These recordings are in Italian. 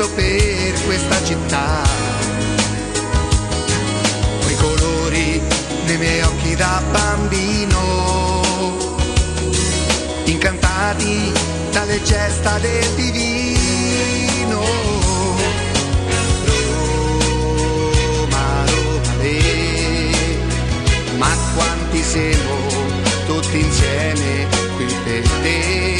immenso per questa città. Quei colori nei miei occhi da bambino, incantati dalle gesta del divino. Roma, Roma, le, ma quanti siamo tutti insieme qui per te.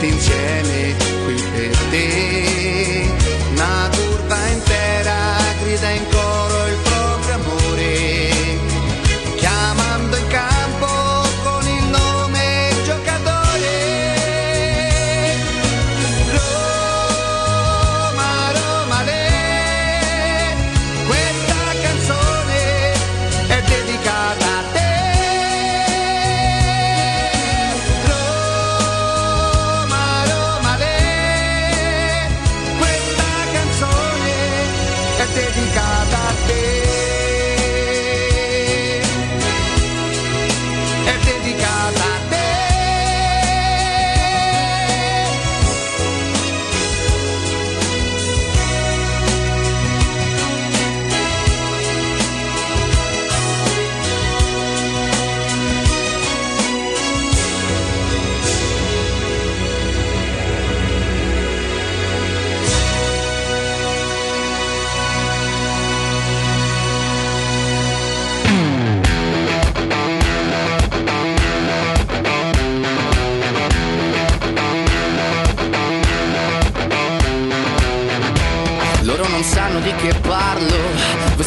tutti insieme qui per te. Una curva intera grida in coro but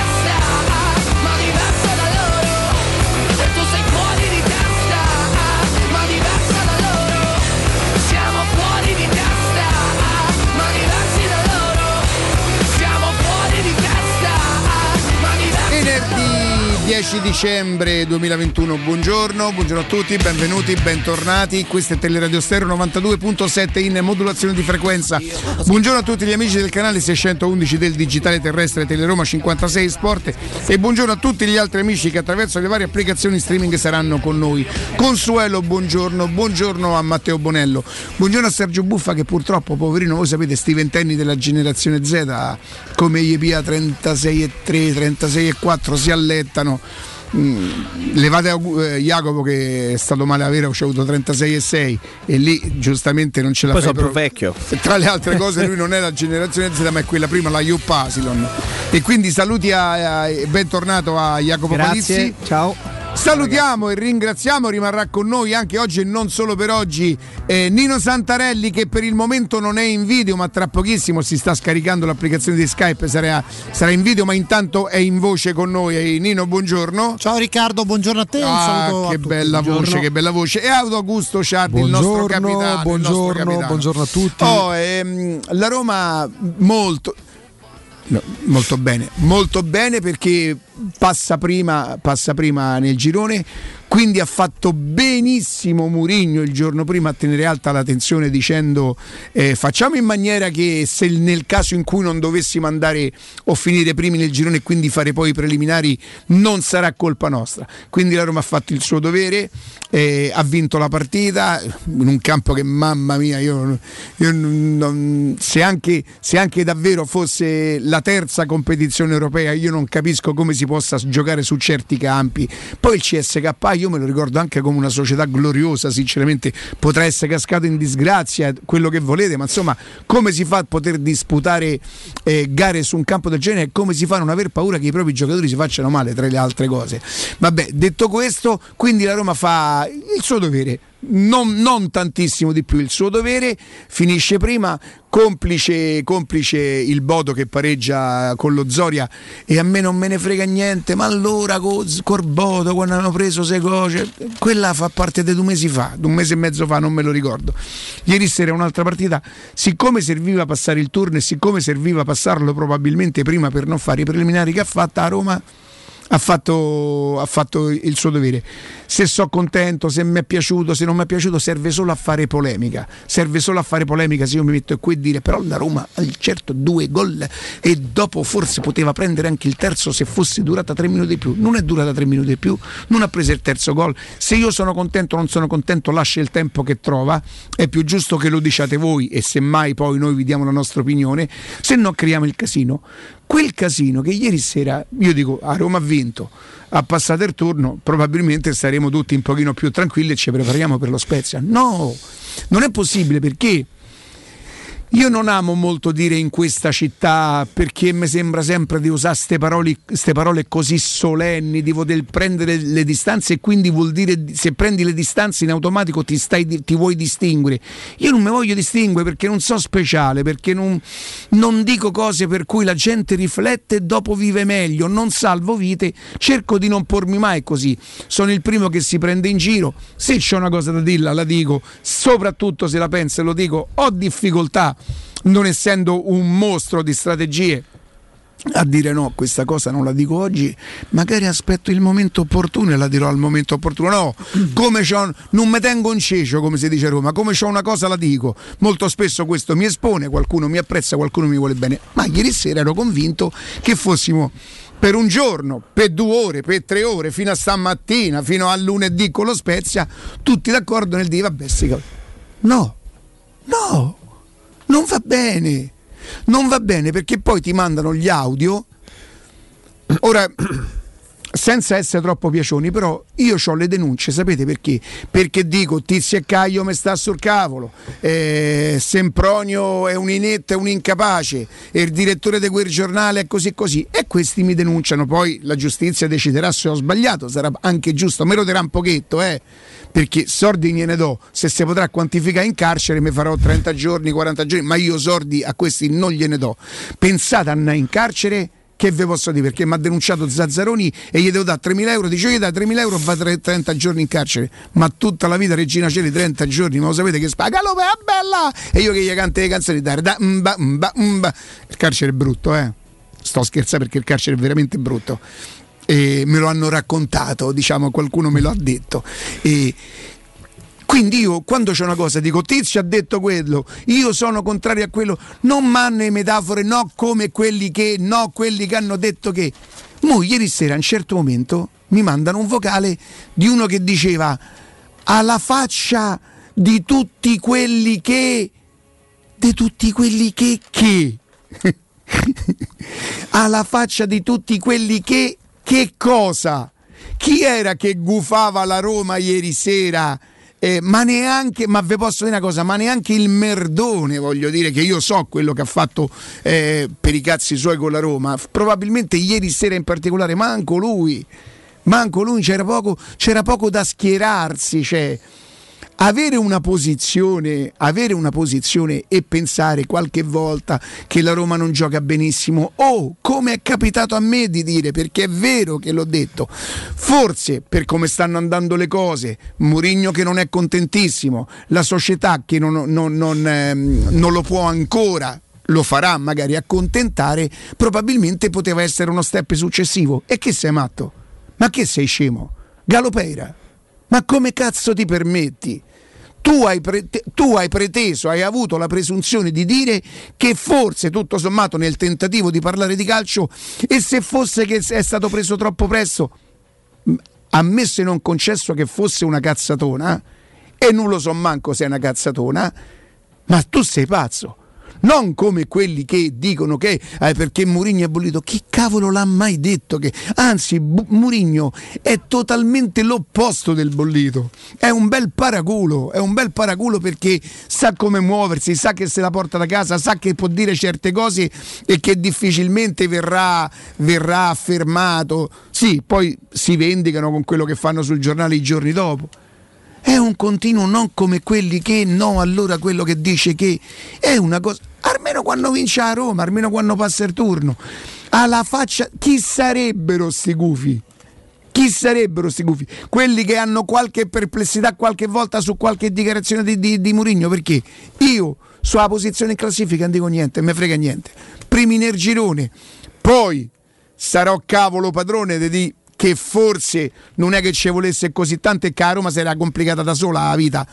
10 dicembre 2021, buongiorno, buongiorno a tutti, benvenuti, bentornati. Questo è Teleradio Stereo 92.7 in modulazione di frequenza. Buongiorno a tutti gli amici del canale 611 del digitale terrestre Teleroma 56 Sport e buongiorno a tutti gli altri amici che attraverso le varie applicazioni streaming saranno con noi. Consuelo, buongiorno, buongiorno a Matteo Bonello, buongiorno a Sergio Buffa che purtroppo, poverino, voi sapete, sti ventenni della generazione Z come gli pia 36 e 3, 36 e 4 si allettano. Mm, levate eh, Jacopo che è stato male a avere, ho avuto 36 e 6 e lì giustamente non ce la Poi fai sono più però- vecchio. e Tra le altre cose lui non è la generazione Z ma è quella prima, la Iop Asilon. E quindi saluti e bentornato a Jacopo Grazie, Palizzi. ciao. Salutiamo e ringraziamo, rimarrà con noi anche oggi e non solo per oggi eh, Nino Santarelli che per il momento non è in video ma tra pochissimo si sta scaricando l'applicazione di Skype, sarà, sarà in video ma intanto è in voce con noi. E Nino, buongiorno. Ciao Riccardo, buongiorno a te. Ah, che bella buongiorno. voce, che bella voce. E Augusto Ciardi, il nostro capitano. Buongiorno, capitano. buongiorno a tutti. Oh, ehm, la Roma molto... No, molto bene, molto bene perché passa prima, passa prima nel girone quindi ha fatto benissimo Murigno il giorno prima a tenere alta la tensione dicendo eh, facciamo in maniera che se nel caso in cui non dovessimo andare o finire primi nel girone e quindi fare poi i preliminari non sarà colpa nostra. Quindi la Roma ha fatto il suo dovere, eh, ha vinto la partita in un campo che mamma mia, io, io non, se, anche, se anche davvero fosse la terza competizione europea io non capisco come si possa giocare su certi campi. Poi il CSK io me lo ricordo anche come una società gloriosa, sinceramente potrà essere cascato in disgrazia, quello che volete, ma insomma come si fa a poter disputare eh, gare su un campo del genere e come si fa a non aver paura che i propri giocatori si facciano male, tra le altre cose. Vabbè, detto questo, quindi la Roma fa il suo dovere non, non, tantissimo di più. Il suo dovere, finisce prima, complice, complice, il Bodo che pareggia con lo Zoria. E a me non me ne frega niente, ma allora con Bodo quando hanno preso sei cose, quella fa parte di due mesi fa, un mese e mezzo fa, non me lo ricordo. Ieri sera un'altra partita, siccome serviva passare il turno e siccome serviva passarlo probabilmente prima per non fare i preliminari che ha fatto a Roma ha fatto, ha fatto, il suo dovere. Se so contento, se mi è piaciuto, se non mi è piaciuto, serve solo a fare polemica. Serve solo a fare polemica se io mi metto qui a dire però la Roma ha certo due gol e dopo forse poteva prendere anche il terzo se fosse durata tre minuti di più. Non è durata tre minuti di più, non ha preso il terzo gol. Se io sono contento o non sono contento, lascia il tempo che trova. È più giusto che lo diciate voi e semmai poi noi vi diamo la nostra opinione, se no creiamo il casino quel casino che ieri sera, io dico, a Roma ha vinto, ha passato il turno, probabilmente staremo tutti un pochino più tranquilli e ci prepariamo per lo Spezia. No, non è possibile perché io non amo molto dire in questa città perché mi sembra sempre di usare queste parole, parole, così solenni, di voler prendere le distanze e quindi vuol dire se prendi le distanze in automatico ti, stai, ti vuoi distinguere. Io non mi voglio distinguere perché non so speciale, perché non, non dico cose per cui la gente riflette e dopo vive meglio, non salvo vite, cerco di non pormi mai così. Sono il primo che si prende in giro, se c'è una cosa da dirla la dico, soprattutto se la penso e lo dico, ho difficoltà non essendo un mostro di strategie a dire no, questa cosa non la dico oggi, magari aspetto il momento opportuno e la dirò al momento opportuno. No, come non mi tengo in cecio, come si dice a Roma, come c'ho una cosa la dico. Molto spesso questo mi espone, qualcuno mi apprezza, qualcuno mi vuole bene, ma ieri sera ero convinto che fossimo per un giorno, per due ore, per tre ore, fino a stamattina, fino a lunedì con lo Spezia, tutti d'accordo nel dire vabbè, sì, no, no, non va bene. Non va bene perché poi ti mandano gli audio. Ora, senza essere troppo piacioni, però io ho le denunce, sapete perché? Perché dico Tizio e Caio mi sta sul cavolo, eh, Sempronio è un inetto, è un incapace, e il direttore di quel giornale è così così, e questi mi denunciano, poi la giustizia deciderà se ho sbagliato, sarà anche giusto, me lo dirà un pochetto, eh perché sordi gliene do, se si potrà quantificare in carcere mi farò 30 giorni, 40 giorni, ma io sordi a questi non gliene do. Pensate a andare in carcere che vi posso dire? Perché mi ha denunciato Zazzaroni e gli devo dare 3.000 euro. Dice io da 3.000 euro fa 30 giorni in carcere. Ma tutta la vita Regina Celi 30 giorni ma lo sapete che spaga? Lo bella! E io che gli canto le canzoni da, da mba, mba, mba. il carcere è brutto eh. Sto scherzando perché il carcere è veramente brutto. E me lo hanno raccontato, diciamo, qualcuno me lo ha detto. E quindi io quando c'è una cosa dico Tizio ha detto quello, io sono contrario a quello, non manno le metafore, no come quelli che, no quelli che hanno detto che. Mo ieri sera a un certo momento mi mandano un vocale di uno che diceva alla faccia di tutti quelli che di tutti quelli che che alla faccia di tutti quelli che che cosa? Chi era che gufava la Roma ieri sera? Eh, ma neanche, ma vi posso dire una cosa, ma neanche il Merdone, voglio dire che io so quello che ha fatto eh, per i cazzi suoi con la Roma, probabilmente ieri sera in particolare, manco lui, manco lui c'era poco, c'era poco da schierarsi. Cioè avere una posizione, avere una posizione e pensare qualche volta che la Roma non gioca benissimo o come è capitato a me di dire perché è vero che l'ho detto forse per come stanno andando le cose Murigno che non è contentissimo la società che non, non, non, ehm, non lo può ancora lo farà magari accontentare probabilmente poteva essere uno step successivo e che sei matto? ma che sei scemo? Galopeira ma come cazzo ti permetti? Tu hai, pre- tu hai, preteso, hai avuto la presunzione di dire che forse tutto sommato nel tentativo di parlare di calcio e se fosse che è stato preso troppo presto, ammesso e non concesso che fosse una cazzatona, e non lo so manco se è una cazzatona, ma tu sei pazzo non come quelli che dicono che eh, perché Murigno è bollito. Chi cavolo l'ha mai detto? Che, anzi, B- Murigno è totalmente l'opposto del bollito. È un bel paraculo, è un bel paraculo perché sa come muoversi, sa che se la porta da casa, sa che può dire certe cose e che difficilmente verrà, verrà affermato. Sì, poi si vendicano con quello che fanno sul giornale i giorni dopo è un continuo non come quelli che no, allora quello che dice che è una cosa, almeno quando vince a Roma, almeno quando passa il turno, alla faccia, chi sarebbero sti gufi? Chi sarebbero sti gufi? Quelli che hanno qualche perplessità qualche volta su qualche dichiarazione di, di, di Murigno, perché io sulla posizione in classifica non dico niente, me frega niente. Primi nel girone, poi sarò cavolo padrone di che forse non è che ci volesse così tanto e che a Roma si era complicata da sola la vita.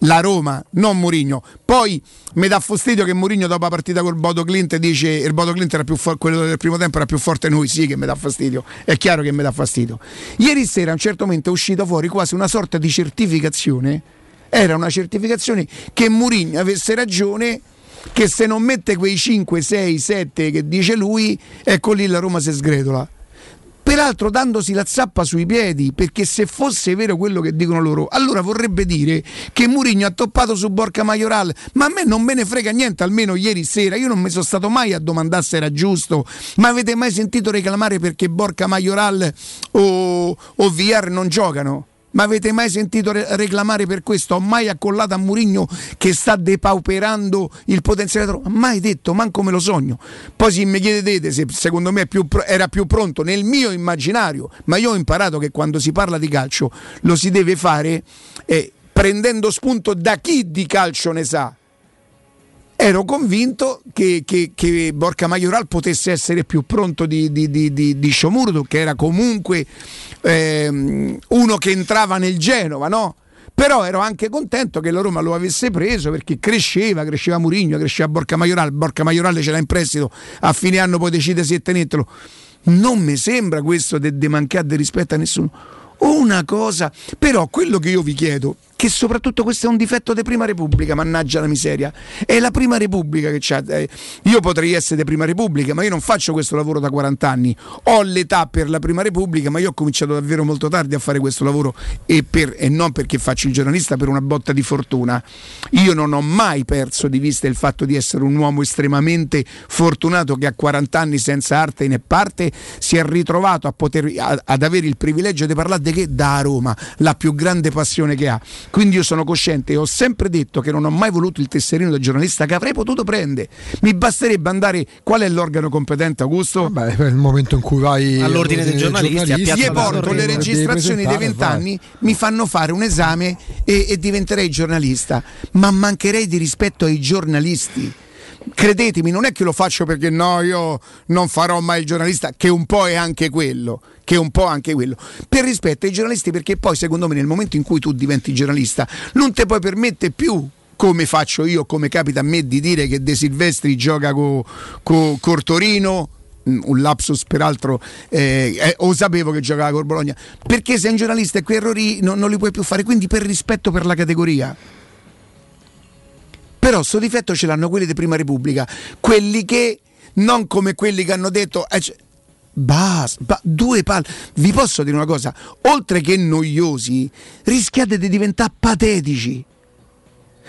La Roma, non Mourinho. Poi mi dà fastidio che Mourinho dopo la partita col Bodo Clint dice il Bodo Clint era più forte, quello del primo tempo era più forte di noi, sì che mi dà fastidio. È chiaro che mi dà fastidio. Ieri sera a un certo momento è uscita fuori quasi una sorta di certificazione. Era una certificazione che Mourinho avesse ragione che se non mette quei 5, 6, 7 che dice lui, ecco lì la Roma si sgretola peraltro dandosi la zappa sui piedi, perché se fosse vero quello che dicono loro, allora vorrebbe dire che Murigno ha toppato su Borca Majoral, ma a me non me ne frega niente, almeno ieri sera, io non mi sono stato mai a domandare se era giusto, ma avete mai sentito reclamare perché Borca Majoral o, o VR non giocano? Ma avete mai sentito reclamare per questo? Ho mai accollato a Murigno che sta depauperando il potenziale? Mai detto, manco me lo sogno. Poi se mi chiedete se secondo me più, era più pronto nel mio immaginario, ma io ho imparato che quando si parla di calcio lo si deve fare eh, prendendo spunto da chi di calcio ne sa ero convinto che, che, che, Borca Majoral potesse essere più pronto di, di, di, di, di Sciomurdo, che era comunque ehm, uno che entrava nel Genova, no? Però ero anche contento che la Roma lo avesse preso perché cresceva, cresceva Murigno, cresceva Borca Majoral, Borca Majoral ce l'ha in prestito, a fine anno poi decide se tenertelo. Non mi sembra questo di mancare di rispetto a nessuno. Una cosa, però quello che io vi chiedo che soprattutto questo è un difetto di Prima Repubblica, mannaggia la miseria. È la Prima Repubblica che c'ha. Eh, io potrei essere di Prima Repubblica, ma io non faccio questo lavoro da 40 anni. Ho l'età per la Prima Repubblica, ma io ho cominciato davvero molto tardi a fare questo lavoro e, per, e non perché faccio il giornalista per una botta di fortuna. Io non ho mai perso di vista il fatto di essere un uomo estremamente fortunato che a 40 anni senza arte né parte si è ritrovato a poter, a, ad avere il privilegio di parlare di che da Roma, la più grande passione che ha. Quindi io sono cosciente e ho sempre detto che non ho mai voluto il tesserino da giornalista che avrei potuto prendere. Mi basterebbe andare. Qual è l'organo competente, Augusto? Beh, per il momento in cui vai all'ordine dei giornalisti, giornalisti gli porto le registrazioni dei vent'anni, mi fanno fare un esame e, e diventerei giornalista. Ma mancherei di rispetto ai giornalisti credetemi, non è che lo faccio perché no, io non farò mai il giornalista, che un po' è anche quello, che un po' anche quello. Per rispetto ai giornalisti, perché poi secondo me nel momento in cui tu diventi giornalista, non ti puoi permettere più come faccio io, come capita a me di dire che De Silvestri gioca con co, co Torino, mm, un lapsus peraltro eh, eh, o sapevo che giocava con Bologna perché sei un giornalista e quei errori non, non li puoi più fare quindi per rispetto per la categoria però sto difetto ce l'hanno quelli di Prima Repubblica, quelli che non come quelli che hanno detto eh, Basta, ba, due palle. Vi posso dire una cosa, oltre che noiosi, rischiate di diventare patetici.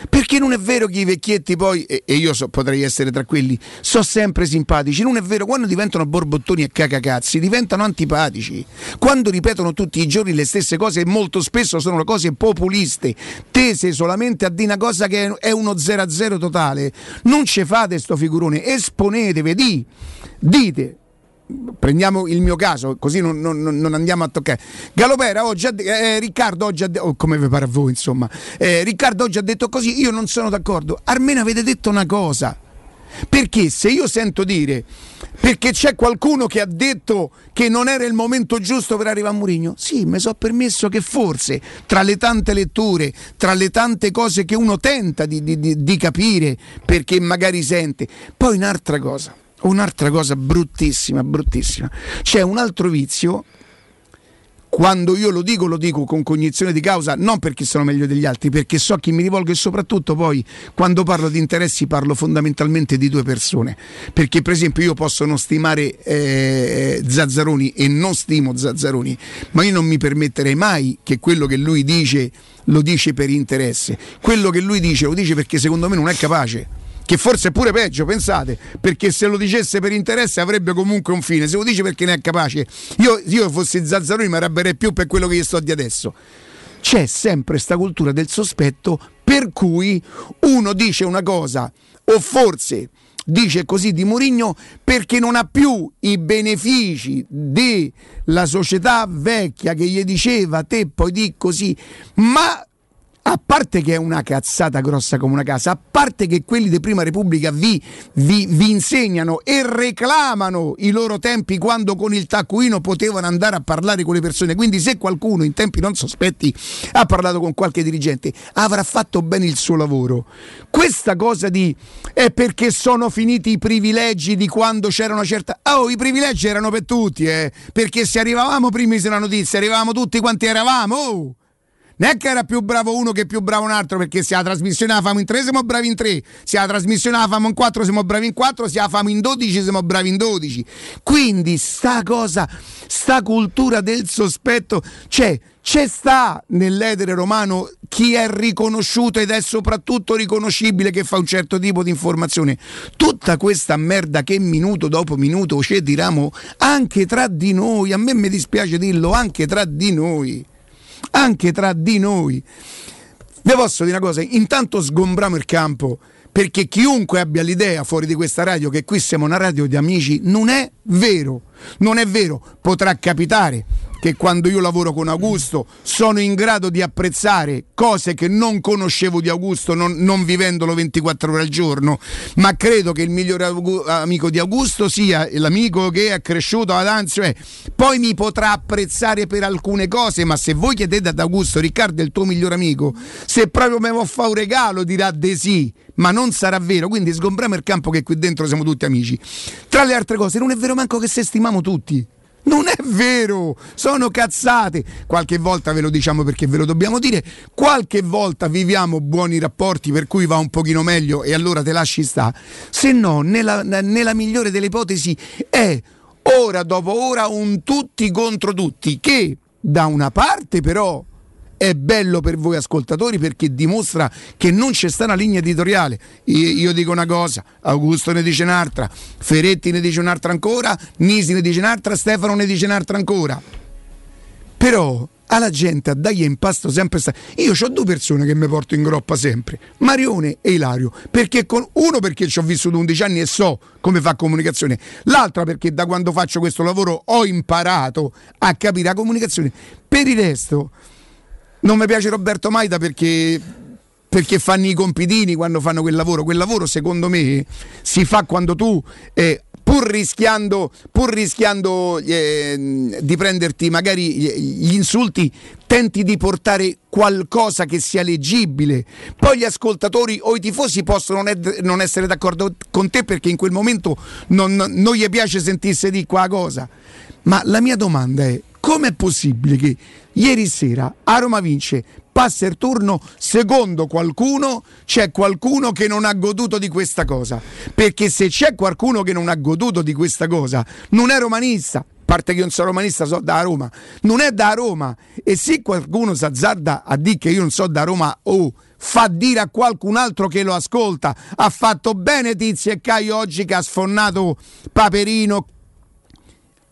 Perché non è vero che i vecchietti poi, e, e io so, potrei essere tra quelli, sono sempre simpatici. Non è vero, quando diventano borbottoni e cacacazzi, diventano antipatici. Quando ripetono tutti i giorni le stesse cose, e molto spesso sono cose populiste, tese solamente a dire una cosa che è uno 0-0 totale. Non ce fate sto figurone, esponetevi, di, dite prendiamo il mio caso, così non, non, non andiamo a toccare. Galopera oggi ha, eh, Riccardo oggi detto, oh, come vi pare a voi, insomma, eh, Riccardo oggi ha detto così, io non sono d'accordo. Almeno avete detto una cosa. Perché se io sento dire perché c'è qualcuno che ha detto che non era il momento giusto per arrivare a Murigno, sì, mi so permesso che forse tra le tante letture, tra le tante cose che uno tenta di, di, di, di capire perché magari sente, poi un'altra cosa un'altra cosa bruttissima, bruttissima. C'è un altro vizio, quando io lo dico, lo dico con cognizione di causa, non perché sono meglio degli altri, perché so a chi mi rivolgo e soprattutto poi quando parlo di interessi parlo fondamentalmente di due persone. Perché per esempio io posso non stimare eh, Zazzaroni e non stimo Zazzaroni, ma io non mi permetterei mai che quello che lui dice lo dice per interesse. Quello che lui dice lo dice perché secondo me non è capace che forse è pure peggio, pensate, perché se lo dicesse per interesse avrebbe comunque un fine, se lo dice perché ne è capace. Io, io fossi Zazzaroni mi arrabbierei più per quello che gli sto di adesso. C'è sempre questa cultura del sospetto per cui uno dice una cosa o forse dice così di Mourinho perché non ha più i benefici della società vecchia che gli diceva te poi di così, ma a parte che è una cazzata grossa come una casa, a parte che quelli di Prima Repubblica vi, vi, vi, insegnano e reclamano i loro tempi quando con il taccuino potevano andare a parlare con le persone, quindi se qualcuno in tempi non sospetti ha parlato con qualche dirigente avrà fatto bene il suo lavoro. Questa cosa di è perché sono finiti i privilegi di quando c'era una certa... Oh, i privilegi erano per tutti, eh, perché se arrivavamo prima di una notizia, arrivavamo tutti quanti eravamo. Oh! Non è che era più bravo uno che più bravo un altro, perché se la trasmissione la famo in tre siamo bravi in tre, se la trasmissione la famo in quattro siamo bravi in quattro, se la famo in dodici siamo bravi in dodici. Quindi sta cosa, sta cultura del sospetto, c'è, c'è sta nell'edere romano chi è riconosciuto ed è soprattutto riconoscibile che fa un certo tipo di informazione. Tutta questa merda che minuto dopo minuto ci diriamo anche tra di noi, a me mi dispiace dirlo, anche tra di noi anche tra di noi. Vi posso dire una cosa, intanto sgombriamo il campo perché chiunque abbia l'idea fuori di questa radio che qui siamo una radio di amici non è vero, non è vero, potrà capitare che quando io lavoro con Augusto sono in grado di apprezzare cose che non conoscevo di Augusto, non, non vivendolo 24 ore al giorno, ma credo che il migliore amico di Augusto sia l'amico che è cresciuto ad Anzio. Eh. Poi mi potrà apprezzare per alcune cose, ma se voi chiedete ad Augusto, Riccardo è il tuo migliore amico, se proprio me lo fa un regalo dirà di sì ma non sarà vero. Quindi sgombriamo il campo che qui dentro siamo tutti amici. Tra le altre cose, non è vero manco che se stimiamo tutti. Non è vero, sono cazzate. Qualche volta ve lo diciamo perché ve lo dobbiamo dire, qualche volta viviamo buoni rapporti per cui va un pochino meglio e allora te lasci sta. Se no, nella, nella migliore delle ipotesi è ora dopo ora un tutti contro tutti che da una parte però è bello per voi ascoltatori perché dimostra che non c'è sta una linea editoriale. Io, dico una cosa, Augusto ne dice un'altra, Feretti ne dice un'altra ancora, Nisi ne dice un'altra, Stefano ne dice un'altra ancora. Però alla gente a dargli impasto sempre sta. Io ho due persone che mi porto in groppa sempre, Marione e Ilario, perché con... uno perché ci ho vissuto 11 anni e so come fa comunicazione, l'altra perché da quando faccio questo lavoro ho imparato a capire la comunicazione. Per il resto non mi piace Roberto Maida perché perché fanno i compitini quando fanno quel lavoro. Quel lavoro, secondo me, si fa quando tu, eh, pur rischiando, pur rischiando eh, di prenderti magari gli insulti, tenti di portare qualcosa che sia leggibile. Poi gli ascoltatori o i tifosi possono non essere d'accordo con te perché in quel momento non, non gli piace sentirsi di qua cosa. Ma la mia domanda è Com'è possibile che ieri sera a Roma vince, passa il turno, secondo qualcuno c'è qualcuno che non ha goduto di questa cosa? Perché se c'è qualcuno che non ha goduto di questa cosa, non è romanista. A parte che io non sono romanista, so da Roma. Non è da Roma. E se qualcuno si azzarda a dire che io non so da Roma, oh, fa dire a qualcun altro che lo ascolta. Ha fatto bene Tizio e Caio oggi che ha sfonnato Paperino.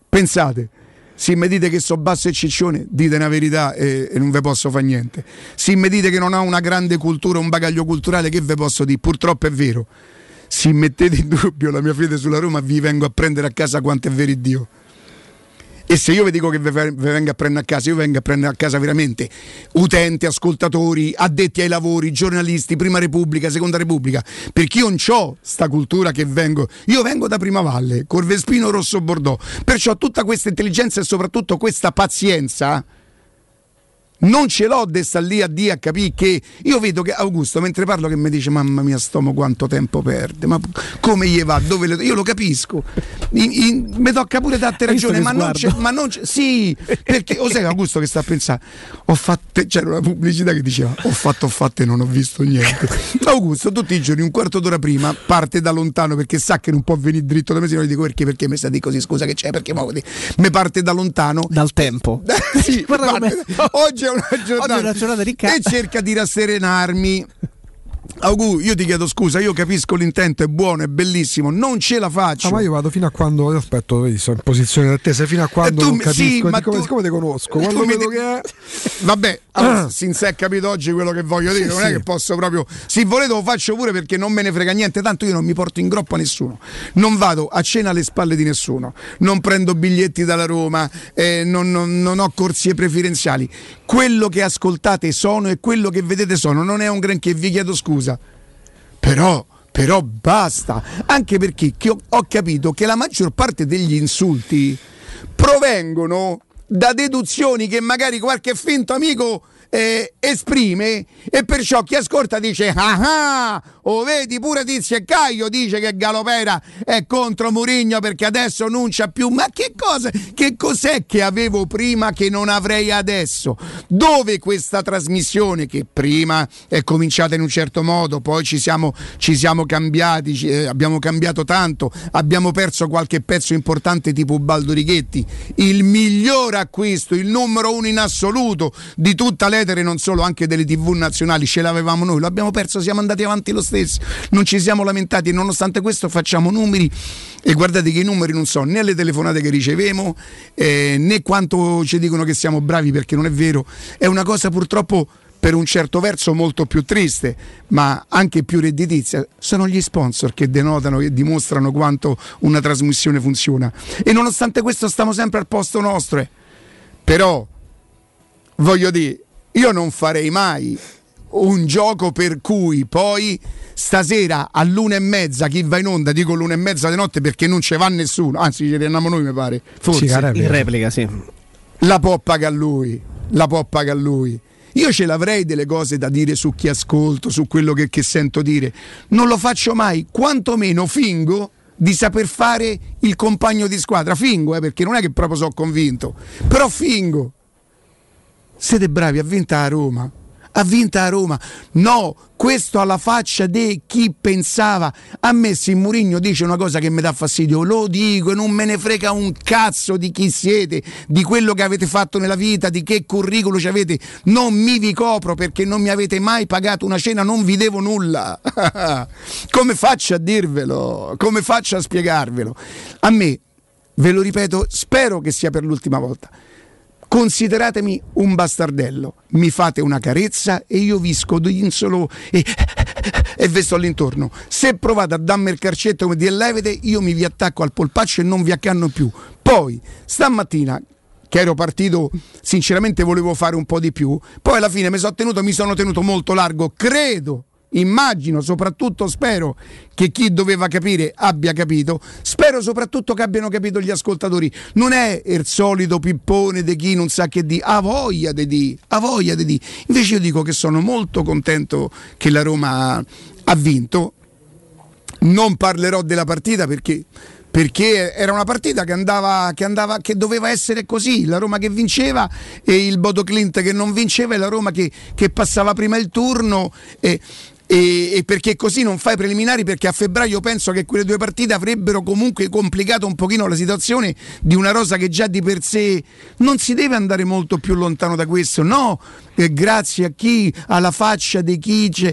Pensate, se mi dite che so basso e ciccione, dite una verità e, e non ve posso fare niente. Se mi dite che non ho una grande cultura, un bagaglio culturale, che ve posso dire? Purtroppo è vero. Se mettete in dubbio la mia fede sulla Roma, vi vengo a prendere a casa quanto è vero Dio. E se io vi dico che vi vengo a prendere a casa, io vengo a prendere a casa veramente utenti, ascoltatori, addetti ai lavori, giornalisti, prima Repubblica, seconda Repubblica, perché io non ho sta cultura che vengo, io vengo da Prima Valle, Corvespino Rosso Bordeaux, perciò tutta questa intelligenza e soprattutto questa pazienza non ce l'ho di stare lì a dire a capire che io vedo che Augusto mentre parlo che mi dice mamma mia stomo quanto tempo perde ma come gli va? Dove le... io lo capisco. In, in, mi tocca pure date ragione ma non, c'è, ma non c'è sì perché o sai Augusto che sta a pensare ho fatto c'era una pubblicità che diceva ho fatto ho fatto e non ho visto niente Augusto tutti i giorni un quarto d'ora prima parte da lontano perché sa che non può venire dritto da me se non gli dico perché perché mi sta di così? Scusa che c'è perché mi parte da lontano. Dal tempo. Sì, parte, oggi è una giornata, una giornata ricca. e cerca di rasserenarmi. Augu, io ti chiedo scusa, io capisco l'intento, è buono, è bellissimo, non ce la faccio. Ah, ma io vado fino a quando. Aspetto, vedi, sono in posizione d'attesa fino a quando tu, non capisco. Sì, ma come, tu, siccome ti conosco, quando vedo ti... che è. Vabbè, allora, sin se è capito oggi quello che voglio dire, sì, non sì. è che posso proprio. Se volete lo faccio pure perché non me ne frega niente, tanto io non mi porto in groppa nessuno. Non vado a cena alle spalle di nessuno, non prendo biglietti dalla Roma, eh, non, non, non ho corsie preferenziali. Quello che ascoltate sono e quello che vedete sono, non è un granché, vi chiedo scusa scusa. Però, però basta, anche perché ho capito che la maggior parte degli insulti provengono da deduzioni che magari qualche finto amico eh, esprime e perciò chi ascolta dice ah ah o vedi pure Tizio e Caio dice che Galopera è contro Murigno perché adesso non c'ha più. Ma che cosa che cos'è che avevo prima che non avrei adesso? Dove questa trasmissione che prima è cominciata in un certo modo poi ci siamo, ci siamo cambiati ci, eh, abbiamo cambiato tanto abbiamo perso qualche pezzo importante tipo Baldo Righetti il miglior acquisto il numero uno in assoluto di tutta l'era etere non solo anche delle tv nazionali ce l'avevamo noi, l'abbiamo perso, siamo andati avanti lo stesso, non ci siamo lamentati e nonostante questo facciamo numeri e guardate che i numeri non sono né le telefonate che ricevemo eh, né quanto ci dicono che siamo bravi perché non è vero, è una cosa purtroppo per un certo verso molto più triste, ma anche più redditizia, sono gli sponsor che denotano e dimostrano quanto una trasmissione funziona. E nonostante questo stiamo sempre al posto nostro. Eh. Però, voglio dire, io non farei mai un gioco per cui poi stasera all'una e mezza chi va in onda dico l'una e mezza di notte perché non ce va nessuno. Anzi ci teniamo noi mi pare. Forse. Sì, in replica sì. La può pagare lui la può pagare lui. Io ce l'avrei delle cose da dire su chi ascolto su quello che, che sento dire. Non lo faccio mai quantomeno fingo di saper fare il compagno di squadra. Fingo eh, perché non è che proprio sono convinto. Però fingo siete bravi, ha vinto a Roma. Ha vinto a Roma. No, questo alla faccia di chi pensava. A me se Murigno dice una cosa che mi dà fastidio, lo dico e non me ne frega un cazzo di chi siete, di quello che avete fatto nella vita, di che curriculum ci avete. Non mi vi copro perché non mi avete mai pagato una cena, non vi devo nulla. Come faccio a dirvelo? Come faccio a spiegarvelo? A me, ve lo ripeto, spero che sia per l'ultima volta Consideratemi un bastardello, mi fate una carezza e io vi scodinzolo e, e vi sto all'intorno. Se provate a darmi il carcetto come di levete, io mi vi attacco al polpaccio e non vi accanno più. Poi, stamattina, che ero partito, sinceramente volevo fare un po' di più, poi alla fine mi sono tenuto, mi sono tenuto molto largo, credo immagino, soprattutto spero che chi doveva capire abbia capito, spero soprattutto che abbiano capito gli ascoltatori. Non è il solito pippone di chi non sa che di, ha voglia di di, ha voglia di di. Invece io dico che sono molto contento che la Roma ha vinto. Non parlerò della partita perché perché era una partita che andava, che andava, che doveva essere così, la Roma che vinceva e il Bodo Clint che non vinceva e la Roma che, che passava prima il turno. E e, e, perché così non fai preliminari perché a febbraio penso che quelle due partite avrebbero comunque complicato un pochino la situazione di una rosa che già di per sé non si deve andare molto più lontano da questo. No eh, grazie a chi alla faccia di chi c'è.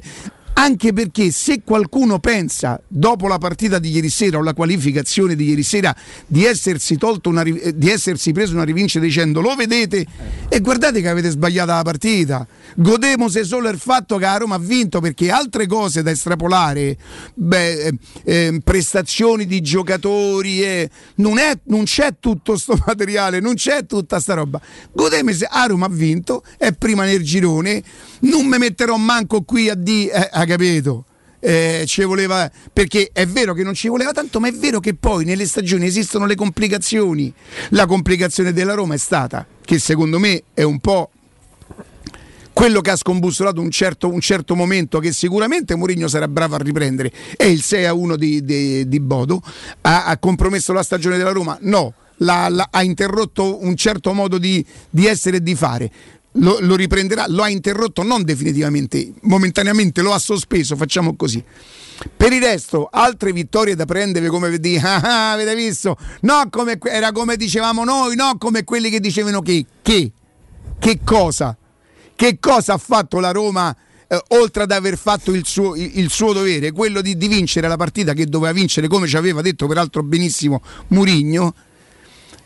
Anche perché se qualcuno pensa dopo la partita di ieri sera o la qualificazione di ieri sera di essersi, una, eh, di essersi preso una rivincita dicendo lo vedete? E guardate che avete sbagliato la partita godemose solo il fatto che la Roma ha vinto perché altre cose da estrapolare beh, eh, prestazioni di giocatori eh, non, è, non, c'è tutto sto materiale non c'è tutta sta roba godemose a Roma ha vinto è prima nel girone non mi metterò manco qui a dire eh, ha capito? Eh, ci voleva perché è vero che non ci voleva tanto, ma è vero che poi nelle stagioni esistono le complicazioni. La complicazione della Roma è stata che secondo me è un po' quello che ha scombussolato un certo, un certo momento che sicuramente Mourinho sarà bravo a riprendere è il 6 a 1 di, di, di Bodo ha, ha, compromesso la stagione della Roma no la, la, ha interrotto un certo modo di, di essere e di fare lo, lo, riprenderà, lo ha interrotto non definitivamente, momentaneamente lo ha sospeso, facciamo così. Per il resto, altre vittorie da prendere come vedi, ah, avete visto? No, come, era come dicevamo noi, no come quelli che dicevano che, che, che cosa? Che cosa ha fatto la Roma? Eh, oltre ad aver fatto il suo, il, suo dovere, quello di, di, vincere la partita che doveva vincere, come ci aveva detto peraltro benissimo Murigno,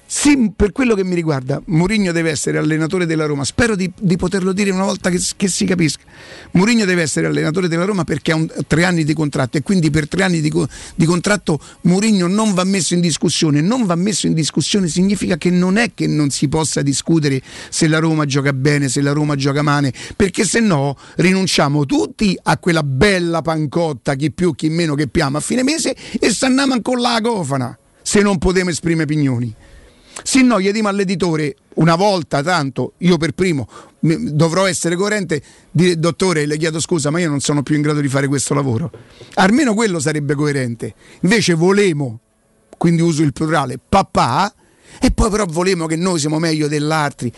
sì, per quello che mi riguarda, Mourinho deve essere allenatore della Roma. Spero di, di poterlo dire una volta che, che, si capisca. Mourinho deve essere allenatore della Roma perché ha un, tre anni di contratto e quindi per tre anni di, di, contratto Mourinho non va messo in discussione. Non va messo in discussione significa che non è che non si possa discutere se la Roma gioca bene, se la Roma gioca male, perché se no rinunciamo tutti a quella bella pancotta, chi più, chi meno che piamo a fine mese e stanniamo con la cofana se non potremo esprimere pignoni. Se no, gli diamo all'editore una volta tanto, io per primo dovrò essere coerente, dire dottore le chiedo scusa ma io non sono più in grado di fare questo lavoro. Almeno quello sarebbe coerente. Invece volemo, quindi uso il plurale, papà, e poi però volemo che noi siamo meglio dell'altri.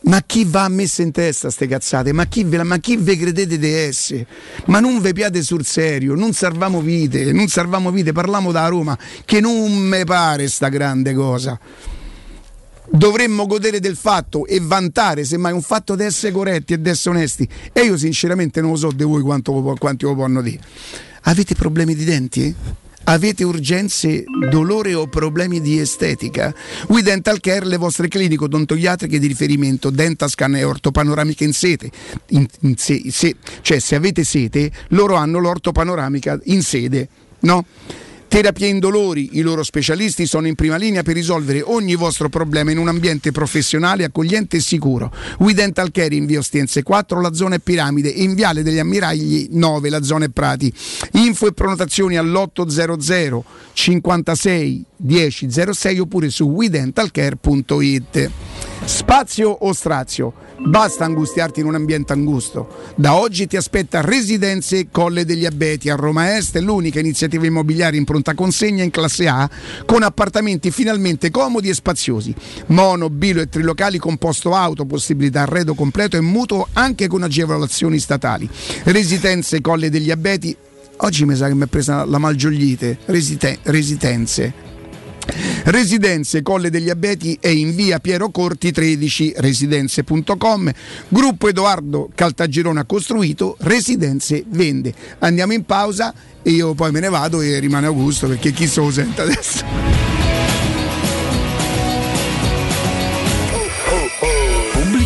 Ma chi va a messa in testa ste cazzate? Ma chi ve, ma chi ve credete di essere? Ma non ve piate sul serio, non salviamo vite, non salviamo vite, parliamo da Roma, che non mi pare sta grande cosa. Dovremmo godere del fatto e vantare semmai un fatto di essere corretti e di essere onesti. E io sinceramente non lo so di voi quanto, quanti lo possono dire. Avete problemi di denti? Avete urgenze, dolore o problemi di estetica? We Dental Care, le vostre cliniche odontoiatriche di riferimento, Dentascan e ortopanoramica in sede. In, in se, se, cioè se avete sete, loro hanno l'ortopanoramica in sede, no? Terapia indolori, i loro specialisti sono in prima linea per risolvere ogni vostro problema in un ambiente professionale, accogliente e sicuro. We Dental Care in via Ostiense 4, la zona è Piramide e in viale degli Ammiragli 9, la zona è Prati. Info e prenotazioni all'800 56 10 06 oppure su wedentalcare.it. Spazio o strazio? Basta angustiarti in un ambiente angusto. Da oggi ti aspetta Residenze Colle degli Abeti a Roma Est, l'unica iniziativa immobiliare in pronta consegna in classe A con appartamenti finalmente comodi e spaziosi. Mono, bilo e trilocali con posto auto, possibilità arredo completo e mutuo anche con agevolazioni statali. Residenze Colle degli Abeti Oggi mi sa che mi è presa la malgioglite. Resite- residenze. Residenze Colle degli Abeti è in via Piero Corti 13 residenze.com gruppo Edoardo Caltagirone ha costruito Residenze vende. Andiamo in pausa e io poi me ne vado e rimane Augusto perché chi se lo sente adesso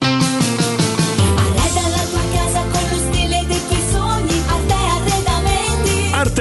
Thank you.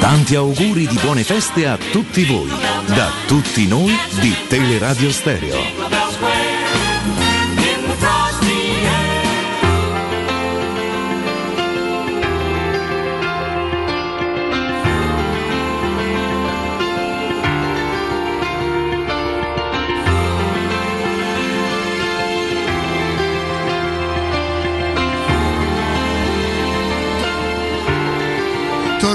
Tanti auguri di buone feste a tutti voi, da tutti noi di Teleradio Stereo.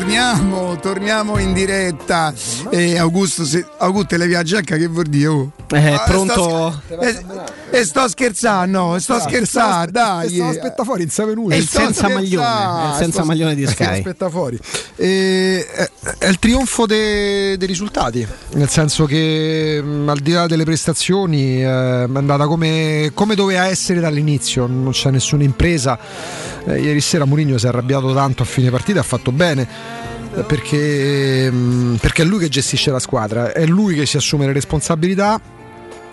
Torniamo, torniamo in diretta. Eh, Augusto, se, Augusto, le via giacca che vuol dire? Oh. Eh, pronto? Sto, e, e sto scherzando, sto scherzando, dai. Sto aspetta fuori, non sa venuto. È senza maglione, è senza maglione di Sky. Aspetta fuori. Eh, è, è, il trionfo dei, dei, risultati, nel senso che mh, al di là delle prestazioni eh, è andata come, come, doveva essere dall'inizio, non c'è nessuna impresa. Eh, ieri sera Mourinho si è arrabbiato tanto a fine partita, ha fatto bene perché, perché è lui che gestisce la squadra, è lui che si assume le responsabilità,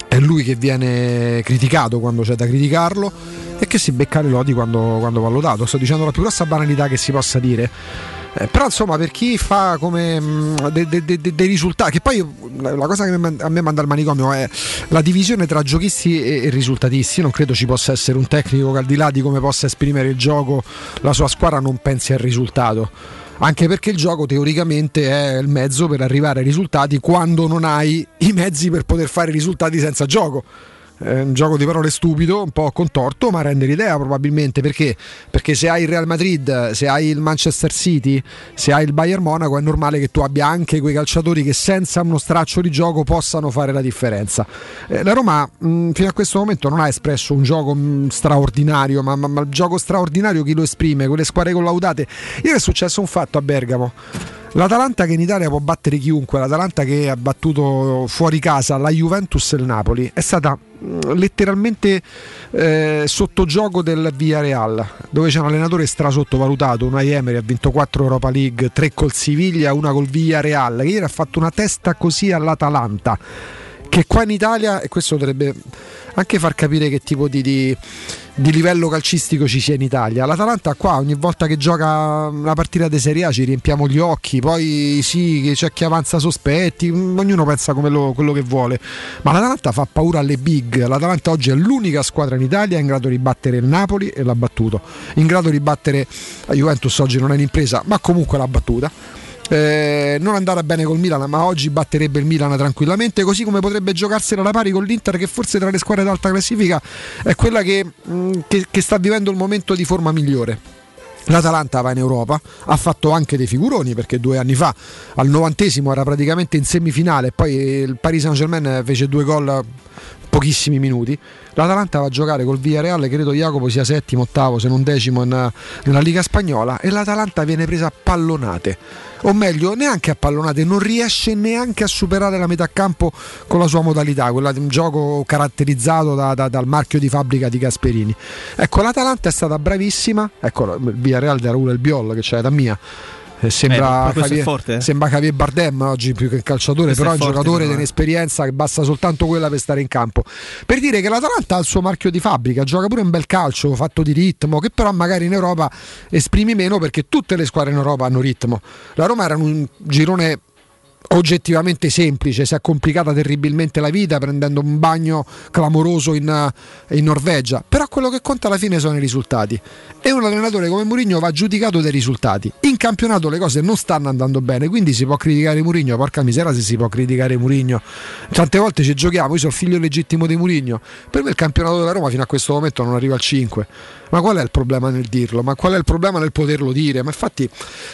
è lui che viene criticato quando c'è da criticarlo e che si becca le lodi quando, quando va lodato. Sto dicendo la più grossa banalità che si possa dire. Eh, però insomma per chi fa come dei de, de, de, risultati che poi la cosa che a me manda al manicomio è la divisione tra giochisti e, e risultatisti non credo ci possa essere un tecnico che al di là di come possa esprimere il gioco la sua squadra non pensi al risultato anche perché il gioco teoricamente è il mezzo per arrivare ai risultati quando non hai i mezzi per poter fare risultati senza gioco è un gioco di parole stupido, un po' contorto, ma rende l'idea probabilmente perché? Perché se hai il Real Madrid, se hai il Manchester City, se hai il Bayern Monaco, è normale che tu abbia anche quei calciatori che senza uno straccio di gioco possano fare la differenza. Eh, la Roma mh, fino a questo momento non ha espresso un gioco mh, straordinario, ma, ma, ma il gioco straordinario chi lo esprime? Quelle squadre collaudate. Ieri è successo un fatto a Bergamo. L'Atalanta che in Italia può battere chiunque, l'Atalanta che ha battuto fuori casa la Juventus e il Napoli, è stata letteralmente eh, sotto gioco del Villarreal dove c'è un allenatore strasottovalutato Unai Emery ha vinto 4 Europa League 3 col Siviglia una col Villarreal che ieri ha fatto una testa così all'Atalanta che qua in Italia e questo dovrebbe anche far capire che tipo di, di, di, livello calcistico ci sia in Italia. L'Atalanta qua ogni volta che gioca una partita di Serie A ci riempiamo gli occhi, poi sì, c'è chi avanza sospetti, ognuno pensa come lo, quello che vuole, ma l'Atalanta fa paura alle big, l'Atalanta oggi è l'unica squadra in Italia in grado di battere il Napoli e l'ha battuto, in grado di battere la Juventus oggi non è un'impresa, ma comunque l'ha battuta eh, non andare bene col Milan, ma oggi batterebbe il Milan tranquillamente, così come potrebbe giocarsela alla pari con l'Inter, che forse tra le squadre d'alta classifica è quella che, mh, che, che sta vivendo il momento di forma migliore. L'Atalanta va in Europa, ha fatto anche dei figuroni perché due anni fa al novantesimo era praticamente in semifinale, poi il Paris Saint Germain fece due gol pochissimi minuti. L'Atalanta va a giocare col Villarreal, credo Jacopo sia settimo, ottavo, se non decimo in, nella Liga Spagnola e l'Atalanta viene presa a pallonate. O meglio, neanche a pallonate, non riesce neanche a superare la metà campo con la sua modalità, quella di un gioco caratterizzato da, da, dal marchio di fabbrica di Gasperini. Ecco, l'Atalanta è stata bravissima, ecco, il Villarreal di Raul El Biol che c'è da mia sembra, eh, Javier, forte, eh? sembra Javier Bardem oggi più che un calciatore, questo però è un forte, giocatore di un'esperienza che basta soltanto quella per stare in campo. Per dire che l'Atalanta ha il suo marchio di fabbrica, gioca pure un bel calcio fatto di ritmo, che però magari in Europa esprimi meno perché tutte le squadre in Europa hanno ritmo. La Roma era in un girone oggettivamente semplice, si è complicata terribilmente la vita prendendo un bagno clamoroso in, in, Norvegia, però quello che conta alla fine sono i risultati e un allenatore come Mourinho va giudicato dai risultati. In campionato le cose non stanno andando bene, quindi si può criticare Mourinho, porca misera se si può criticare Mourinho. Tante volte ci giochiamo, io sono figlio legittimo di Mourinho, per me il campionato della Roma fino a questo momento non arriva al 5. Ma qual è il problema nel dirlo? Ma qual è il problema nel poterlo dire? Ma infatti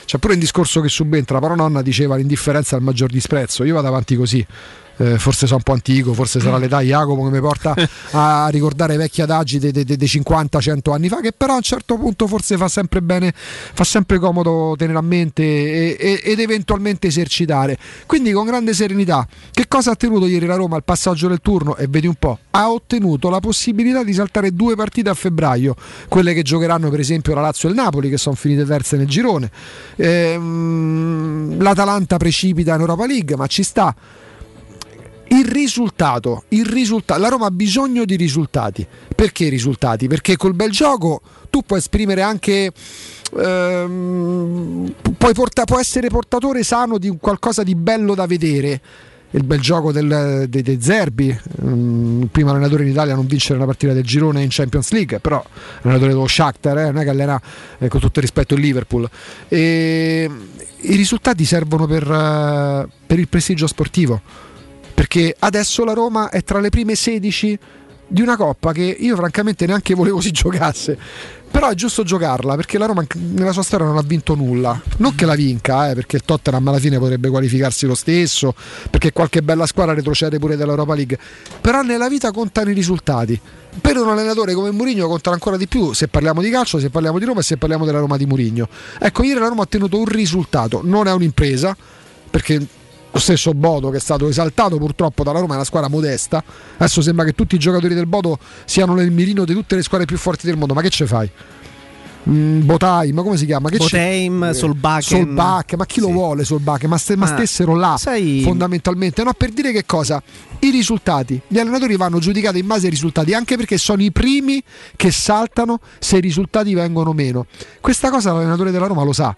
c'è pure un discorso che subentra, però nonna diceva l'indifferenza è il maggior disprezzo, io vado avanti così. Eh, forse sono un po' antico, forse sarà l'età Jacopo che mi porta a ricordare vecchi adagi dei, dei, dei 50-100 anni fa, che però a un certo punto forse fa sempre bene, fa sempre comodo tenere a mente e, e, ed eventualmente esercitare. Quindi con grande serenità, che cosa ha tenuto ieri la Roma al passaggio del turno? E vedi un po', ha ottenuto la possibilità di saltare due partite a febbraio, quelle che giocheranno per esempio la Lazio e il Napoli, che sono finite terze nel girone. Ehm, L'Atalanta precipita in Europa League, ma ci sta il risultato, il risultato, la Roma ha bisogno di risultati. Perché risultati? Perché col bel gioco tu puoi esprimere anche. Ehm, puoi, porta, puoi essere portatore sano di qualcosa di bello da vedere. Il bel gioco del, dei, dei Zerbi, mm, il primo allenatore in Italia a non vincere una partita del girone in Champions League, però allenatore dello Shakhtar, eh, non è che allena eh, con tutto il rispetto il Liverpool. E, I risultati servono per, uh, per il prestigio sportivo perché adesso la Roma è tra le prime 16 di una coppa che io francamente neanche volevo si giocasse. Però è giusto giocarla perché la Roma nella sua storia non ha vinto nulla. Non che la vinca, eh, perché il Tottenham alla fine potrebbe qualificarsi lo stesso, perché qualche bella squadra retrocede pure dall'Europa League. Però nella vita contano i risultati. Per un allenatore come Mourinho contano ancora di più se parliamo di calcio, se parliamo di Roma e se parliamo della Roma di Mourinho. Ecco, ieri la Roma ha ottenuto un risultato, non è un'impresa, perché lo stesso Bodo che è stato esaltato purtroppo dalla Roma è una squadra modesta adesso sembra che tutti i giocatori del Bodo siano nel mirino di tutte le squadre più forti del mondo ma che ce fai? Mm, Botaim, come si chiama? Che Botaim, Solbakken. Solbakken, ma chi lo vuole Solbakken? Ma, st- ma stessero là sai... fondamentalmente. No, per dire che cosa? I risultati. Gli allenatori vanno giudicati in base ai risultati, anche perché sono i primi che saltano se i risultati vengono meno. Questa cosa l'allenatore della Roma lo sa.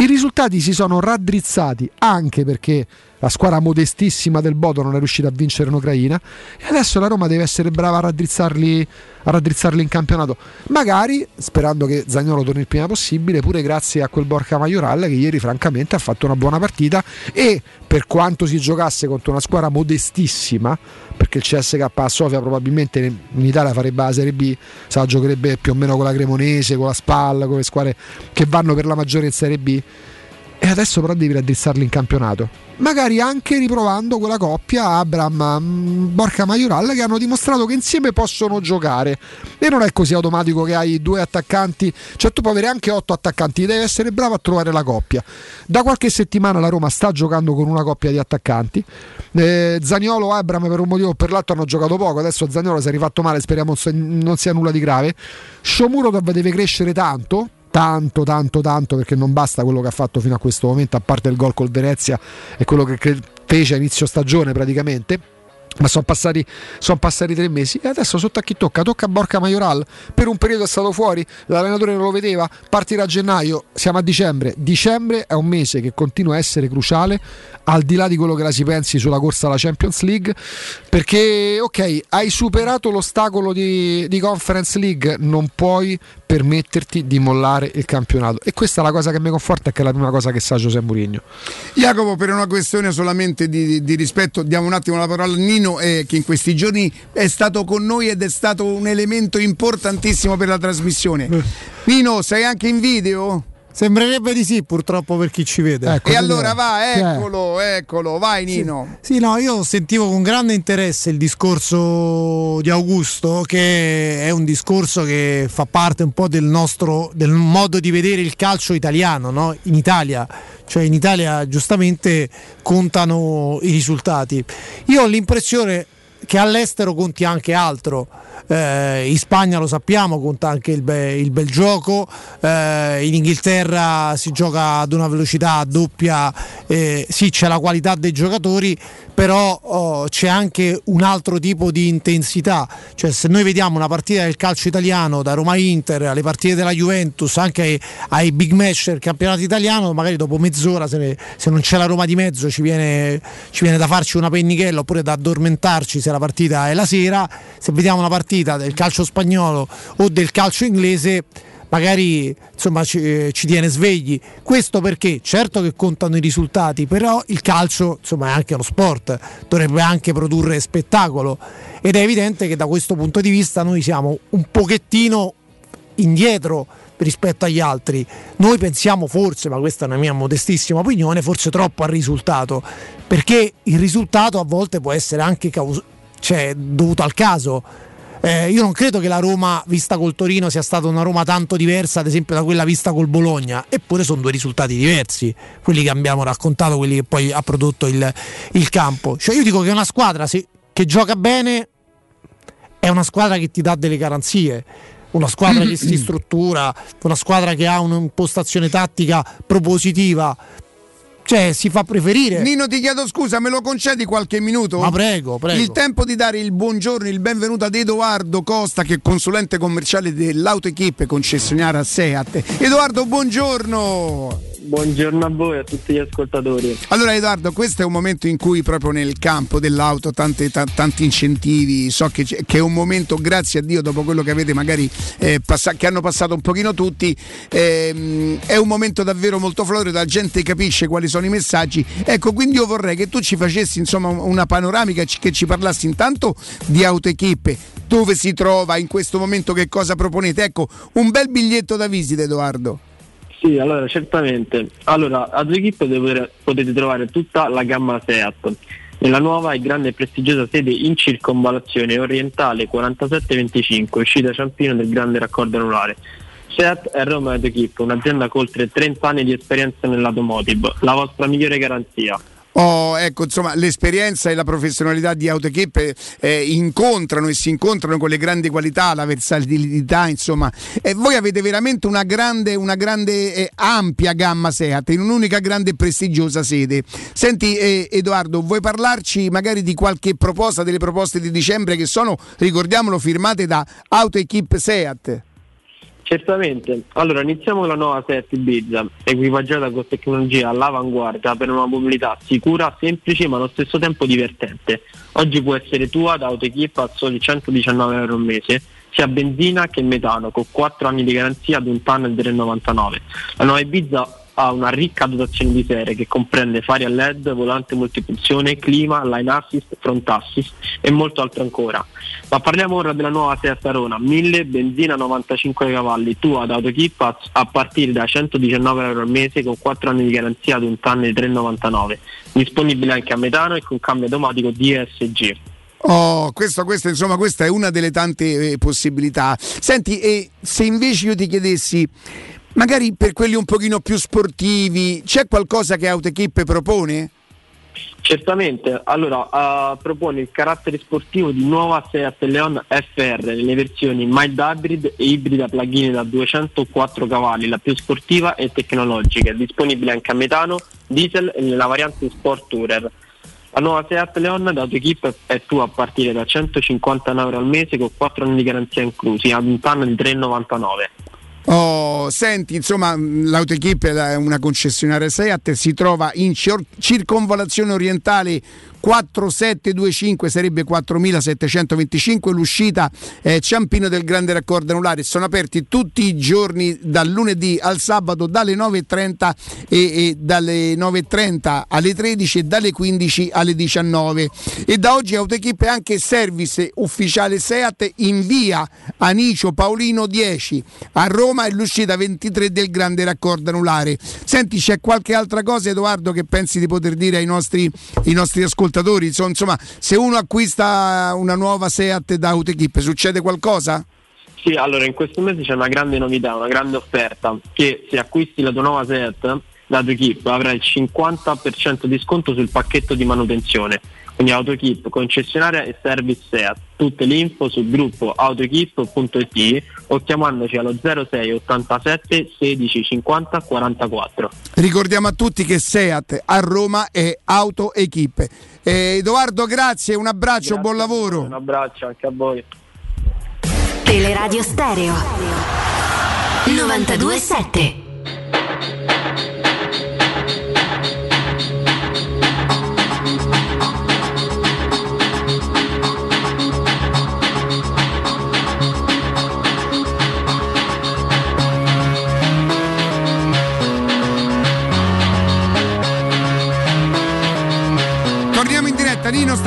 I risultati si sono raddrizzati anche perché la squadra modestissima del Bodo non è riuscita a vincere in Ucraina e adesso la Roma deve essere brava a raddrizzarli, a raddrizzarli in campionato. Magari, sperando che Zagnolo torni il prima possibile, pure grazie a quel Borca Majoral che ieri francamente ha fatto una buona partita e per quanto si giocasse contro una squadra modestissima, perché il CSK a Sofia probabilmente in Italia farebbe la Serie B, se la giocherebbe più o meno con la Cremonese, con la Spalla, con le squadre che vanno per la maggiore in Serie B e adesso però devi raddrizzarli in campionato. Magari anche riprovando quella coppia Abram mm, Borca Majoral che hanno dimostrato che insieme possono giocare. E non è così automatico che hai due attaccanti, cioè tu puoi avere anche otto attaccanti, devi essere bravo a trovare la coppia. Da qualche settimana la Roma sta giocando con una coppia di attaccanti. Eh, Zaniolo e Abram per un motivo o per l'altro hanno giocato poco, adesso Zaniolo si è rifatto male, speriamo non sia nulla di grave. Shomurodov deve crescere tanto, tanto tanto tanto perché non basta quello che ha fatto fino a questo momento a parte il gol col Venezia e quello che fece a inizio stagione praticamente ma sono passati, son passati, tre mesi e adesso sotto a chi tocca? Tocca a Borca Majoral. Per un periodo è stato fuori, l'allenatore non lo vedeva, partirà a gennaio, siamo a dicembre. Dicembre è un mese che continua a essere cruciale, al di là di quello che la si pensi sulla corsa alla Champions League, perché ok, hai superato l'ostacolo di, di Conference League, non puoi permetterti di mollare il campionato. E questa è la cosa che mi conforta, che è la prima cosa che sa Giuseppe Mourinho. Jacopo, per una questione solamente di, di rispetto, diamo un attimo la parola a Nino, eh, che in questi giorni è stato con noi ed è stato un elemento importantissimo per la trasmissione. Nino, sei anche in video? Sembrerebbe di sì, purtroppo per chi ci vede. Ecco, e allora va, eccolo, eccolo, vai Nino. Sì. sì, no, io sentivo con grande interesse il discorso di Augusto, che è un discorso che fa parte un po' del nostro del modo di vedere il calcio italiano, no? In Italia. Cioè in Italia giustamente contano i risultati. Io ho l'impressione che all'estero conti anche altro eh, in Spagna lo sappiamo, conta anche il, be- il bel gioco, eh, in Inghilterra si gioca ad una velocità doppia, eh, sì c'è la qualità dei giocatori, però oh, c'è anche un altro tipo di intensità, cioè se noi vediamo una partita del calcio italiano da Roma Inter alle partite della Juventus, anche ai, ai big match del campionato italiano, magari dopo mezz'ora se, ne, se non c'è la Roma di mezzo ci viene, ci viene, da farci una pennichella oppure da addormentarci se la partita è la sera, se vediamo una partita del calcio spagnolo o del calcio inglese magari insomma, ci, eh, ci, tiene svegli. Questo perché certo che contano i risultati, però il calcio insomma, è anche uno sport, dovrebbe anche produrre spettacolo ed è evidente che da questo punto di vista noi siamo un pochettino indietro rispetto agli altri. Noi pensiamo forse, ma questa è una mia modestissima opinione, forse troppo al risultato, perché il risultato a volte può essere anche caus- cioè, dovuto al caso eh, io non credo che la Roma vista col Torino sia stata una Roma tanto diversa, ad esempio, da quella vista col Bologna, eppure sono due risultati diversi, quelli che abbiamo raccontato, quelli che poi ha prodotto il, il campo. Cioè, io dico che una squadra se, che gioca bene è una squadra che ti dà delle garanzie. Una squadra che si struttura, una squadra che ha un'impostazione tattica propositiva, cioè si fa preferire. Nino ti chiedo scusa, me lo concedi qualche minuto? Ma prego, prego. Il tempo di dare il buongiorno, il benvenuto ad Edoardo Costa che è consulente commerciale dell'Autoequipe concessionaria Seat. Edoardo, buongiorno. Buongiorno a voi e a tutti gli ascoltatori. Allora Edoardo, questo è un momento in cui proprio nel campo dell'auto tante, t- tanti incentivi, so che, che, è un momento, grazie a Dio, dopo quello che avete magari eh, passa- che hanno passato un pochino tutti, ehm, è un momento davvero molto florido, la gente capisce quali sono i messaggi. Ecco, quindi io vorrei che tu ci facessi insomma una panoramica, che ci parlassi intanto di Autoequipe, dove si trova in questo momento, che cosa proponete. Ecco, un bel biglietto da visita Edoardo. Sì, allora certamente. Allora, ad Equip potete trovare tutta la gamma Seat. Nella nuova e grande e prestigiosa sede in circonvallazione orientale 4725, uscita Ciampino del grande raccordo anulare. Seat è Roma Ed Equip, un'azienda con oltre 30 anni di esperienza nell'automotive, la vostra migliore garanzia. Oh, ecco, insomma, l'esperienza e la professionalità di AutoEquip eh, incontrano e si incontrano con le grandi qualità, la versatilità, insomma. E voi avete veramente una grande, una grande eh, ampia gamma Seat in un'unica grande e prestigiosa sede. Senti, eh, Edoardo, vuoi parlarci magari di qualche proposta, delle proposte di dicembre che sono, ricordiamolo, firmate da AutoEquip Seat? Certamente. Allora, iniziamo con la nuova Seat Ibiza, equipaggiata con tecnologia all'avanguardia per una mobilità sicura, semplice ma allo stesso tempo divertente. Oggi può essere tua da AutoEquip a soli 119 euro al mese, sia benzina che metano, con 4 anni di garanzia ad un tunnel del 99. La nuova Ibiza ha una ricca dotazione di serie che comprende fari a LED, volante multifunzione, clima, line assist, front assist e molto altro ancora. Ma parliamo ora della nuova Seat Arona, 1000 benzina 95 cavalli, tu ad AutoKip a, a partire da 119 euro al mese con 4 anni di garanzia ad un tunnel 399, disponibile anche a metano e con cambio automatico DSG. Oh, questo, questo, insomma, questa è una delle tante eh, possibilità. Senti, e se invece io ti chiedessi, magari per quelli un pochino più sportivi, c'è qualcosa che Autoequip propone? Certamente, allora uh, propone il carattere sportivo di nuova Seat Leon FR nelle versioni mild hybrid e ibrida plug-in da 204 cavalli, la più sportiva e tecnologica, disponibile anche a metano, diesel e nella variante Sport Tourer. La nuova Seat Leon da AutoEquip è tua a partire da 150 euro al mese con 4 anni di garanzia inclusi, ad un panno di 3,99. Oh, senti, insomma, l'Autoequip è una concessionaria Seat, si trova in cir- circonvalazione orientale 4725 sarebbe 4725 l'uscita eh, Ciampino del Grande Raccordo Anulare. Sono aperti tutti i giorni dal lunedì al sabato dalle 9.30 e, e dalle 9.30 alle 13 e dalle 15 alle 19 e da oggi Autoequip è anche service ufficiale Seat in via Anicio Paolino 10 a Roma è l'uscita 23 del Grande Raccordo Anulare senti c'è qualche altra cosa Edoardo che pensi di poter dire ai nostri, ai nostri ascoltatori insomma se uno acquista una nuova Seat da Autoequip succede qualcosa? Sì, allora in questo mese c'è una grande novità, una grande offerta, che se acquisti la tua nuova Seat da AutoEquip avrai il 50% di sconto sul pacchetto di manutenzione. Quindi AutoEquip, concessionaria e service SEAT. Tutte le info sul gruppo autoequip.it o chiamandoci allo 06 87 16 50 44. Ricordiamo a tutti che Seat a Roma è AutoEquip. Eh, Edoardo, grazie, un abbraccio, Grazie buon lavoro. Un abbraccio anche a voi. Teleradio Stereo 927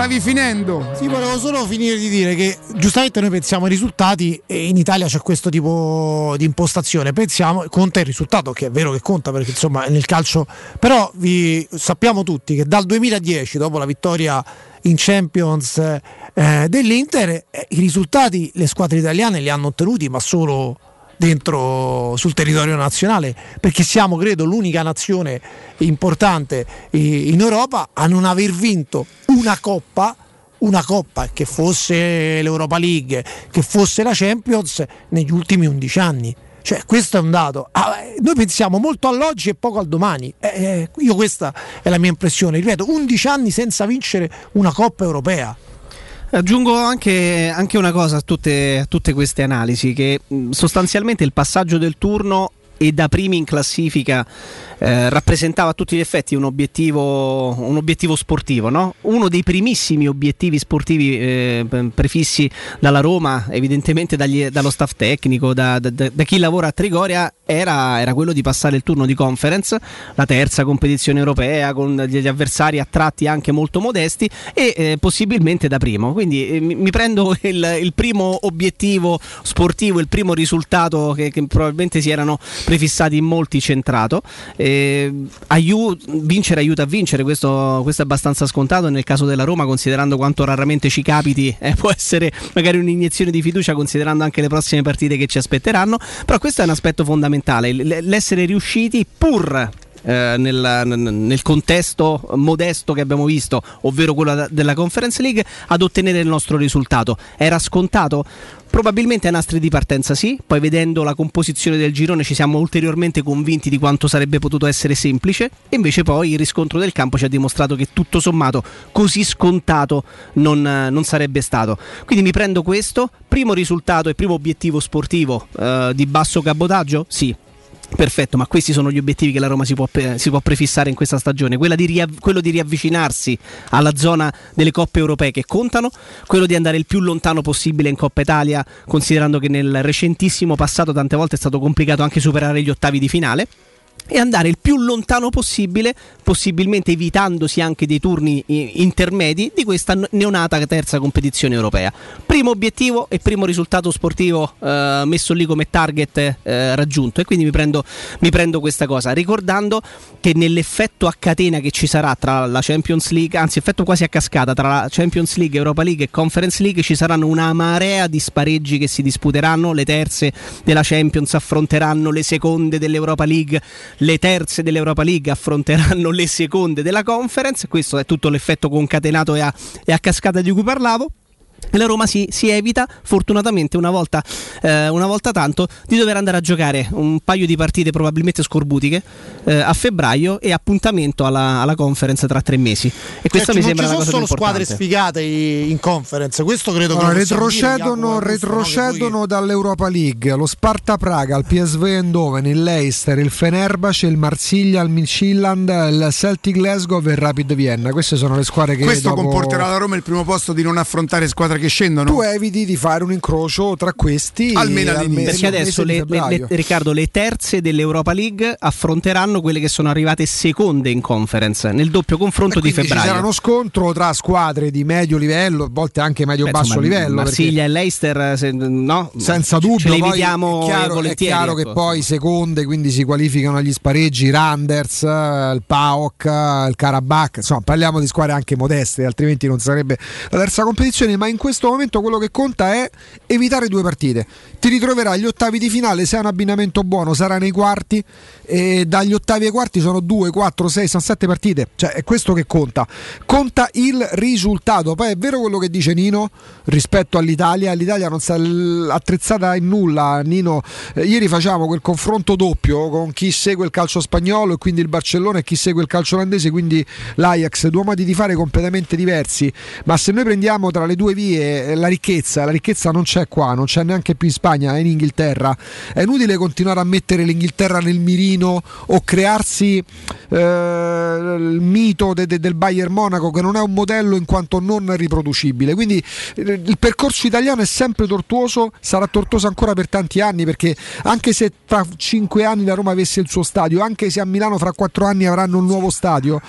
stavi finendo. Sì, volevo solo finire di dire che giustamente noi pensiamo ai risultati e in Italia c'è questo tipo di impostazione. Pensiamo, conta il risultato, che è vero che conta perché insomma nel calcio. Però vi sappiamo tutti che dal 2010, dopo la vittoria in Champions eh, dell'Inter, eh, i risultati le squadre italiane li hanno ottenuti, ma solo dentro sul territorio nazionale perché siamo credo l'unica nazione importante in Europa a non aver vinto una coppa una coppa che fosse l'Europa League che fosse la Champions negli ultimi 11 anni cioè, questo è un dato. Ah, noi pensiamo molto all'oggi e poco al domani. Eh, eh, io questa è la mia impressione. Ripeto, 11 anni senza vincere una Coppa europea. Aggiungo anche, anche una cosa a tutte, a tutte queste analisi, che sostanzialmente il passaggio del turno e da primi in classifica eh, rappresentava a tutti gli effetti un obiettivo, un obiettivo sportivo, no? uno dei primissimi obiettivi sportivi eh, prefissi dalla Roma, evidentemente dagli, dallo staff tecnico, da, da, da, chi lavora a Trigoria, era, era, quello di passare il turno di conference, la terza competizione europea con degli avversari a tratti anche molto modesti e eh, possibilmente da primo. Quindi eh, mi, mi, prendo il, il, primo obiettivo sportivo, il primo risultato che, che probabilmente si erano prefissati in molti centrato. Eh, aiu- vincere aiuta a vincere, questo, questo, è abbastanza scontato nel caso della Roma, considerando quanto raramente ci capiti, eh, può essere magari un'iniezione di fiducia considerando anche le prossime partite che ci aspetteranno, però questo è un aspetto fondamentale, l- l'essere riusciti pur eh, nel, nel, contesto modesto che abbiamo visto, ovvero quello della Conference League, ad ottenere il nostro risultato. Era scontato? Probabilmente a nastri di partenza sì, poi vedendo la composizione del girone ci siamo ulteriormente convinti di quanto sarebbe potuto essere semplice e invece poi il riscontro del campo ci ha dimostrato che tutto sommato così scontato non, non sarebbe stato. Quindi mi prendo questo, primo risultato e primo obiettivo sportivo eh, di basso cabotaggio? Sì, Perfetto, ma questi sono gli obiettivi che la Roma si può, si può prefissare in questa stagione, di riav- quello di riavvicinarsi alla zona delle coppe europee che contano, quello di andare il più lontano possibile in Coppa Italia, considerando che nel recentissimo passato tante volte è stato complicato anche superare gli ottavi di finale e andare il più lontano possibile, possibilmente evitandosi anche dei turni intermedi di questa neonata terza competizione europea. Primo obiettivo e primo risultato sportivo eh, messo lì come target eh, raggiunto e quindi mi prendo, mi prendo, questa cosa, ricordando che nell'effetto a catena che ci sarà tra la Champions League, anzi effetto quasi a cascata tra la Champions League, Europa League e Conference League ci saranno una marea di spareggi che si disputeranno, le terze della Champions affronteranno le seconde dell'Europa League le terze dell'Europa League affronteranno le seconde della conference, questo è tutto l'effetto concatenato e a, e a cascata di cui parlavo la Roma si, si, evita fortunatamente una volta, eh, una volta, tanto di dover andare a giocare un paio di partite probabilmente scorbutiche eh, a febbraio e appuntamento alla, alla, conference tra tre mesi. E questo cioè, mi sembra una cosa Non ci sono solo squadre sfigate in conference questo credo che no, retrocedono, dire, retrocedono no, dall'Europa League. Lo Sparta Praga, il PSV Eindhoven il Leicester, il Fenerbahce il Marsiglia, il Midtjylland il Celtic Glasgow e il Rapid Vienna. Queste sono le squadre che questo dopo... comporterà la Roma il primo posto di non affrontare squadre che scendono. Tu eviti di fare un incrocio tra questi almeno all'inizio. Perché adesso le, le, le, Riccardo, le terze dell'Europa League affronteranno quelle che sono arrivate seconde in conference nel doppio confronto di febbraio. Ci sarà uno scontro tra squadre di medio livello, a volte anche medio-basso livello. Marsiglia perché... e Leicester, se, no? senza dubbio. Ce le evitiamo è chiaro, è chiaro ecco. che poi seconde, quindi si qualificano agli spareggi Randers, il PAOK, il Karabakh. Insomma, parliamo di squadre anche modeste, altrimenti non sarebbe la terza competizione. Ma in questo momento quello che conta è evitare due partite. Ti ritroverai agli ottavi di finale, se hai un abbinamento buono sarà nei quarti e dagli ottavi ai quarti sono 2, 4, 6, sono 7 partite. Cioè è questo che conta. Conta il risultato. Poi è vero quello che dice Nino rispetto all'Italia. L'Italia non sta attrezzata in nulla. Nino, eh, ieri facciamo quel confronto doppio con chi segue il calcio spagnolo e quindi il Barcellona e chi segue il calcio olandese, quindi l'Ajax, due modi di fare completamente diversi. Ma se noi prendiamo tra le due vie la ricchezza, la ricchezza non c'è qua, non c'è neanche più in Spagna, è in Inghilterra. È inutile continuare a mettere l'Inghilterra nel mirino o crearsi eh, il mito de, de, del Bayern Monaco che non è un modello in quanto non riproducibile. Quindi eh, il percorso italiano è sempre tortuoso, sarà tortuoso ancora per tanti anni perché anche se tra cinque anni la Roma avesse il suo stadio, anche se a Milano fra quattro anni avranno un nuovo stadio,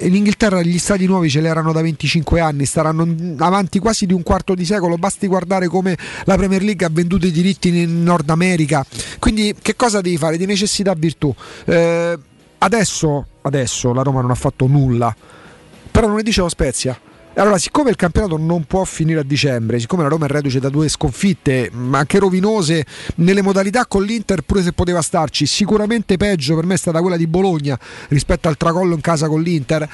in Inghilterra gli stadi nuovi ce li erano da 25 anni, staranno avanti quasi di un quarto di secolo, basti guardare come la Premier League ha venduto i diritti in Nord America. Quindi che cosa devi fare? Di necessità virtù. Eh, adesso, adesso la Roma non ha fatto nulla, però non ne dice lo Spezia. Allora, siccome il campionato non può finire a dicembre, siccome la Roma è reduce da due sconfitte, ma anche rovinose nelle modalità con l'Inter, pure se poteva starci, sicuramente peggio per me è stata quella di Bologna rispetto al tracollo in casa con l'Inter.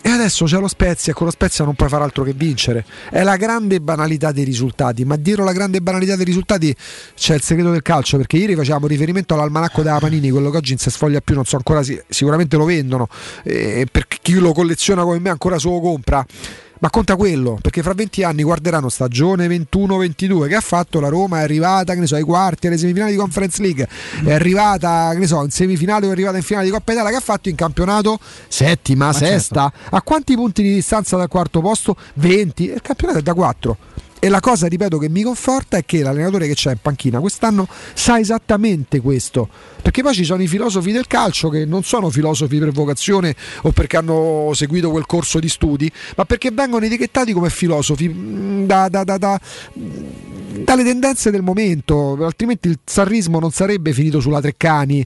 E adesso c'è lo Spezia e con lo Spezia non puoi fare altro che vincere. È la grande banalità dei risultati, ma dietro la grande banalità dei risultati c'è il segreto del calcio, perché ieri facevamo riferimento all'almanacco della Panini, quello che oggi non si sfoglia più, non so ancora, sicuramente lo vendono, e per chi lo colleziona come me ancora solo compra ma conta quello, perché fra 20 anni guarderanno stagione 21-22 che ha fatto la Roma, è arrivata, che ne so, ai quarti, alle semifinali di Conference League, è arrivata, che ne so, in semifinale o è arrivata in finale di Coppa Italia, che ha fatto in campionato settima, ma sesta. Certo. A quanti punti di distanza dal quarto posto? 20, e il campionato è da 4. E la cosa, ripeto, che mi conforta è che l'allenatore che c'è in panchina quest'anno sa esattamente questo. Perché poi ci sono i filosofi del calcio che non sono filosofi per vocazione o perché hanno seguito quel corso di studi, ma perché vengono etichettati come filosofi mm, da, da, da, da dalle tendenze del momento, altrimenti il sarrismo non sarebbe finito sulla Treccani,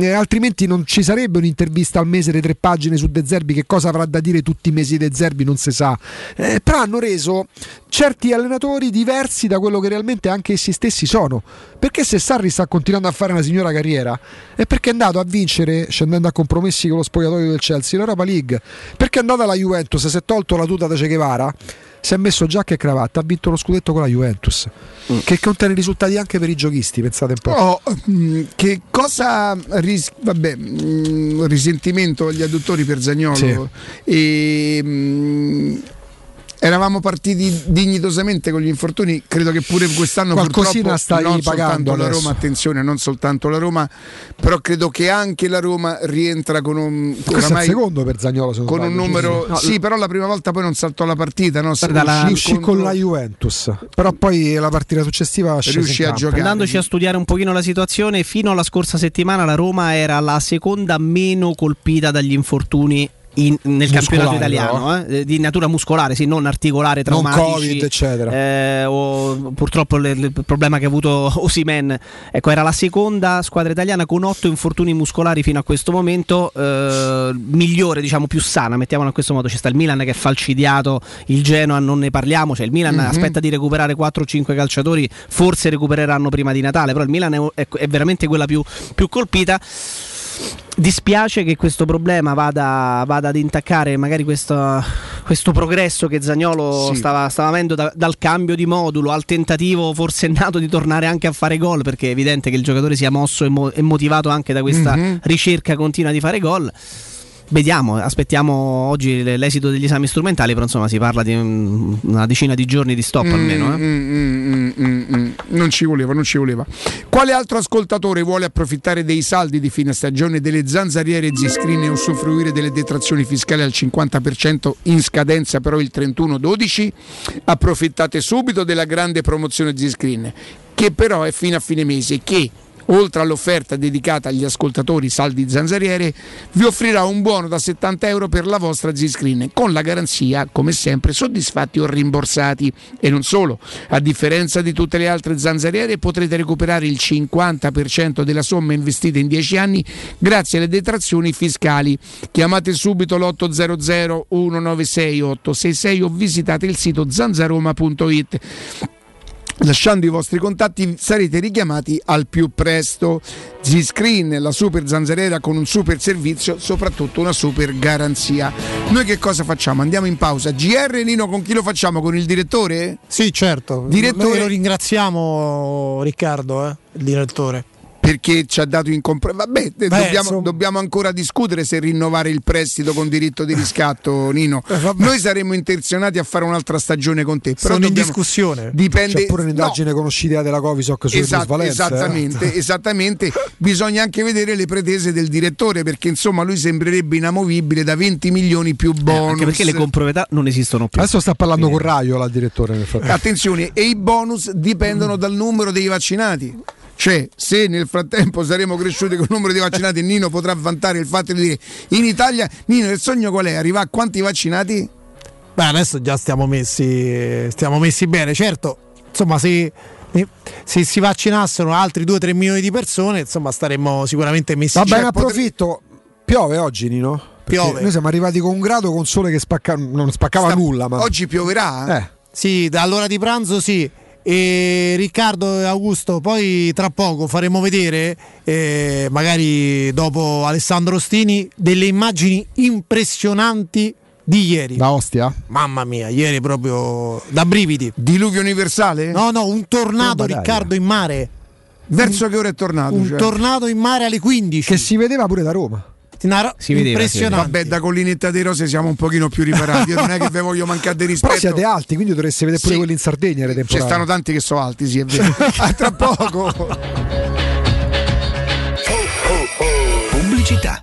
eh, altrimenti non ci sarebbe un'intervista al mese di tre pagine su De Zerbi, che cosa avrà da dire tutti i mesi De Zerbi non si sa, eh, però hanno reso certi allenatori diversi da quello che realmente anche essi stessi sono, perché se Sarri sta continuando a fare una signora carriera è perché è andato a vincere scendendo a compromessi con lo spogliatoio del Chelsea, l'Europa League, perché è andata alla Juventus, si è tolto la tuta da Che Guevara si è messo giacca e cravatta, ha vinto lo scudetto con la Juventus, mm. che contiene risultati anche per i giochisti, pensate un po'. Oh, mh, che cosa ris- vabbè, mh, risentimento agli adduttori per Zagnolo Sì. e mh, eravamo partiti dignitosamente con gli infortuni, credo che pure quest'anno Qualcosina purtroppo stai non soltanto la adesso. Roma, attenzione, non soltanto la Roma, però credo che anche la Roma rientra con un Questo è il oramai- secondo per Zagnolo, con un sbaglio, numero sì, sì. sì, però la prima volta poi non saltò la partita, no? Guarda, la- Uscì uscì contro- con la Juventus, però poi la partita successiva Riuscì a giocare. Andandoci a studiare un pochino la situazione, fino alla scorsa settimana la Roma era la seconda meno colpita dagli infortuni in- nel Muscolare, campionato italiano, no? eh, di natura muscolare, sì, non articolare, Non traumatici, Covid, eccetera. eh, o purtroppo le- le- il problema che ha avuto Osimen. Ecco, era la seconda squadra italiana con otto infortuni muscolari fino a questo momento, eh, migliore, diciamo più sana, mettiamola in questo modo. C'è sta il Milan che è falcidiato, il Genoa non ne parliamo, cioè il Milan Mhm. aspetta di recuperare 4-5 calciatori, forse recupereranno prima di Natale, però il Milan è, è- è veramente quella più, più colpita. Dispiace che questo problema vada, vada ad intaccare magari questo, questo progresso che Zagnolo Sì. stava, stava avendo da- dal cambio di modulo al tentativo forse nato di tornare anche a fare gol perché è evidente che il giocatore sia mosso e, mo- e motivato anche da questa Mhm. ricerca continua di fare gol. Vediamo, aspettiamo oggi l'esito degli esami strumentali, però insomma si parla di un- una decina di giorni di stop almeno. eh. Mm, mm, mm, mm, mm. Non ci voleva, non ci voleva. Quale altro ascoltatore vuole approfittare dei saldi di fine stagione delle zanzariere Ziscreen e usufruire delle detrazioni fiscali al 50% in scadenza però il 31-12? Approfittate subito della grande promozione Ziscreen che però è fino a fine mese che oltre all'offerta dedicata agli ascoltatori saldi zanzariere, vi offrirà un buono da 70 euro per la vostra Z-Screen, con la garanzia, come sempre, soddisfatti o rimborsati. E non solo, a differenza di tutte le altre zanzariere, potrete recuperare il 50% della somma investita in 10 anni grazie alle detrazioni fiscali. Chiamate subito l'800 196 866 o visitate il sito zanzaroma.it. Lasciando i vostri contatti sarete richiamati al più presto. Z-Screen, la super zanzariera con un super servizio, soprattutto una super garanzia. Noi che cosa facciamo? Andiamo in pausa. GR Nino con chi lo facciamo? Con il direttore? Sì, certo. Direttore- Noi lo ringraziamo Riccardo, eh, il direttore. Perché ci ha dato in compra. Vabbè, eh, dobbiamo, insomma. dobbiamo ancora discutere se rinnovare il prestito con diritto di riscatto, Nino. Eh, vabbè. Noi saremmo intenzionati a fare un'altra stagione con te. Però Sono in dobbiamo- discussione. Dipende. C'è pure un'indagine conoscitiva della Covisoc sulle Esatto, plusvalenze, eh. esattamente, esattamente. Bisogna anche vedere le pretese del direttore perché insomma lui sembrerebbe inamovibile da 20 milioni più bonus. Eh, Anche perché le comproprietà non esistono più. Adesso sta parlando con Raio, il direttore. Nel frattempo. Attenzione, e i bonus dipendono dal numero dei vaccinati. Cioè, se nel frattempo saremo cresciuti con il numero di vaccinati, Nino potrà vantare il fatto di dire in Italia, Nino, il sogno qual è? Arriva a quanti vaccinati? Beh, adesso già stiamo messi, stiamo messi bene. Certo, insomma, se, se si vaccinassero altri 2-3 milioni di persone, insomma, staremmo sicuramente messi Va bene, Cioè, potre- approfitto. Piove oggi, Nino? Perché Piove. Noi siamo arrivati con un grado con sole che spacca, non spaccava Sta- nulla. Ma... Oggi pioverà? Eh. Sì, dall'ora di pranzo sì. E Riccardo e Augusto, poi tra poco faremo vedere, eh, magari dopo Alessandro Ostini, delle immagini impressionanti di ieri. Da Ostia? Mamma mia, ieri proprio da brividi. Diluvio universale? No, no, un tornado, Oh, dai. Riccardo, in mare. Verso che ora è tornato? Un cioè? tornado in mare alle 15. Che si vedeva pure da Roma. Una Si vedeva, impressionante. Vabbè, da Collinetta dei Rose siamo un pochino più riparati. Io non è che vi voglio mancare di rispetto. Però siete alti, quindi dovreste vedere pure Sì. quelli in Sardegna. Ci stanno tanti che sono alti, sì, è vero. A tra poco. Pubblicità.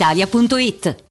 brispalitalia.it.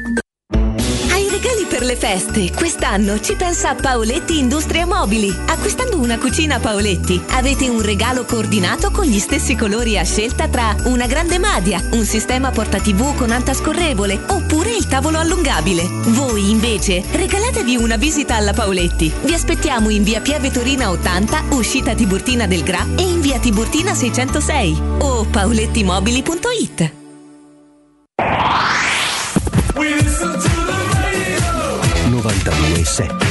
Le feste. Quest'anno ci pensa Paoletti Industria Mobili. Acquistando una cucina Paoletti avete un regalo coordinato con gli stessi colori a scelta tra una grande madia, un sistema porta TV con alta scorrevole oppure il tavolo allungabile. Voi invece regalatevi una visita alla Paoletti. Vi aspettiamo in via Pieve Torina 80, uscita Tiburtina del Gra e in via Tiburtina 606 o paolettimobili.it. e 7.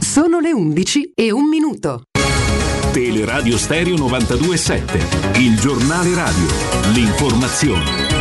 Sono le 11 e un minuto. Teleradio Stereo 92.7. Il giornale radio. L'informazione.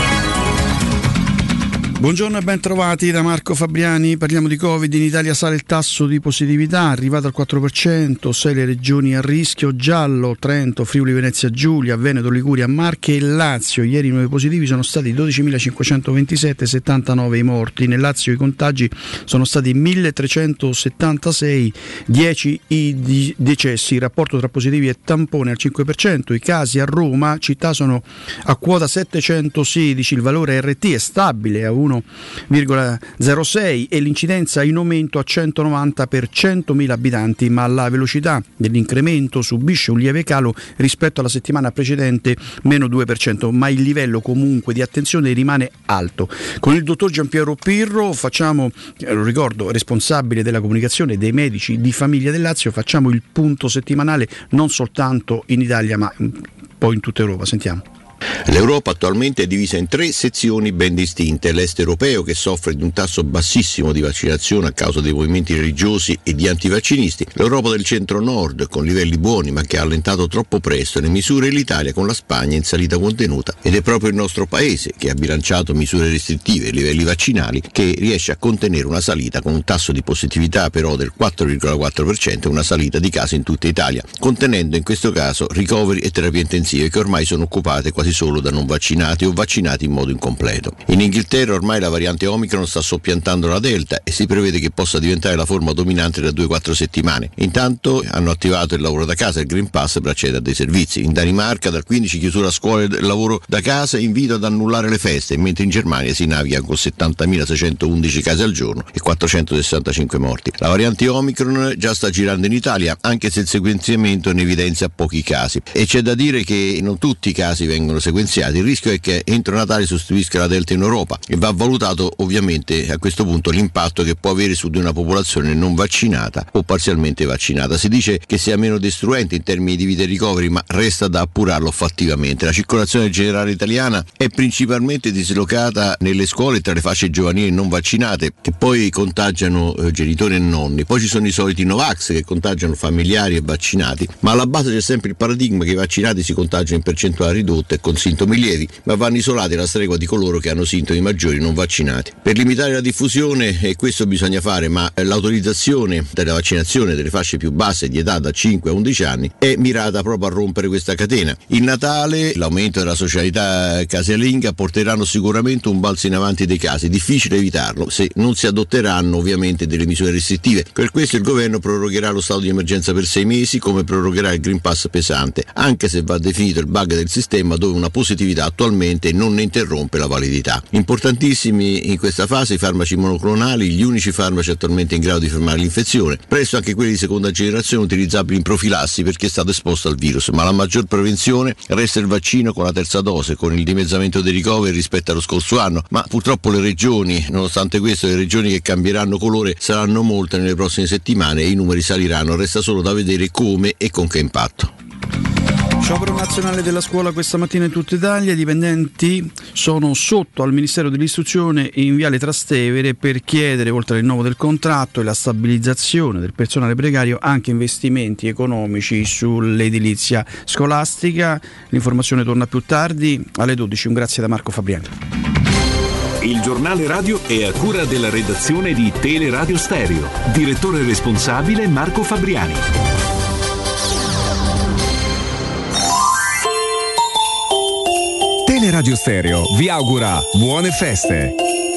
Buongiorno e ben trovati da Marco Fabriani, parliamo di Covid, in Italia sale il tasso di positività, arrivato al 4%, 6 le regioni a rischio, giallo, Trento, Friuli, Venezia Giulia, Veneto, Liguria, Marche e Lazio, ieri i nuovi positivi sono stati 12.527, 79 i morti, nel Lazio i contagi sono stati 1.376, 10 i decessi, il rapporto tra positivi e tampone al 5%, i casi a Roma, città sono a quota 716, il valore RT è stabile a 1,06 e l'incidenza in aumento a 190 per 100.000 abitanti, ma la velocità dell'incremento subisce un lieve calo rispetto alla settimana precedente, meno 2%, ma il livello comunque di attenzione rimane alto. Con il dottor Giampiero Pirro facciamo, eh, lo ricordo, responsabile della comunicazione dei medici di famiglia del Lazio, facciamo il punto settimanale non soltanto in Italia ma mm, poi in tutta Europa. Sentiamo. L'Europa attualmente è divisa in tre sezioni ben distinte. L'est europeo che soffre di un tasso bassissimo di vaccinazione a causa dei movimenti religiosi e di antivaccinisti, l'Europa del centro-nord con livelli buoni ma che ha allentato troppo presto. Le misure e l'Italia con la Spagna in salita contenuta. Ed è proprio il nostro paese che ha bilanciato misure restrittive e livelli vaccinali che riesce a contenere una salita con un tasso di positività però del 4,4% e una salita di casi in tutta Italia, contenendo in questo caso ricoveri e terapie intensive che ormai sono occupate quasi solo da non vaccinati o vaccinati in modo incompleto. In Inghilterra ormai la variante Omicron sta soppiantando la Delta e si prevede che possa diventare la forma dominante da 2-4 settimane. Intanto hanno attivato il lavoro da casa e il Green Pass per accedere a dei servizi. In Danimarca dal 15 chiusura a scuola e lavoro da casa invito ad annullare le feste, mentre in Germania si naviga con 70.611 casi al giorno e 465 morti. La variante Omicron già sta girando in Italia, anche se il sequenziamento ne evidenzia pochi casi. E c'è da dire che non tutti i casi vengono sequenziati. Il rischio è che entro Natale sostituisca la Delta in Europa e va valutato ovviamente a questo punto l'impatto che può avere su di una popolazione non vaccinata o parzialmente vaccinata. Si dice che sia meno destruente in termini di vite e ricoveri, ma resta da appurarlo fattivamente. La circolazione generale italiana è principalmente dislocata nelle scuole tra le fasce giovanili non vaccinate che poi contagiano eh, genitori e nonni. Poi ci sono i soliti Novax che contagiano familiari e vaccinati, ma alla base c'è sempre il paradigma che i vaccinati si contagiano in percentuale ridotta e con sintomi lievi, ma vanno isolati alla stregua di coloro che hanno sintomi maggiori non vaccinati. Per limitare la diffusione, e questo bisogna fare, ma l'autorizzazione della vaccinazione delle fasce più basse di età da 5 a 11 anni è mirata proprio a rompere questa catena. Il Natale, l'aumento della socialità casalinga porteranno sicuramente un balzo in avanti dei casi, difficile evitarlo se non si adotteranno ovviamente delle misure restrittive. Per questo il governo prorogherà lo stato di emergenza per sei mesi come prorogherà il Green Pass pesante, anche se va definito il bug del sistema dove una positività attualmente non ne interrompe la validità. Importantissimi in questa fase i farmaci monoclonali, gli unici farmaci attualmente in grado di fermare l'infezione, presto anche quelli di seconda generazione utilizzabili in profilassi per chi è stato esposto al virus, ma la maggior prevenzione resta il vaccino con la terza dose, con il dimezzamento dei ricoveri rispetto allo scorso anno, ma purtroppo le regioni, nonostante questo, le regioni che cambieranno colore saranno molte nelle prossime settimane e i numeri saliranno, resta solo da vedere come e con che impatto. Sciopero nazionale della scuola questa mattina in tutta Italia, i dipendenti sono sotto al Ministero dell'Istruzione in Viale Trastevere per chiedere, oltre al rinnovo del contratto e la stabilizzazione del personale precario, anche investimenti economici sull'edilizia scolastica. L'informazione torna più tardi alle 12. Un grazie da Marco Fabriani. Il giornale radio è a cura della redazione di Teleradio Stereo. Direttore responsabile Marco Fabriani. Teleradio Stereo vi augura buone feste.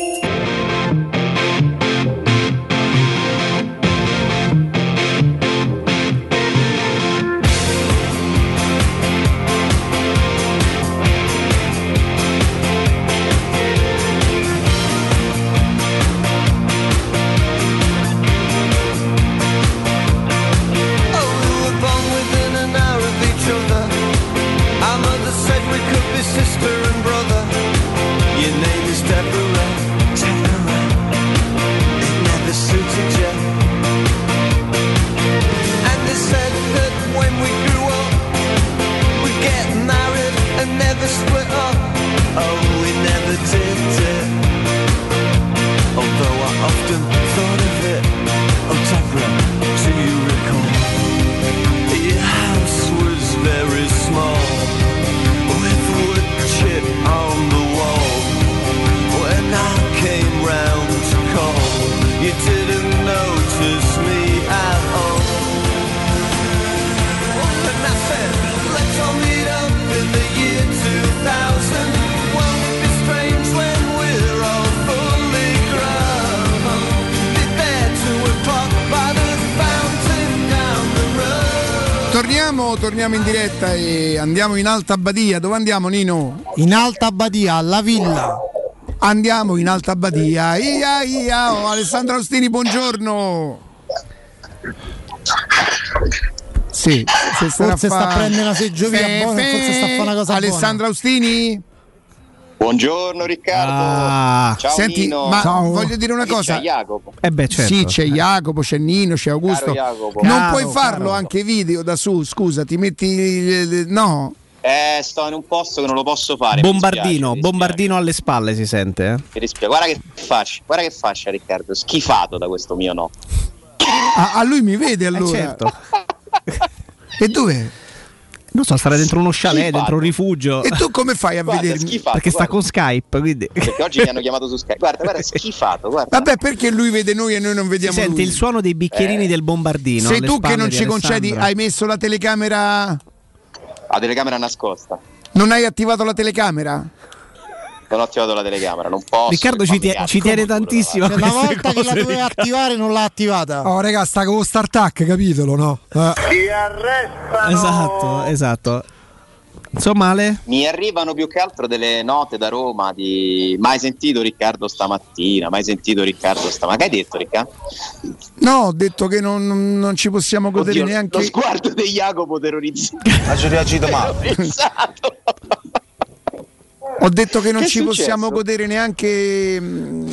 Torniamo, torniamo in diretta e andiamo in Alta Badia. Dove andiamo Nino? In Alta Badia, alla villa. Andiamo in Alta Badia. Ia, ia, oh, Alessandro Austini, buongiorno. Sì, se Forse a sta fa- prendendo una seggiovia Fe- buona, fe- forse sta a fare una cosa Alessandro Austini? Buongiorno Riccardo. Ah. Ciao Senti, Nino. ma voglio dire una cosa. C'è Jacopo. Eh beh, certo. Sì, c'è Jacopo, c'è Nino, c'è Augusto. Caro. Non Caro, puoi farlo caro. anche video da su, scusa, ti metti. il- No. Eh, sto in un posto che non lo posso fare. Bombardino, bombardino alle spalle si sente. Eh? dispiace, mi dispiace. Guarda che faccia, guarda che faccia Riccardo, schifato da questo mio no. A, a lui mi vede allora. certo. E dov'è? Non so, stare dentro uno chalet, Schifato. dentro un rifugio. E tu come fai a Guarda, vedermi? schifato, Perché sta guarda. con Skype, quindi. Perché oggi mi hanno chiamato su Skype. Guarda, guarda, schifato, guarda. Vabbè, perché lui vede noi e noi non vediamo sente lui? il suono dei bicchierini Eh. del bombardino. Sei tu che non ci concedi, hai messo la telecamera. La telecamera nascosta. Non hai attivato la telecamera? Non ho attivato la telecamera, non posso. Riccardo ci, tie- ci tiene tantissimo. Cioè, una volta che la doveva attivare non l'ha attivata. Oh, raga, sta con lo start capitolo, no? Eh. Esatto, esatto. Insomma, Ale? Mi arrivano più che altro delle note da Roma di mai sentito Riccardo stamattina, mai sentito Riccardo stamattina. Che hai detto Riccardo? No, ho detto che non, non- non ci possiamo godere Oddio, neanche. Lo sguardo di Jacopo terrorizzato. Ha reagito male. Ho detto che non Che ci successo? possiamo godere neanche mm,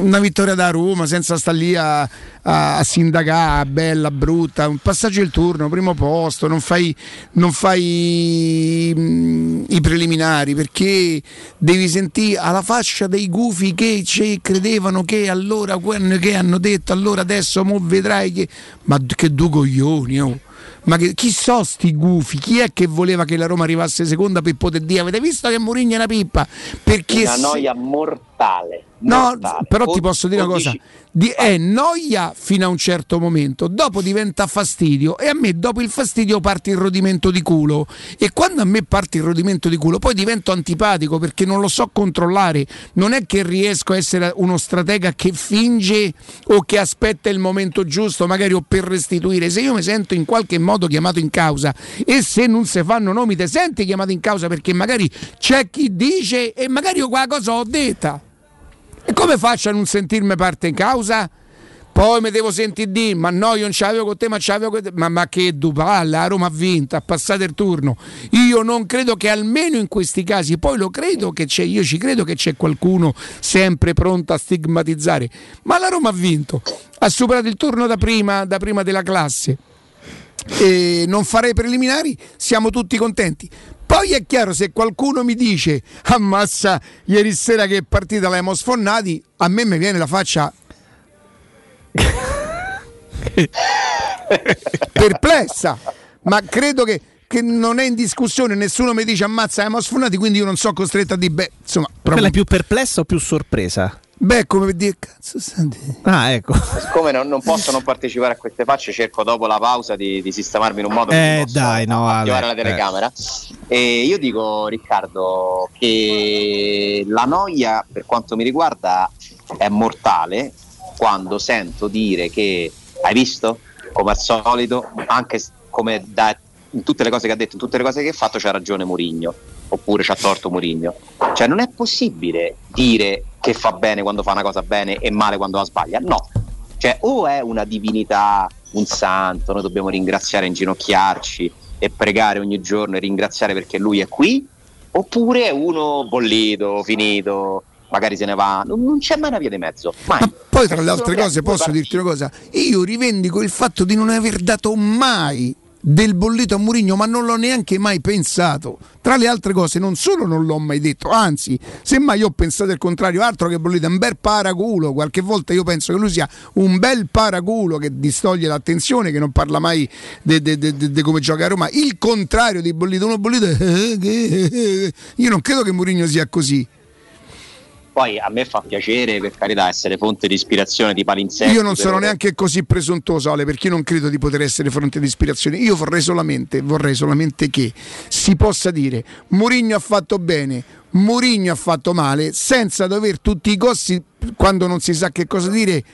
una vittoria da Roma senza stare lì a, a, a sindacare, bella, brutta, un passaggio il turno, primo posto, non fai, non fai mm, i preliminari perché devi sentire alla faccia dei gufi che ci credevano che allora che hanno detto allora adesso mo vedrai che ma che due coglioni oh. Ma che, chi so sti gufi? Chi è che voleva che la Roma arrivasse seconda per poter dire avete visto che Mourinho è una pippa? Perché Una noia mortale. No, mortale. però ti posso dire una cosa. 11 Di- è noia fino a un certo momento, dopo diventa fastidio e a me dopo il fastidio parte il rodimento di culo e quando a me parte il rodimento di culo poi divento antipatico perché non lo so controllare, non è che riesco a essere uno stratega che finge o che aspetta il momento giusto magari o per restituire, se io mi sento in qualche modo chiamato in causa e se non si fanno nomi te senti chiamato in causa perché magari c'è chi dice e magari io qua cosa ho detta. E come faccio a non sentirmi parte in causa? Poi mi devo sentire dire, ma no, io non ce l'avevo con te, ma ce l'avevo con te. Ma, ma che dupalla, la Roma ha vinto, ha passato il turno. Io non credo che almeno in questi casi, poi lo credo che c'è, io ci credo che c'è qualcuno sempre pronto a stigmatizzare. Ma la Roma ha vinto, ha superato il turno da prima, da prima della classe. E non farei preliminari, siamo tutti contenti. Poi è chiaro, se qualcuno mi dice ammazza ieri sera che partita l'abbiamo sfonnati, a me mi viene la faccia perplessa, ma credo che, che non è in discussione, nessuno mi dice ammazza l'abbiamo sfonnati, quindi io non sono costretto a dire, beh, insomma, Quella proprio, è più perplessa o più sorpresa? Beh, come per dire, cazzo, senti. Ah, ecco. Siccome non, non posso non partecipare a queste facce, cerco dopo la pausa di, di sistemarmi in un modo Eh, che dai, no, attivare la eh. telecamera. E io dico, Riccardo, che la noia, per quanto mi riguarda, è mortale quando sento dire che hai visto, come al solito, anche come da in tutte le cose che ha detto, in tutte le cose che ha fatto, c'ha ragione Murigno. Oppure c'ha torto Murigno. Cioè, non è possibile dire che fa bene quando fa una cosa bene e male quando la sbaglia. No, cioè, o è una divinità, un santo, noi dobbiamo ringraziare, inginocchiarci e pregare ogni giorno e ringraziare perché lui è qui, oppure è uno bollito, finito, magari se ne va. Non, non c'è mai una via di mezzo. Mai. Poi tra le altre Sono cose posso dirti una cosa, io rivendico il fatto di non aver dato mai del bollito a Murigno, ma non l'ho neanche mai pensato. Tra le altre cose, non solo non l'ho mai detto, anzi, semmai io ho pensato il contrario, altro che bollito, è un bel paraculo. Qualche volta io penso che lui sia un bel paraculo che distoglie l'attenzione, che non parla mai di come gioca a Roma. Il contrario di bollito, uno bollito, io non credo che Murigno sia così. Poi a me fa piacere, per carità, essere fonte di ispirazione di palinsetti. Io non sono però- neanche così presuntuoso, Ale, perché io non credo di poter essere fonte di ispirazione. Io vorrei solamente, vorrei solamente che si possa dire Mourinho ha fatto bene, Mourinho ha fatto male, senza dover tutti i gossi, quando non si sa che cosa dire,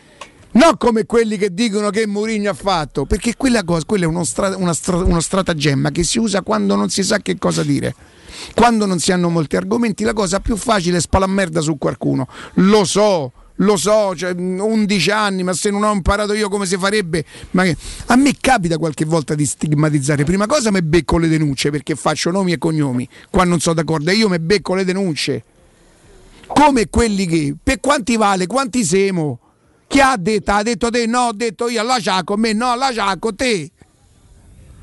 Non come quelli che dicono che Mourinho ha fatto, perché quella cosa, quella è uno, stra- una stra- uno stratagemma che si usa quando non si sa che cosa dire. Quando non si hanno molti argomenti, la cosa più facile è spalare merda su qualcuno. Lo so, lo so, cioè, mh, 11 anni, ma se non ho imparato io come si farebbe. Che- a me capita qualche volta di stigmatizzare. Prima cosa mi becco le denunce perché faccio nomi e cognomi. Qua non sono d'accordo, e io mi becco le denunce. Come quelli che, per quanti vale, quanti siamo? Chi ha detto? Ha detto te? No, ho detto io, la Ciaco, me no, la Ciaco, te.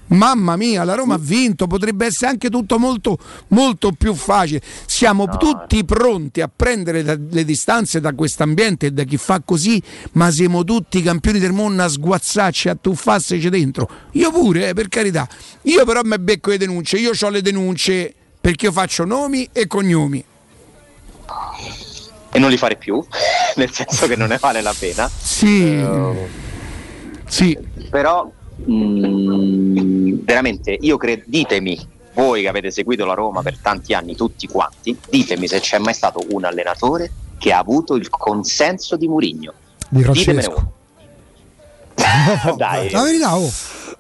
Mamma mia, la Roma ha vinto, potrebbe essere anche tutto molto, molto più facile. Siamo tutti pronti a prendere da- le distanze da questo ambiente e da chi fa così, ma siamo tutti campioni del mondo a sguazzarci, a tuffarsi dentro. Io pure, eh, per carità. Io però mi becco le denunce, io ho le denunce perché io faccio nomi e cognomi. E non li fare più, nel senso che non ne vale la pena. Sì. sì. Però mm, veramente io credo, ditemi, voi che avete seguito la Roma per tanti anni, tutti quanti, ditemi se c'è mai stato un allenatore che ha avuto il consenso di Murigno. Di Ditemene Francesco. uno. dai. La verità, oh.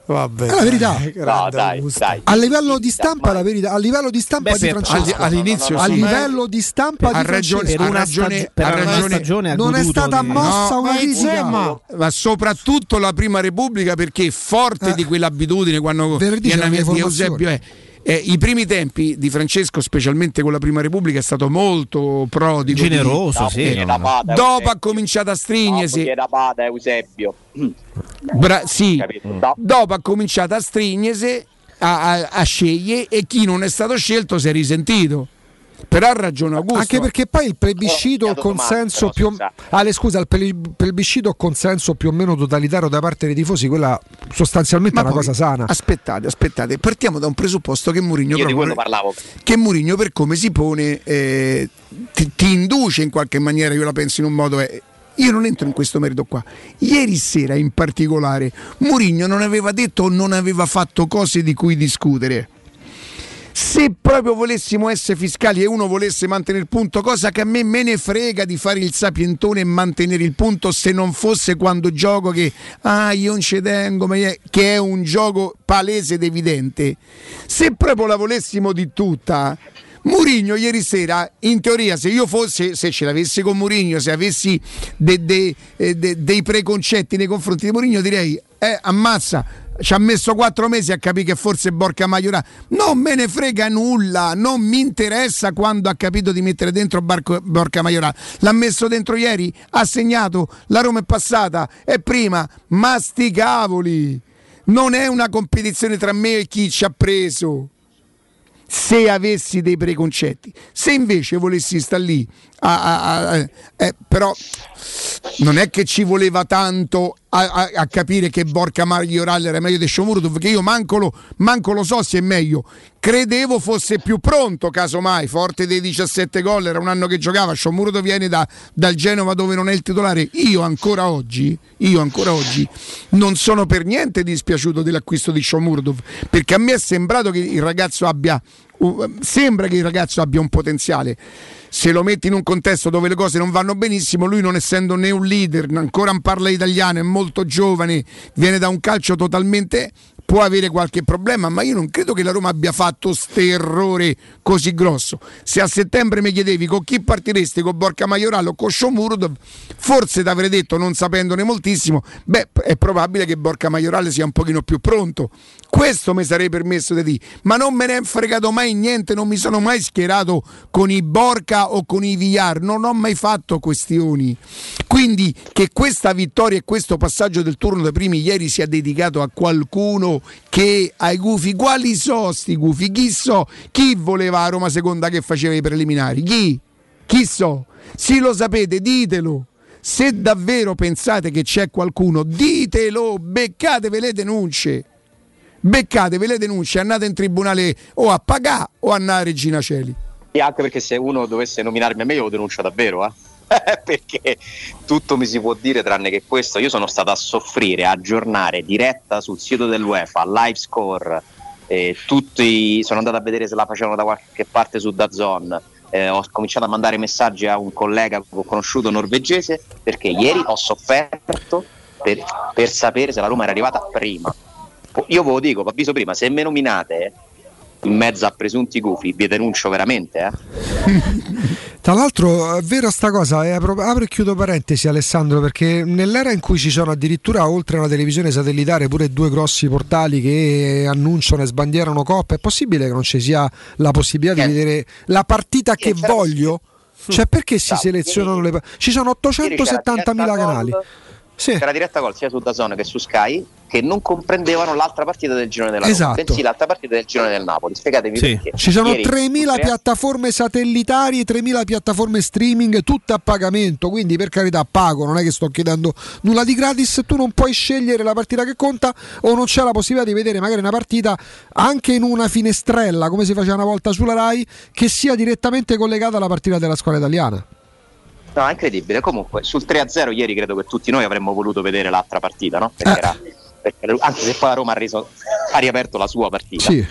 Vabbè. È la verità. No, dai, dai. A livello di stampa, la verità, a livello di stampa Beh, di per- Francesco, all- all'inizio a sì. livello di stampa di ragione, Francesco, ha ragione, ha ragione. non è stata mossa No, una ma critica. insomma, ma soprattutto la prima Repubblica perché forte di quell'abitudine quando Venerdì viene a. Eusebio è eh, I primi tempi di Francesco, specialmente con la Prima Repubblica, è stato molto prodigo. Generoso, di- sì. eh, da Pada, dopo ha cominciato a stringersi. Chiede da Pada, Eusebio. Bra- sì? No. dopo ha cominciato a stringersi, a, a, a scegliere e chi non è stato scelto si è risentito. Però ha ragione Augusto. Anche perché poi il plebiscito Oh, il consenso più Ale, scusa, il ple- plebiscito consenso più o meno totalitario da parte dei tifosi, quella sostanzialmente è una poi, cosa sana. Aspettate, aspettate, partiamo da un presupposto che Mourinho che Mourinho per come si pone eh, ti, ti induce in qualche maniera, io la penso in un modo eh, io non entro in questo merito qua. Ieri sera in particolare Mourinho non aveva detto o non aveva fatto cose di cui discutere. Se proprio volessimo essere fiscali e uno volesse mantenere il punto, cosa che a me me ne frega di fare il sapientone e mantenere il punto se non fosse quando gioco che ah io non ci tengo, ma io- che è un gioco palese ed evidente. Se proprio la volessimo di tutta, Murigno ieri sera, in teoria, se io fossi, se ce l'avessi con Murigno, se avessi de- de- eh, de- dei preconcetti nei confronti di Murigno, direi, eh, ammazza, ci ha messo quattro mesi a capire che forse Borca Maiorà. Non me ne frega nulla, non mi interessa quando ha capito di mettere dentro Barco- Borca Maiorà. L'ha messo dentro ieri, ha segnato, la Roma è passata, è prima, ma sti cavoli! Non è una competizione tra me e chi ci ha preso se avessi dei preconcetti. Se invece volessi stare lì, a- a- a- eh, però non è che ci voleva tanto a, a- capire che Borca Maglioral era meglio di Shomurov, perché io manco lo, manco lo so se è meglio. Credevo fosse più pronto, casomai, forte dei 17 gol, era un anno che giocava, Shomurov viene da- dal Genova dove non è il titolare. Io ancora oggi, io ancora oggi non sono per niente dispiaciuto dell'acquisto di Shomurdov, perché a me è sembrato che il ragazzo abbia sembra che il ragazzo abbia un potenziale. Se lo metti in un contesto dove le cose non vanno benissimo, lui non essendo né un leader, ancora non parla italiano, è molto giovane, viene da un calcio totalmente può avere qualche problema, ma io non credo che la Roma abbia fatto ste errore così grosso. Se a settembre mi chiedevi con chi partiresti, con Borca Maiorallo o con Shomurov, forse ti avrei detto, non sapendone moltissimo, beh, è probabile che Borca Maiorale sia un pochino più pronto. Questo mi sarei permesso di dire, ma non me ne è fregato mai niente, non mi sono mai schierato con i Borca o con i Villar, non ho mai fatto questioni. Quindi che questa vittoria e questo passaggio del turno dei primi ieri sia dedicato a qualcuno che ai gufi, quali so sti gufi? Chi so? Chi voleva a Roma seconda che faceva i preliminari? Chi? Chi so? Se lo sapete, ditelo. Se davvero pensate che c'è qualcuno, ditelo, beccatevi le denunce. Beccatevi le denunce, andate in tribunale o a pagà o a Regina Celi. E anche perché se uno dovesse nominarmi a me io lo denuncio davvero, eh. perché tutto mi si può dire tranne che questo. Io sono stato a soffrire, a aggiornare diretta sul sito dell'UEFA, live score, eh, tutti, sono andato a vedere se la facevano da qualche parte su Dazon. eh, ho cominciato a mandare messaggi a un collega che ho conosciuto norvegese perché ieri ho sofferto per, per sapere se la Roma era arrivata prima. Io ve lo dico, vi avviso prima, se me nominate in mezzo a presunti gufi, vi denuncio veramente. Eh. Tra l'altro è vera sta cosa, eh, apro, e chiudo parentesi Alessandro, perché nell'era in cui ci sono addirittura oltre a una televisione satellitare pure due grossi portali che annunciano e sbandierano coppe, è possibile che non ci sia la possibilità di vedere la partita che voglio? Cioè perché si selezionano le partite? Ci sono 870.000 canali. Sì. C'era diretta gol sia su Dazon che su Sky che non comprendevano l'altra partita del girone della Esatto. Roma, bensì l'altra partita del girone del Napoli. Spiegatemi perché. Ci sono Ieri, 3.000 tre- piattaforme satellitari, 3.000 piattaforme streaming, tutte a pagamento, quindi per carità pago, non è che sto chiedendo nulla di gratis, tu non puoi scegliere la partita che conta o non c'è la possibilità di vedere magari una partita anche in una finestrella, come si faceva una volta sulla RAI, che sia direttamente collegata alla partita della squadra italiana. No, è incredibile. Comunque, sul 3-0 ieri credo che tutti noi avremmo voluto vedere l'altra partita, no? Perché era- perché- anche se poi la Roma ha, reso- ha riaperto la sua partita. Sì.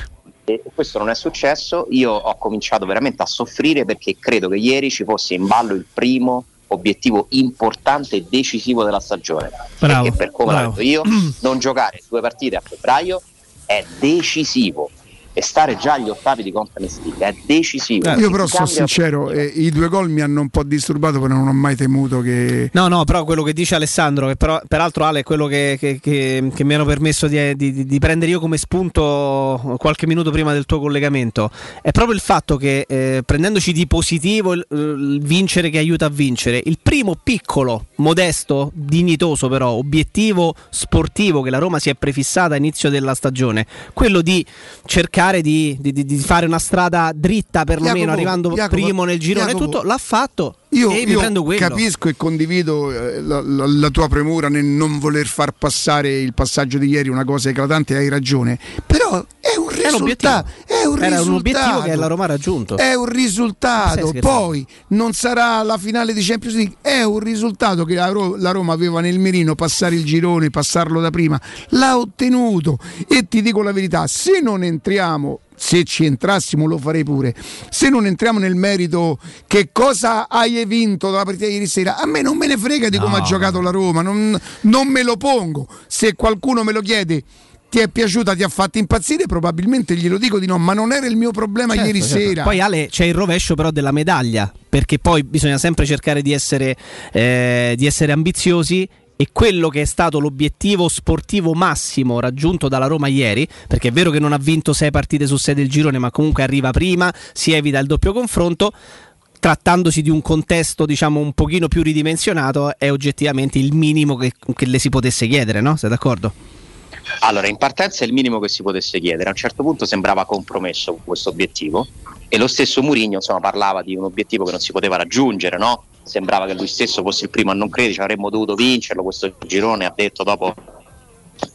E questo non è successo. Io ho cominciato veramente a soffrire perché credo che ieri ci fosse in ballo il primo obiettivo importante e decisivo della stagione. Bravo, perché per come l'ho bravo. detto io, non giocare due partite a febbraio è decisivo. E stare già agli ottavi di Conference League è decisivo. Io però sono sincero, eh, i due gol mi hanno un po' disturbato, però non ho mai temuto che... No, no, però quello che dice Alessandro, che però, peraltro Ale è quello che, che- che- che mi hanno permesso di, di- di prendere io come spunto qualche minuto prima del tuo collegamento, è proprio il fatto che eh, prendendoci di positivo il, il vincere che aiuta a vincere, il primo piccolo, modesto, dignitoso però, obiettivo sportivo che la Roma si è prefissata a inizio della stagione, quello di cercare di, di- di- di fare una strada dritta perlomeno, Jacopo, arrivando Jacopo, primo nel girone, Jacopo, tutto l'ha fatto. Io, io capisco e condivido eh, la, la- la tua premura nel non voler far passare il passaggio di ieri, una cosa eclatante, hai ragione. Però è un un risultato. È un Era un risultato. obiettivo che la Roma ha raggiunto. È un risultato, poi non sarà la finale di Champions League, è un risultato che la, Ro- la Roma aveva nel mirino, passare il girone, passarlo da prima, l'ha ottenuto e ti dico la verità, se non entriamo, se ci entrassimo lo farei pure, se non entriamo nel merito che cosa hai vinto dalla partita di ieri sera, a me non me ne frega di come ha giocato la Roma, non, non me lo pongo, se qualcuno me lo chiede ti è piaciuta, ti ha fatto impazzire, probabilmente glielo dico di no, ma non era il mio problema Certo, ieri certo. sera. Poi Ale c'è il rovescio però della medaglia, perché poi bisogna sempre cercare di essere, eh, di essere ambiziosi e quello che è stato l'obiettivo sportivo massimo raggiunto dalla Roma ieri, perché è vero che non ha vinto sei partite su sei del girone, ma comunque arriva prima, si evita il doppio confronto. Trattandosi di un contesto diciamo un pochino più ridimensionato, è oggettivamente il minimo che, che le si potesse chiedere, no? Sei d'accordo? Allora, in partenza è il minimo che si potesse chiedere. A un certo punto sembrava compromesso questo obiettivo e lo stesso Murigno parlava di un obiettivo che non si poteva raggiungere, no? Sembrava che lui stesso fosse il primo a non credere, avremmo dovuto vincerlo. Questo girone ha detto dopo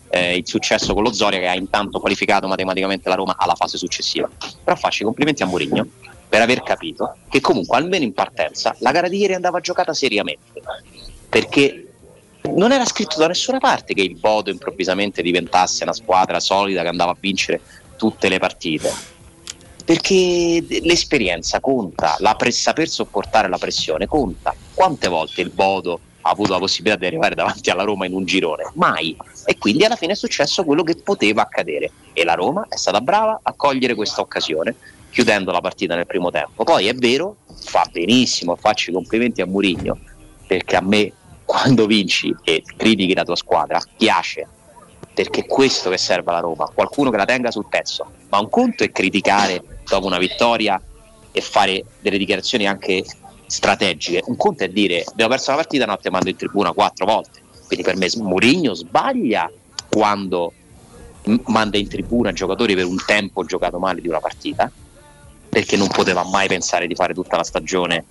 eh, il successo con lo Zoria che ha intanto qualificato matematicamente la Roma alla fase successiva. Però faccio i complimenti a Mourinho per aver capito che comunque almeno in partenza la gara di ieri andava giocata seriamente perché non era scritto da nessuna parte che il Bodo improvvisamente diventasse una squadra solida che andava a vincere tutte le partite perché l'esperienza conta, la pre- saper sopportare la pressione conta. Quante volte il Bodo ha avuto la possibilità di arrivare davanti alla Roma in un girone? Mai. E quindi alla fine è successo quello che poteva accadere e la Roma è stata brava a cogliere questa occasione chiudendo la partita nel primo tempo. Poi è vero, fa benissimo, faccio i complimenti a Murigno perché a me quando vinci e critichi la tua squadra piace perché è questo che serve alla Roma, qualcuno che la tenga sul pezzo. Ma un conto è criticare dopo una vittoria e fare delle dichiarazioni anche strategiche. Un conto è dire abbiamo perso la partita, no, mando in tribuna quattro volte. Quindi per me Mourinho sbaglia quando manda in tribuna giocatori per un tempo giocato male di una partita, perché non poteva mai pensare di fare tutta la stagione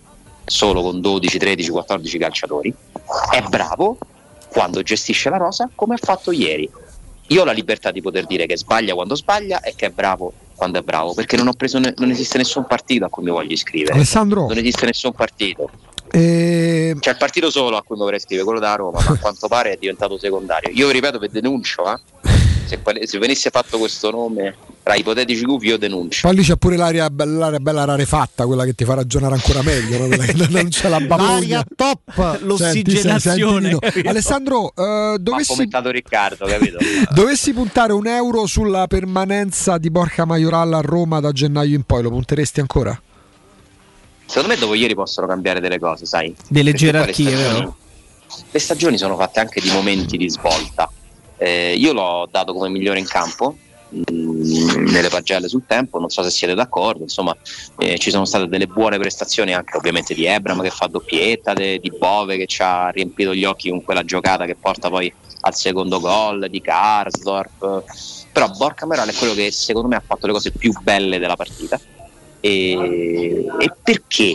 solo con 12, 13, 14 calciatori. È bravo quando gestisce la rosa come ha fatto ieri. Io ho la libertà di poter dire che sbaglia quando sbaglia e che è bravo quando è bravo, perché non ho preso ne- non esiste nessun partito a cui mi voglio iscrivere. Alessandro. Non esiste nessun partito. Eh, C'è il partito solo a cui mi vorrei iscrivere, quello da Roma, ma a quanto pare è diventato secondario. Io ripeto, vi denuncio, eh. Se, se venisse fatto questo nome tra ipotetici gufi io denuncio. Poi lì c'è pure l'aria, l'aria bella rarefatta, quella che ti fa ragionare ancora meglio, no? quella che non c'è la L'aria baboglia. top. L'ossigenazione, capito? Alessandro, eh, Ha dovessi, commentato Riccardo, dovessi puntare un euro sulla permanenza di Borca Majoral a Roma da gennaio in poi, lo punteresti ancora? Secondo me dopo ieri possono cambiare delle cose, sai? Delle Perché gerarchie, le stagioni- vero? Le stagioni sono fatte anche di momenti di svolta. Eh, io l'ho dato come migliore in campo mh, nelle pagelle sul tempo, non so se siete d'accordo, insomma eh, ci sono state delle buone prestazioni anche ovviamente di Ebram che fa doppietta, de- di Bove che ci ha riempito gli occhi con quella giocata che porta poi al secondo gol, di Karsdorp, però Borca Meral è quello che secondo me ha fatto le cose più belle della partita. E, e perché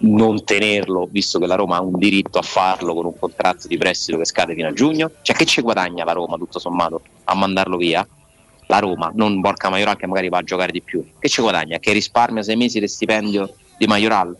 non tenerlo visto che la Roma ha un diritto a farlo con un contratto di prestito che scade fino a giugno? Cioè che ci guadagna la Roma tutto sommato a mandarlo via? La Roma, non Borca Majoral che magari va a giocare di più. Che ci guadagna? Che risparmia sei mesi di stipendio di Majoral?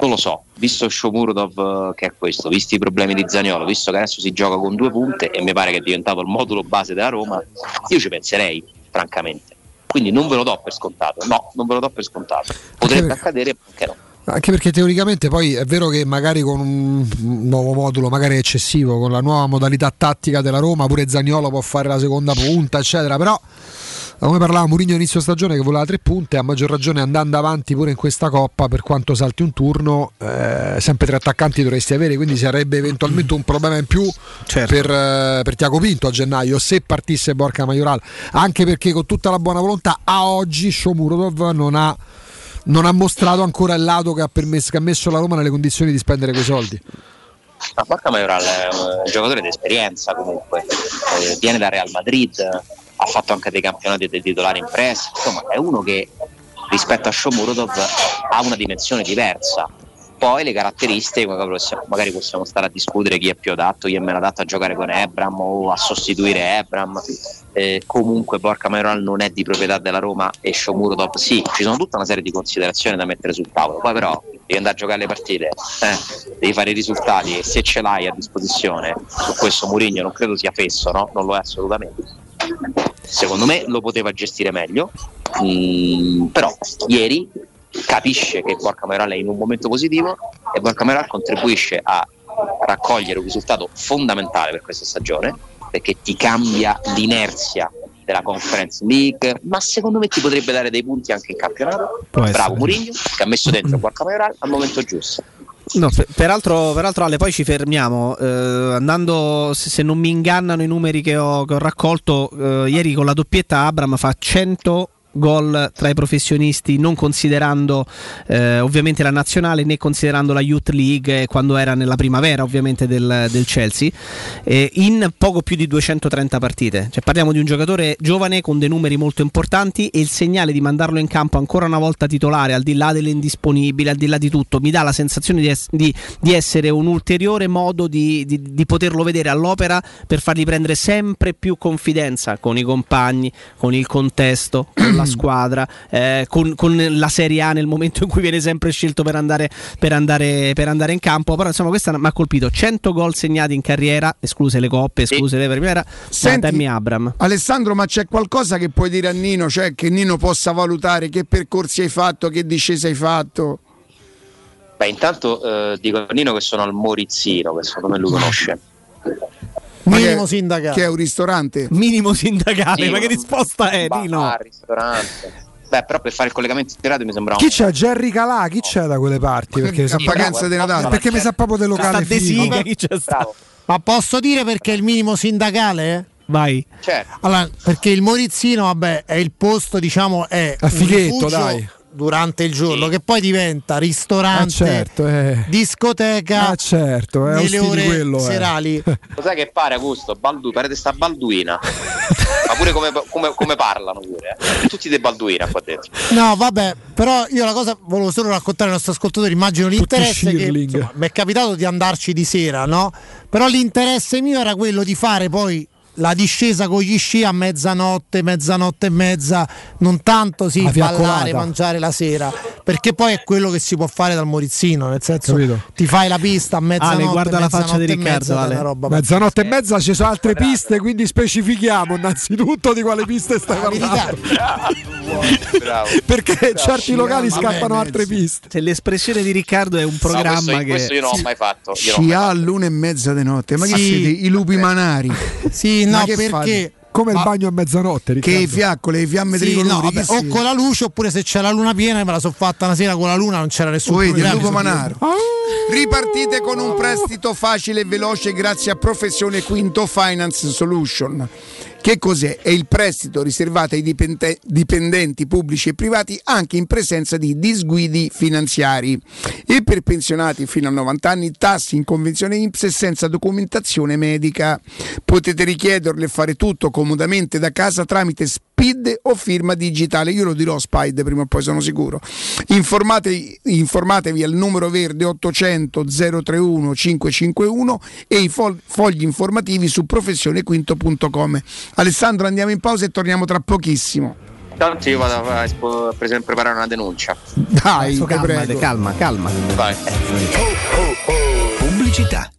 Non lo so, visto Shomurodov eh, che è questo, visti i problemi di Zaniolo, visto che adesso si gioca con due punte e mi pare che è diventato il modulo base della Roma, io ci penserei, francamente. Quindi non ve lo do per scontato, no, non ve lo do per scontato. Potrebbe accadere, perché no? Anche perché teoricamente poi è vero che magari con un nuovo modulo, magari eccessivo, con la nuova modalità tattica della Roma, pure Zagnolo può fare la seconda punta, eccetera, però come parlava Mourinho inizio stagione che voleva tre punte, a maggior ragione andando avanti pure in questa coppa, per quanto salti un turno, eh, sempre tre attaccanti dovresti avere, quindi sarebbe eventualmente un problema in più Certo. per, eh, per Tiago Pinto a gennaio se partisse Borca Majoral, anche perché con tutta la buona volontà a oggi Shomurodov non ha non ha mostrato ancora il lato che ha, permesso, che ha messo la Roma nelle condizioni di spendere quei soldi. Ma Borca Majoral è un giocatore di esperienza comunque, eh, viene da Real Madrid, ha fatto anche dei campionati dei titolari in press, insomma è uno che rispetto a Shomurodov ha una dimensione diversa. Poi le caratteristiche, magari possiamo, stare a discutere chi è più adatto, chi è meno adatto a giocare con Ebram o a sostituire Ebram. Eh, comunque Borca Majoral non è di proprietà della Roma e Shomurodov sì, ci sono tutta una serie di considerazioni da mettere sul tavolo. Poi però devi andare a giocare le partite, eh, devi fare i risultati e se ce l'hai a disposizione, su questo Mourinho non credo sia fesso, no? non lo è assolutamente. Secondo me lo poteva gestire meglio, Mm, però ieri capisce che Borca Majoral è in un momento positivo e Borca Majoral contribuisce a raccogliere un risultato fondamentale per questa stagione perché ti cambia l'inerzia della Conference League, ma secondo me ti potrebbe dare dei punti anche in campionato. Può. Bravo Mourinho che ha messo dentro Borca Majoral al momento giusto. No, per- peraltro, peraltro Ale, poi ci fermiamo. eh, andando, se, se non mi ingannano i numeri che ho, che ho raccolto, eh, ieri con la doppietta Abram fa 100 gol tra i professionisti, non considerando eh, ovviamente la nazionale né considerando la Youth League eh, quando era nella primavera ovviamente del, del Chelsea, eh, in poco più di 230 partite. Cioè, parliamo di un giocatore giovane con dei numeri molto importanti e il segnale di mandarlo in campo ancora una volta titolare, al di là delle indisponibili, al di là di tutto, mi dà la sensazione di, ess- di- di essere un ulteriore modo di- di poterlo vedere all'opera per fargli prendere sempre più confidenza con i compagni, con il contesto, con la squadra, eh, con, con la Serie A nel momento in cui viene sempre scelto per andare, per andare, per andare in campo. Però insomma questa mi ha colpito 100 gol segnati in carriera, escluse le coppe, escluse le primera, da Senti, Tammy Abram. Alessandro, ma c'è qualcosa che puoi dire a Nino, cioè che Nino possa valutare che percorsi hai fatto, che discesa hai fatto? Beh, intanto eh, dico a Nino che sono al Morizzino, che secondo me lui conosce. Minimo che, sindacale. Che è un ristorante? Minimo sindacale, Sì, ma che risposta è? bar, Dino? ristorante. Beh, però per fare il collegamento integrato mi sembra un Chi c'è? Jerry Calà? Chi c'è da quelle parti? Perché A vacanza di Natale. Perché mi sa proprio del locale Sta. Sica, chi c'è sta? Ma posso dire perché è il minimo sindacale? Vai. Certo. Allora, perché il Morizzino, vabbè, è il posto, diciamo, è A fighetto, rifugio dai. Durante il giorno, Sì. che poi diventa ristorante, Ah, certo, eh. discoteca Ah, certo, è nelle ore quello. eh. serali. Lo sai che pare Augusto? Baldu, parete sta Balduina. Ma pure come, come- come parlano pure. eh. Tutti dei Balduina qua dentro. No, vabbè, però io la cosa volevo solo raccontare ai nostri ascoltatori, immagino l'interesse che mi è capitato di andarci di sera, no? Però l'interesse mio era quello di fare poi la discesa con gli sci a mezzanotte, mezzanotte e mezza, non tanto sì, La ballare, mangiare la sera, perché poi è quello che si può fare dal Morizzino, nel senso Capito. ti fai la pista a mezzanotte, guarda la faccia di mezzanotte e Riccardo, mezza, Ale. roba Mezzanotte e mezza ci sono altre piste, quindi specifichiamo innanzitutto di quale piste stai parlando. Perché certi locali scappano altre piste. Se l'espressione di Riccardo è un programma che questo io non l'ho mai fatto. Io mai all'una e mezza di notte. Ma che Sì. siete? I lupi manari? Sì, no, che perché fate? Come il bagno a mezzanotte, Che Riccardo. i fiaccole, le fiamme Sì, tricolori. no, vabbè, che o con la luce oppure se c'è la luna piena me la sono fatta una sera con la luna non c'era nessun Lo vedi, lupo manaro. Ripartite con un prestito facile e veloce grazie a Professione Quinto Finance Solution. Che cos'è? È il prestito riservato ai dipende- dipendenti pubblici e privati anche in presenza di disguidi finanziari. E per pensionati fino a 90 anni tassi in convenzione INPS e senza documentazione medica. Potete richiederlo e fare tutto comodamente da casa tramite SPID o firma digitale. Io lo dirò SPID prima o poi sono sicuro. Informate- informatevi al numero verde 800 031 551 e i fol- fogli informativi su professionequinto.com. Alessandro andiamo in pausa e torniamo tra pochissimo. Tanto io vado a, a- per esempio, preparare una denuncia. Dai, calma, calma, calma. Vai. Pubblicità.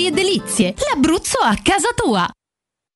e Delizie, l'Abruzzo a casa tua.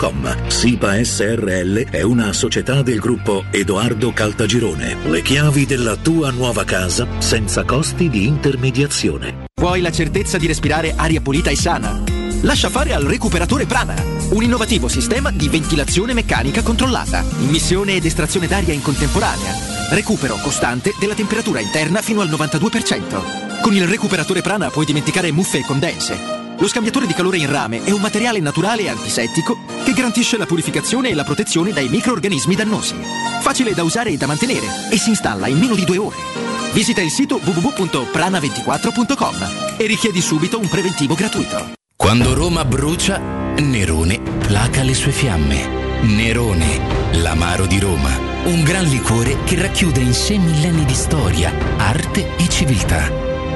www.keicalt.com. SIPA SRL è una società del gruppo Edoardo Caltagirone. Le chiavi della tua nuova casa senza costi di intermediazione. Vuoi la certezza di respirare aria pulita e sana? Lascia fare al recuperatore Prana, un innovativo sistema di ventilazione meccanica controllata, immissione ed estrazione d'aria in contemporanea, recupero costante della temperatura interna fino al 92%. Con il recuperatore Prana puoi dimenticare muffe e condense. Lo scambiatore di calore in rame è un materiale naturale e antisettico che garantisce la purificazione e la protezione dai microorganismi dannosi. Facile da usare e da mantenere e si installa in meno di due ore. Visita il sito www.prana24.com e richiedi subito un preventivo gratuito. Quando Roma brucia, Nerone placa le sue fiamme. Nerone, l'amaro di Roma. Un gran liquore che racchiude in sé millenni di storia, arte e civiltà.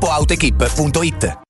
gruppoautoequip.it.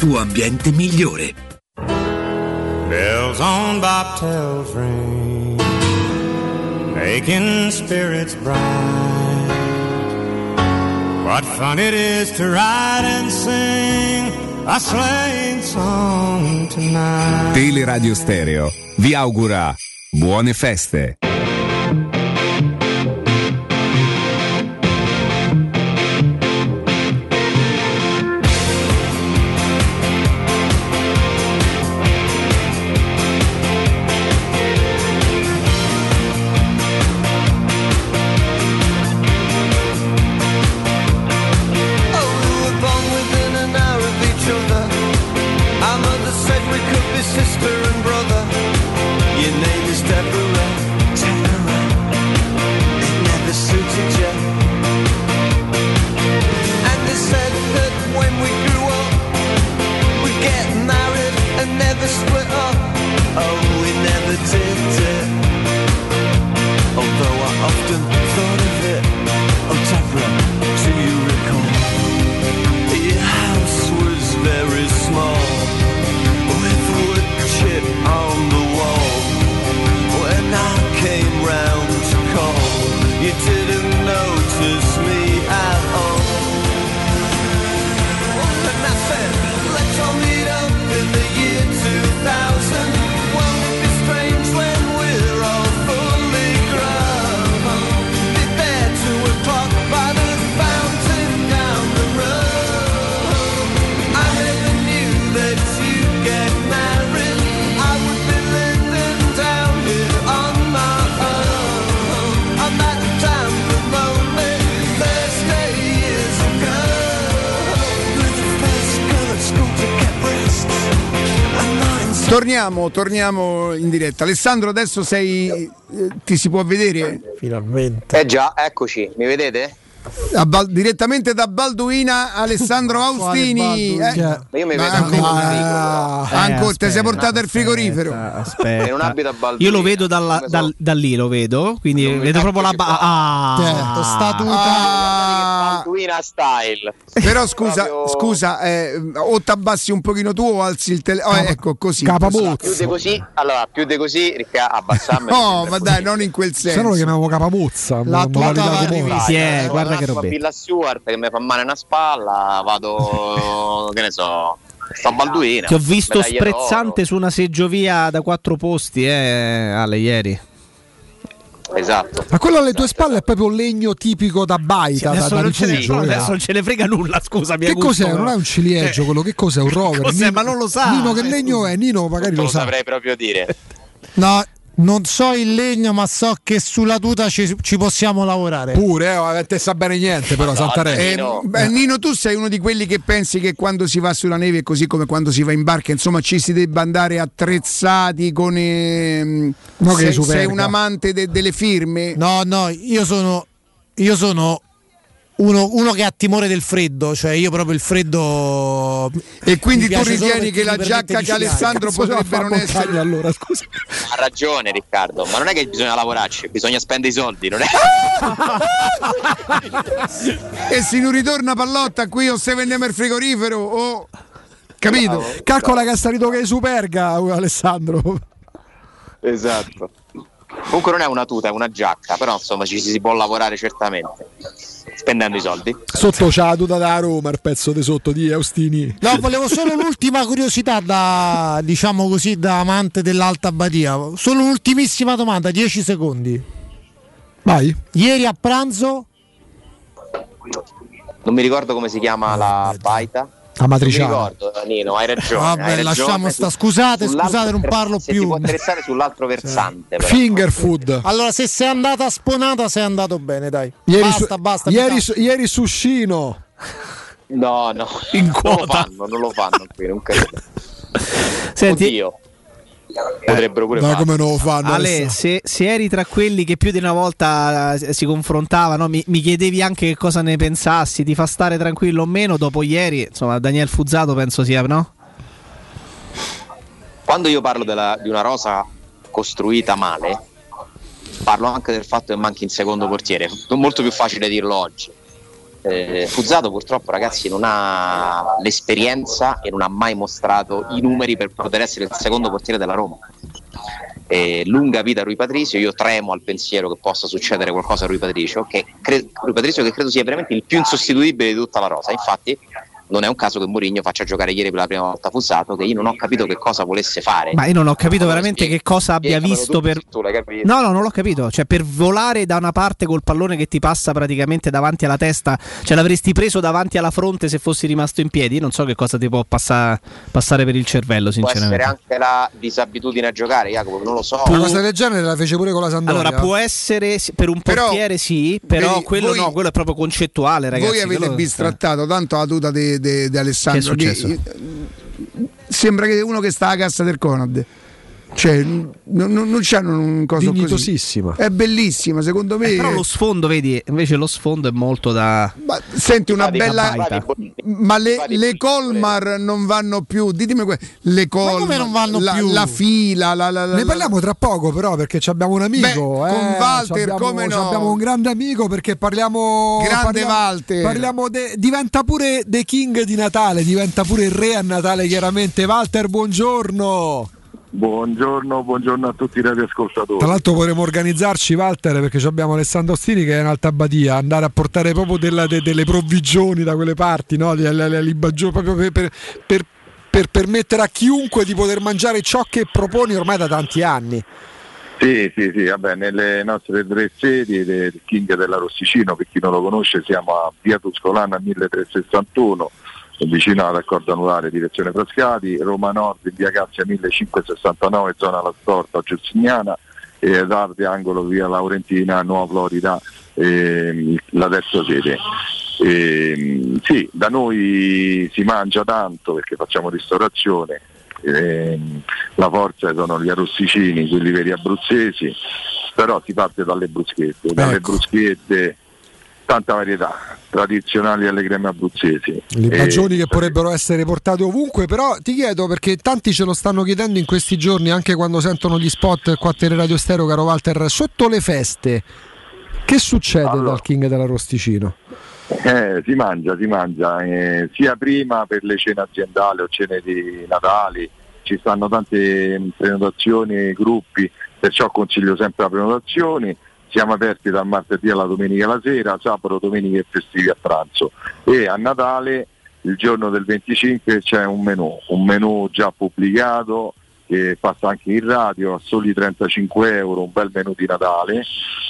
tuo ambiente migliore. Bells on bobtails ring, making spirits bright. What fun it is to ride and sing a sleighing song tonight. Teleradio Stereo vi augura buone feste. Torniamo, torniamo in diretta. Alessandro, adesso sei. eh, ti si può vedere? Finalmente. Eh già, eccoci, mi vedete? A Bal- direttamente da Balduina, Alessandro Austini. Eh, Io mi vedo ancora, anche Ah, in ancora, ti sei portato il frigorifero. Aspetta. Non abito a Balduina. Io lo vedo dalla- dal- da lì, lo vedo, quindi vedo proprio la ba- ah. Certo, Balduina style. Però scusa, Proprio- scusa, eh, o ti abbassi un pochino tu o alzi il telefono. ecco così. Più di così, allora, più di così, Ricca, abbassarmi. No, ma dai, non in quel senso. Se no lo chiamavo capapuzza. La tua. Sì, eh, Sono guarda che nato a robetta. Villa Stewart che mi fa male una spalla, vado, che ne so, sto a Balduina. Ti ho visto sprezzante su una seggiovia da quattro posti, eh, Ale, ieri. Esatto. Ma quello alle tue spalle è proprio un legno tipico da baita, da, Adesso, da non ce ne, rifugio. però eh. adesso non ce ne frega nulla, scusami. Che cos'è? però. Non è un ciliegio quello, che cos'è? Un rover? Cos'è? Nino- Ma non lo sa. Nino, che Eh, legno è? Nino magari Non lo lo sa. saprei proprio dire. No, non so il legno, ma so che sulla tuta ci, ci possiamo lavorare. Pure, eh, a te sa bene niente, però, Santarelli. Eh, beh, Nino, tu sei uno di quelli che pensi che quando si va sulla neve è così come quando si va in barca, insomma, ci si debba andare attrezzati con. ehm, No, che sei, sei un amante de- delle firme? No, no, io sono. Io sono. Uno, uno che ha timore del freddo, cioè io proprio il freddo. E quindi tu ritieni che la giacca di che. Alessandro potrebbe non essere. allora, scusa. Ha ragione Riccardo, ma non è che bisogna lavorarci, bisogna spendere i soldi, non è... E se non ritorna pallotta qui o se vendiamo il frigorifero o. Capito? Calcola che sta ridotto che è superga, Alessandro. Esatto. Comunque non è una tuta, è una giacca, però insomma ci si può lavorare certamente, spendendo i soldi. Sotto c'ha la tuta da Roma, il pezzo di sotto di Austini. No, volevo solo l'ultima curiosità da, diciamo così, da amante dell'Alta Badia. Solo un'ultimissima domanda, 10 secondi. Vai. Ieri a pranzo Non mi ricordo come si chiama la baita. La matriciana. Non mi ricordo, Nino, hai ragione. Vabbè, hai ragione. lasciamo sta- scusate, scusate, non parlo se più. ti può interessare sull'altro versante. però. Finger food. Allora, se sei andata sponata, sei andato bene, dai. Ieri, basta, su, basta. ieri, mi su, ieri suscino. No, no, In non lo quota. fanno, non lo fanno qui, non credo. Senti- Oddio. Potrebbero pure Ma come non lo fanno? Ale, se, se eri tra quelli che più di una volta eh, si confrontava, no? mi, mi chiedevi anche che cosa ne pensassi, ti fa stare tranquillo o meno, dopo ieri, insomma, Daniel Fuzzato penso sia, no? Quando io parlo della- di una rosa costruita male, parlo anche del fatto che manchi in secondo portiere. È molto più facile dirlo oggi. Eh, Fuzzato purtroppo ragazzi non ha l'esperienza e non ha mai mostrato i numeri per poter essere il secondo portiere della Roma. Eh, lunga vita a Rui Patricio, io tremo al pensiero che possa succedere qualcosa a Rui Patricio, che, cre- Rui Patricio che credo sia veramente il più insostituibile di tutta la rosa. Infatti non è un caso che Mourinho faccia giocare ieri per la prima volta Fuzzato, che io non ho capito che cosa volesse fare. Ma io non ho capito veramente che cosa abbia visto tu, per... tu l'hai capito. No, no, non l'ho capito. Cioè, per volare da una parte col pallone che ti passa praticamente davanti alla testa, ce l'avresti preso davanti alla fronte se fossi rimasto in piedi. Non so che cosa ti può passa- passare per il cervello, Può essere sinceramente. anche la disabitudine a giocare, Jacopo, non lo so. Una cosa del genere la fece pure con la Sampdoria. Allora, può essere per un Però, portiere sì, però vedi, quello voi- no, quello è proprio concettuale, ragazzi. Voi avete quello- bistrattato tanto la tuta di Alessandro Che è successo? sembra che uno che sta alla cassa del Conad. Cioè, non, non, non c'hanno un coso così. Dignitosissima. È bellissima, secondo me. Eh, però lo sfondo, vedi, invece lo sfondo è molto da... Ma senti una bella. baita. Ma le, le Colmar non vanno più. Ditemi que- le Colmar. come non vanno la, più? La fila. La, la, la- Ne parliamo tra poco, però, perché ci abbiamo un amico. Beh, eh, con Walter, c'abbiamo- come no? c'abbiamo un grande amico perché parliamo. Grande parliamo, Walter. Parliamo de- diventa pure The King di Natale, diventa pure il re a Natale, chiaramente. Walter, buongiorno. Buongiorno, buongiorno a tutti i radioascoltatori. Tra l'altro potremmo organizzarci, Walter, perché abbiamo Alessandro Ostini che è in Alta Badia, andare a portare proprio della- de- delle provvigioni da quelle parti, no? Li- li baggiò- proprio per, per- per- per permettere a chiunque di poter mangiare ciò che proponi ormai da tanti anni. Sì, sì, sì, vabbè, nelle nostre tre sedi del King della Rossicino, per chi non lo conosce, siamo a Via Tuscolana 1361, vicino al raccordo anulare direzione Frascati, Roma Nord in via Cassia 1569, zona La Storta, Giussignana e ad Arde, angolo via Laurentina, Nuova Florida, ehm, la terza sede. Ehm, sì, da noi si mangia tanto perché facciamo ristorazione, ehm, la forza sono gli arrosticini, quelli veri abruzzesi, però si parte dalle bruschette, dalle Ecco. bruschette tanta varietà, tradizionali alle creme abruzzesi. Le E- bagioni che potrebbero essere portate ovunque, però ti chiedo perché tanti ce lo stanno chiedendo in questi giorni, anche quando sentono gli spot qua a Tele Radio Stereo, caro Walter, sotto le feste, che succede dal King dell'Arrosticino? Eh, si mangia, si mangia, eh, sia prima per le cene aziendali o cene di Natali, ci stanno tante prenotazioni, gruppi, perciò consiglio sempre la prenotazione. Siamo aperti dal martedì alla domenica la sera, sabato, domenica e festivi a pranzo. E a Natale, il giorno del 25, c'è un menù, un menù già pubblicato che passa anche in radio a soli 35 euro, un bel menù di Natale.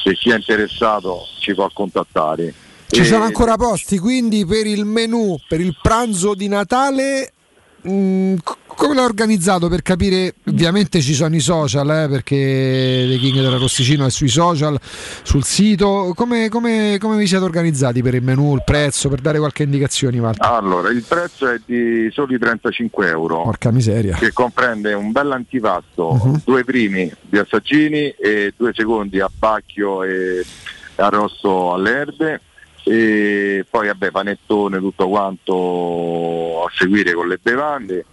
Se chi è interessato ci può contattare. Ci E- sono ancora posti, quindi per il menù, per il pranzo di Natale, mh, c- come l'ha organizzato per capire? Ovviamente ci sono i social, eh, perché The King dell'Arrosticino è sui social, sul sito. Come, come- come vi siete organizzati per il menù, il prezzo, per dare qualche indicazione, Walter? Allora, il prezzo è di soli 35 euro. Porca miseria. Che comprende un bel antipasto, Mhm. due primi di assaggini e due secondi a bacchio e arrosto alle erbe e poi vabbè panettone tutto quanto a seguire con le bevande.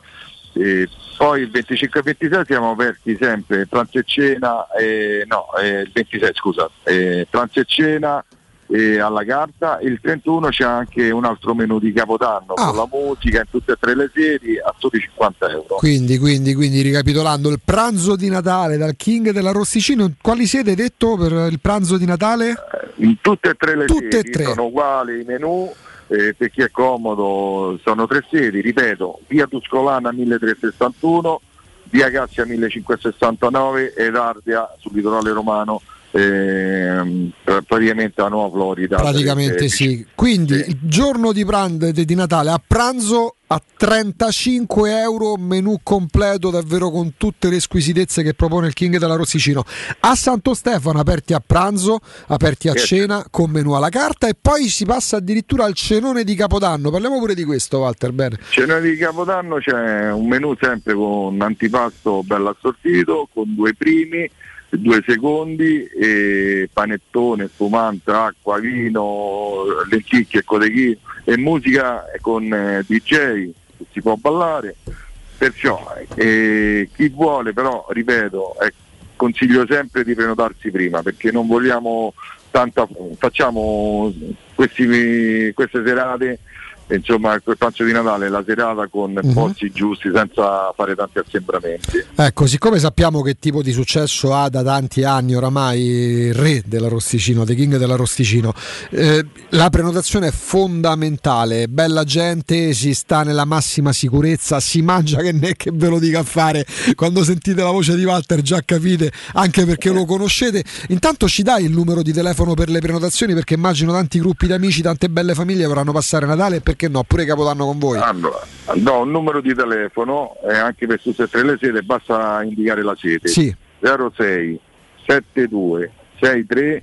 E poi il 25 e 26 siamo aperti sempre pranzo e cena, eh, no, eh, il 26 scusa, eh, pranzo e cena eh, alla carta, il 31 c'è anche un altro menù di Capodanno Ah. con la musica in tutte e tre le sedi a soli 50 euro. Quindi, quindi, quindi, ricapitolando, il pranzo di Natale dal King dell'Arrosticino, quali siete detto per il pranzo di Natale? In tutte e tre le Tutte sedi sono uguali i menù, eh, per chi è comodo sono tre sedi, ripeto, via Tuscolana 1361, via Cassia 1569 ed Ardia sul litorale romano pra- praticamente la nuova Florida. Praticamente Eh, sì. Quindi il giorno di, pran- di Natale a pranzo a 35 euro menù completo davvero con tutte le squisitezze che propone il King della Rossicino. A Santo Stefano aperti a pranzo, aperti a Certo. cena con menù alla carta e poi si passa addirittura al cenone di Capodanno. Parliamo pure di questo Walter bene. Cena di Capodanno c'è un menù sempre con antipasto bello assortito, con due primi, due secondi, e panettone, spumante, acqua, vino, lenticchie, cotechino e musica con eh, DJ, si può ballare. Perciò eh, chi vuole però, ripeto, eh, consiglio sempre di prenotarsi prima perché non vogliamo tanta facciamo questi, queste serate insomma quel pranzo di Natale la serata con Mhm. posti giusti senza fare tanti assembramenti Ecco, siccome sappiamo che tipo di successo ha da tanti anni oramai il re dell'arrosticino, The King dell'arrosticino, eh, la prenotazione è fondamentale, bella gente, si sta nella massima sicurezza, si mangia che ne che ve lo dica a fare, quando sentite la voce di Walter già capite, anche perché lo conoscete. Intanto ci dai il numero di telefono per le prenotazioni perché immagino tanti gruppi di amici, tante belle famiglie vorranno passare Natale, perché no, pure Capodanno con voi. allora do un numero di telefono e anche per tutte le sede basta indicare la sede Sì. 06 72 63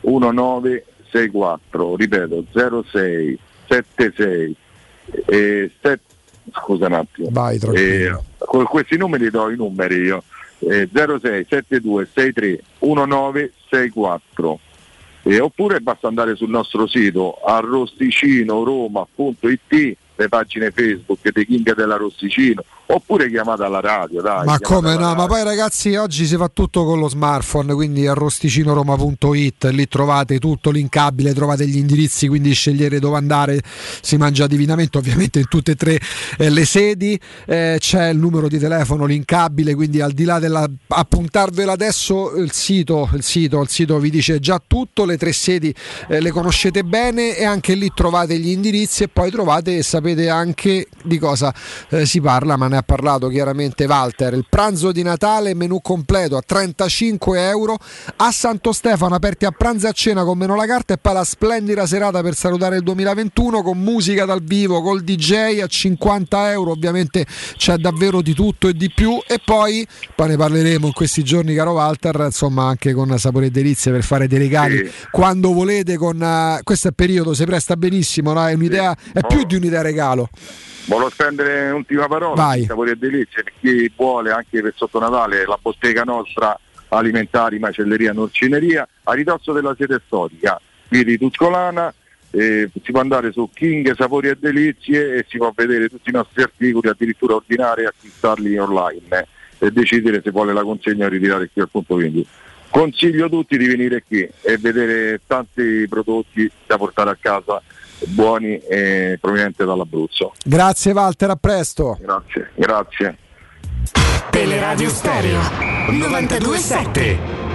1964 ripeto 06 76 e 7 scusa un attimo Vai, tranquillo. Eh, con questi numeri do i numeri io eh, 06 72 63 1964 Eh, oppure basta andare sul nostro sito arrosticinoroma.it le pagine Facebook dei King della Rosticino oppure chiamate alla radio dai, Ma come no? Ma poi ragazzi oggi si fa tutto con lo smartphone, quindi arrosticinoroma.it, lì trovate tutto linkabile, trovate gli indirizzi, quindi scegliere dove andare, si mangia divinamente, ovviamente in tutte e tre eh, le sedi, Eh, c'è il numero di telefono linkabile, quindi al di là della appuntarvela adesso il sito, il sito, il sito vi dice già tutto, le tre sedi eh, le conoscete bene e anche lì trovate gli indirizzi e poi trovate e sapete anche di cosa eh, si parla, ma ne ha parlato chiaramente Walter. Il pranzo di Natale, menù completo a 35 euro a Santo Stefano, aperti a pranzo e a cena con meno la carta e poi la splendida serata per salutare il 2021 con musica dal vivo, col DJ a 50 euro, ovviamente c'è davvero di tutto e di più e poi, poi ne parleremo in questi giorni caro Walter, insomma anche con Sapore e Delizie per fare dei regali Sì. quando volete con eh, questo è periodo, si presta benissimo, no? è un'idea, è più di un'idea regalo. Volevo spendere un'ultima parola Vai. sapori e delizie per chi vuole anche per sotto Natale la bottega nostra alimentari, macelleria, norcineria a ridosso della sede storica qui di Tuscolana eh, si può andare su King Sapori e Delizie e si può vedere tutti i nostri articoli addirittura ordinare e acquistarli online e decidere se vuole la consegna o ritirare qui al punto vendita. Consiglio a tutti di venire qui e vedere tanti prodotti da portare a casa buoni e provenienti dall'Abruzzo. Grazie Walter, a presto. Grazie, grazie. Teleradio Stereo 927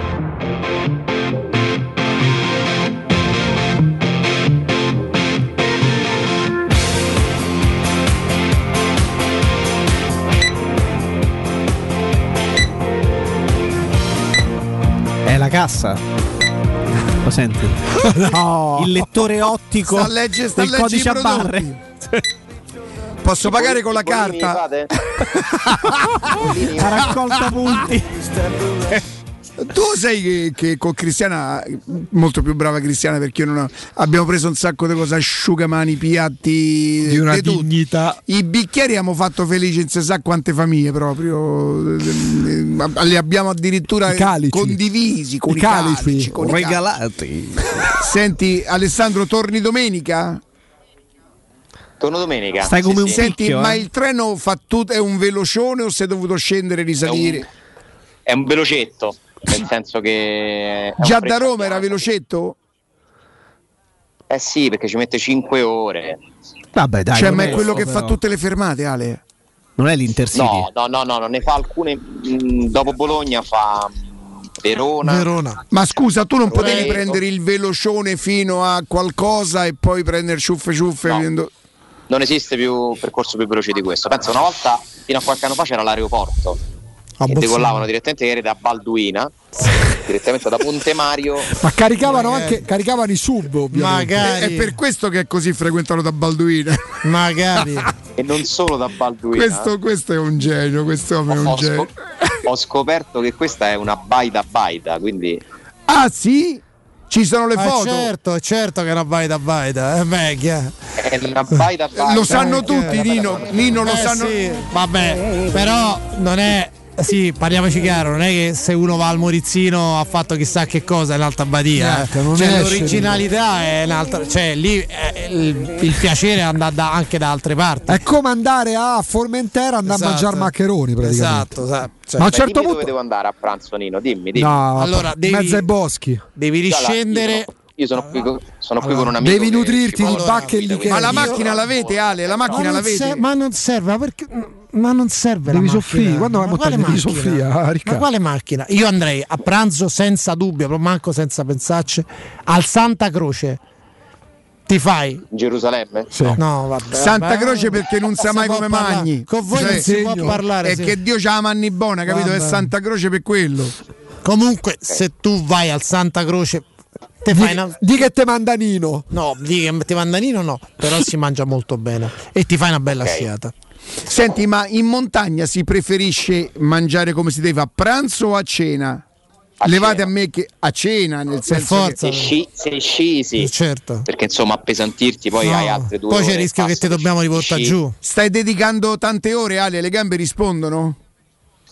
È la cassa. Lo senti? No. Il lettore ottico Sta a leggere- sta del codice a barre. Posso pagare con la carta? fate? La raccolta punti. Tu sai che, che con Cristiana, molto più brava Cristiana perché io non ho- abbiamo preso un sacco di cose, asciugamani, piatti, Di una di tutto. dignità. I bicchieri abbiamo fatto felici in si sa quante famiglie proprio, eh, li abbiamo addirittura I condivisi con I i, calici. calici, con i calici. Regalati. Senti Alessandro, torni domenica? Torno domenica. Stai come un Senti, picchio, ma eh. il treno fa tutto, è un velocione o sei dovuto scendere e risalire? È un velocetto, nel senso che... Già da. Roma era velocetto? Eh sì, perché ci mette 5 ore. Vabbè, dai. cioè, non ma è quello che però. fa tutte le fermate, Ale. Non è l'Intercity. No, no, no, no, non ne fa alcune. mh, dopo Bologna fa mh, Verona. Verona. Ma scusa, tu non potevi Prego. prendere il velocione fino a qualcosa e poi prendere ciuffe ciuffe? No. vedendo- Non esiste più percorso più veloce di questo. Penso una volta, fino a qualche anno fa, c'era l'aeroporto. Bolzano. decollavano direttamente ieri da Balduina, direttamente da Ponte Mario. Ma caricavano anche caricavano i sub, ovviamente. È, è per questo che è così frequentato da Balduina. Magari. e non solo da Balduina. questo, questo è un genio, questo uomo è un ho, genio. scop- ho scoperto che questa è una baita baita, quindi Ah sì? Ci sono le Ah, foto? certo, certo che è una baita baita, è vecchia. è una baita baita. Lo sanno Eh, tutti, Nino. Nino lo Eh, sanno. sì, vabbè, però non è. Sì, parliamoci chiaro, non è che se uno va al Morizzino ha fatto chissà che cosa è un'altra badia. Niente, eh. non Cioè, l'originalità è un'altra. Cioè, lì eh, il, il piacere è andare da- anche da altre parti. È come andare a Formentera e andare Esatto. a mangiare maccheroni praticamente. Esatto, esatto. Cioè, Ma a un certo dimmi punto dove devo andare a pranzo, Nino? Dimmi, dimmi. No, Allora, devi- mezzo ai boschi. devi riscendere. Io sono qui, sono qui con un amico. Devi nutrirti di bacche e licheri. Ma la macchina l'avete, Ale? La Ma macchina non, l'avete? se- ma non serve, ma perché? Ma non serve Devi la soffrire, macchina. quando vai a Ma montagna quale devi macchina? soffrire, ah, Ma quale macchina? Io andrei a pranzo senza dubbio, proprio manco senza pensarci, al Santa Croce. Ti fai? Gerusalemme? No, vabbè. Santa vabbè. Croce perché non sa mai come parlare. magni. Con voi Cioè, non si può parlare. È sì. che Dio c'ha la manni buona, capito? È Vabbè. Santa Croce per quello. Comunque, se tu vai al Santa Croce, te Di, fai una. di che te manda Nino. No, di che ti mandanino no, però si mangia molto bene e ti fai una bella sciata. Senti, ma in montagna si preferisce mangiare come si deve a pranzo o a cena? Levate a me che a cena, nel senso forza. Se sci, se sci sì. Certo. Perché insomma appesantirti poi No, hai altre due Poi c'è il rischio che ti dobbiamo riportare sci. giù. che stai dedicando tante ore, Ale, le gambe rispondono?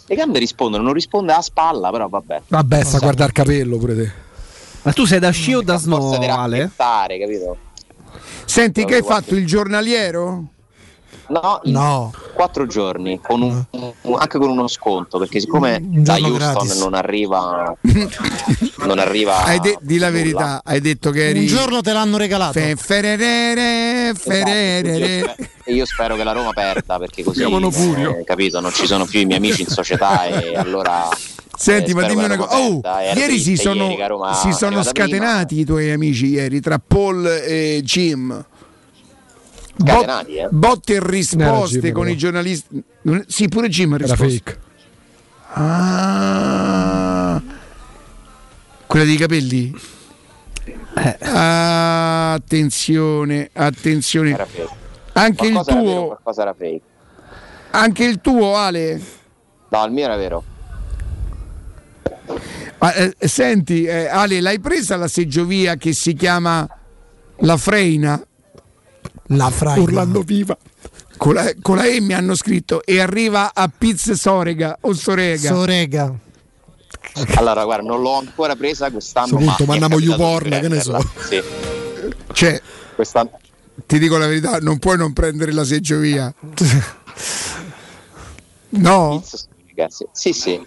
Le gambe rispondono, non risponde a spalla, però vabbè. Vabbè, sta a guardare il capello pure te. Ma tu sei da sci o da snow, Ale? capito? Senti, che hai fatto il giornaliero? No, in No. quattro giorni, con un- un- anche con uno sconto, perché siccome da Houston gratis. non arriva, non arriva Hai de- di la nulla. verità, hai detto che eri Un giorno te l'hanno regalato. Fe- fererere, Esatto, fererere. io spe- E io spero che la Roma perda perché così eh, capito, non ci sono più i miei amici in società e allora Senti, eh, ma dimmi una cosa. Oh, ieri si sono, ieri si sono arrivata prima. scatenati i tuoi amici ieri tra Paul e Jim. Scatenati, eh? Botte e Era risposte Jim, con però. i giornalisti. Sì, pure Jim ha Era risposto. fake. Ah, quella dei capelli? Eh. Ah, attenzione, attenzione. Era. Anche il era vero, tuo, qualcosa era fake. anche il tuo, Ale. No, il mio era vero. Ma, eh, senti, eh, Ale, l'hai presa la seggiovia che si chiama La Freina? La fraina. Urlando viva. Con la, con la E mi hanno scritto e arriva a Piz Sorega o Sorega. Sorega. Allora, guarda, non l'ho ancora presa quest'anno. Punto, ma capitato YouPorn, che ne so. Sì, cioè, quest'anno. ti dico la verità, non puoi non prendere la seggiovia. No? Ragazzi, sì, sì.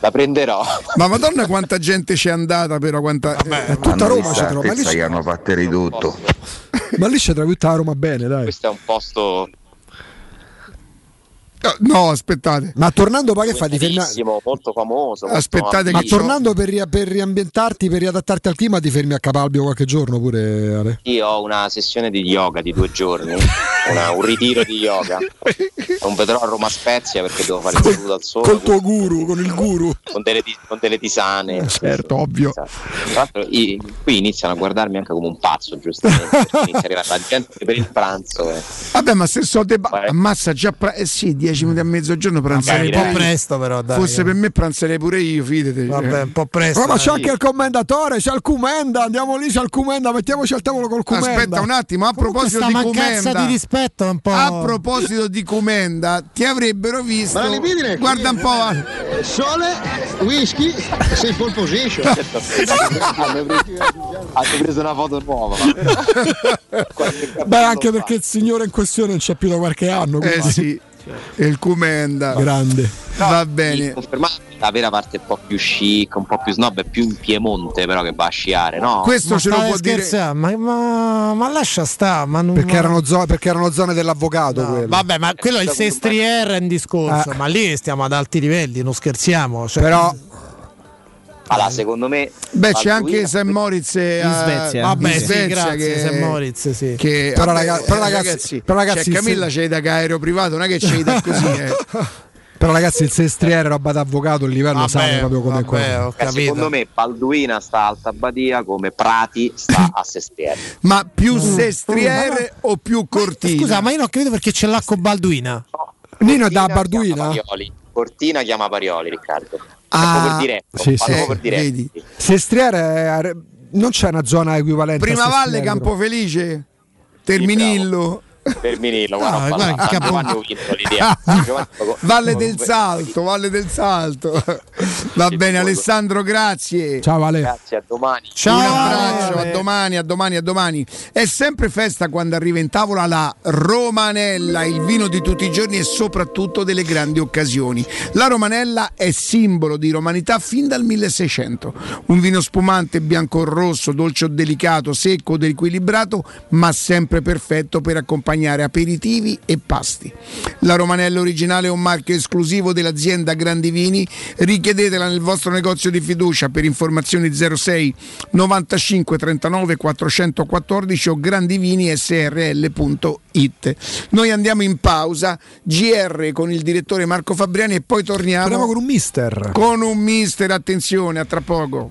La prenderò. Ma madonna quanta gente c'è andata però quanta... eh, Tutta Roma ci trova. Ma lì, che hanno fatto ridotto. ma lì trova tutta Roma bene, dai. Questo è un posto No, aspettate. Ma tornando poi che fai? Ti fermi molto famoso. molto Aspettate Ma che ambito. tornando per, ri- per riambientarti, per riadattarti al clima, ti fermi a Capalbio qualche giorno pure, Ale? Io ho una sessione di yoga di due giorni, una- un ritiro di yoga. Non vedrò a Roma Spezia perché devo fare il saluto al sole. Col tuo guru, con il guru. Con delle, con delle tisane. Certo, ovvio. Esatto. Tra l'altro, i- qui iniziano a guardarmi anche come un pazzo, giustamente. Inizia a arrivare la gente per il pranzo. eh. Vabbè, ma se so Vai. ammazza già pra- eh sì, 10 minuti a mezzogiorno Vabbè, pranzerei un po' io. presto però, dai. Fosse per me pranzerei pure io, fidate. cioè. Vabbè, un po' presto. Oh, ma c'è anche il commendatore, c'è il Cumenda, andiamo lì, c'è il Cumenda, mettiamoci al tavolo col Cumenda. Aspetta un attimo, a Comunque proposito sta di mancanza Comenda. di rispetto un po'. A proposito di Comenda, ti avrebbero visto. Guarda un po'. Ale. Sole, whisky, sei pole position. hanno, preso, hanno preso una foto nuova. Beh, anche perché il signore in questione non c'è più da qualche anno. Eh sì, e il Comenda. Grande. Va bene. Confermato la vera parte un po' più chic, un po' più snob, è più in Piemonte però che va a sciare, no? Questo Ma ce lo può dire. scherzando? Ma, ma, ma lascia sta. Ma non, Perché ma- erano, zo- perché erano zone dell'avvocato. No, quelle. vabbè, ma quello è il Sestrier è in discorso, Eh. ma lì stiamo ad alti livelli, non scherziamo. cioè- Però Allora, secondo me Beh, c'è anche St. Moritz eh, In Svezia. Vabbè, in sì, Svezia grazie, che, St. Moritz, sì. che- Però vabbè, raga- però ragazzi- però ragazzi, cioè, Camilla se- c'è da che aereo privato, non è che c'è da così. eh. Però ragazzi il sestriere roba d'avvocato, il livello Vabbè, sale proprio come quello. Eh, secondo me Balduina sta a Alta Badia come Prati sta a Sestiere. Ma più sestriere o più cortina? Scusa, ma io non ho capito perché c'è l'acco Balduina. Nino è da Barduina? Cortina chiama Parioli, Riccardo. Ah, diretto, sì, sì, per diretto. vedi. Sestriere è- non c'è una zona equivalente. Prima a Valle. Campofelice, Terminillo. Terminillo, Ah, guarda, guarda guarda, che Giovanni. Giovanni- Valle del Salto, Valle del Salto. Va bene Alessandro, grazie. Ciao Vale. Grazie, a domani. Un abbraccio, a domani, a domani, a domani. È sempre festa quando arriva in tavola la Romanella, il vino di tutti i giorni e soprattutto delle grandi occasioni. La Romanella è simbolo di romanità fin dal 1600. Un vino spumante, bianco o rosso, dolce o delicato, secco o equilibrato, ma sempre perfetto per accompagnare aperitivi e pasti. La Romanella originale è un marchio esclusivo dell'azienda Grandi Vini. Richiedetela nel vostro negozio di fiducia per informazioni 06 95 39 414 o grandivinisrl.it. Noi andiamo in pausa, GR con il direttore Marco Fabriani e poi torniamo Torniamo con un mister. con un mister, attenzione, a tra poco.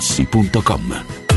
artigianamaterassi.com.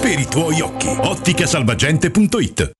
per i tuoi occhi. Otticasalvagente.it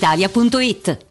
brispalitalia.it.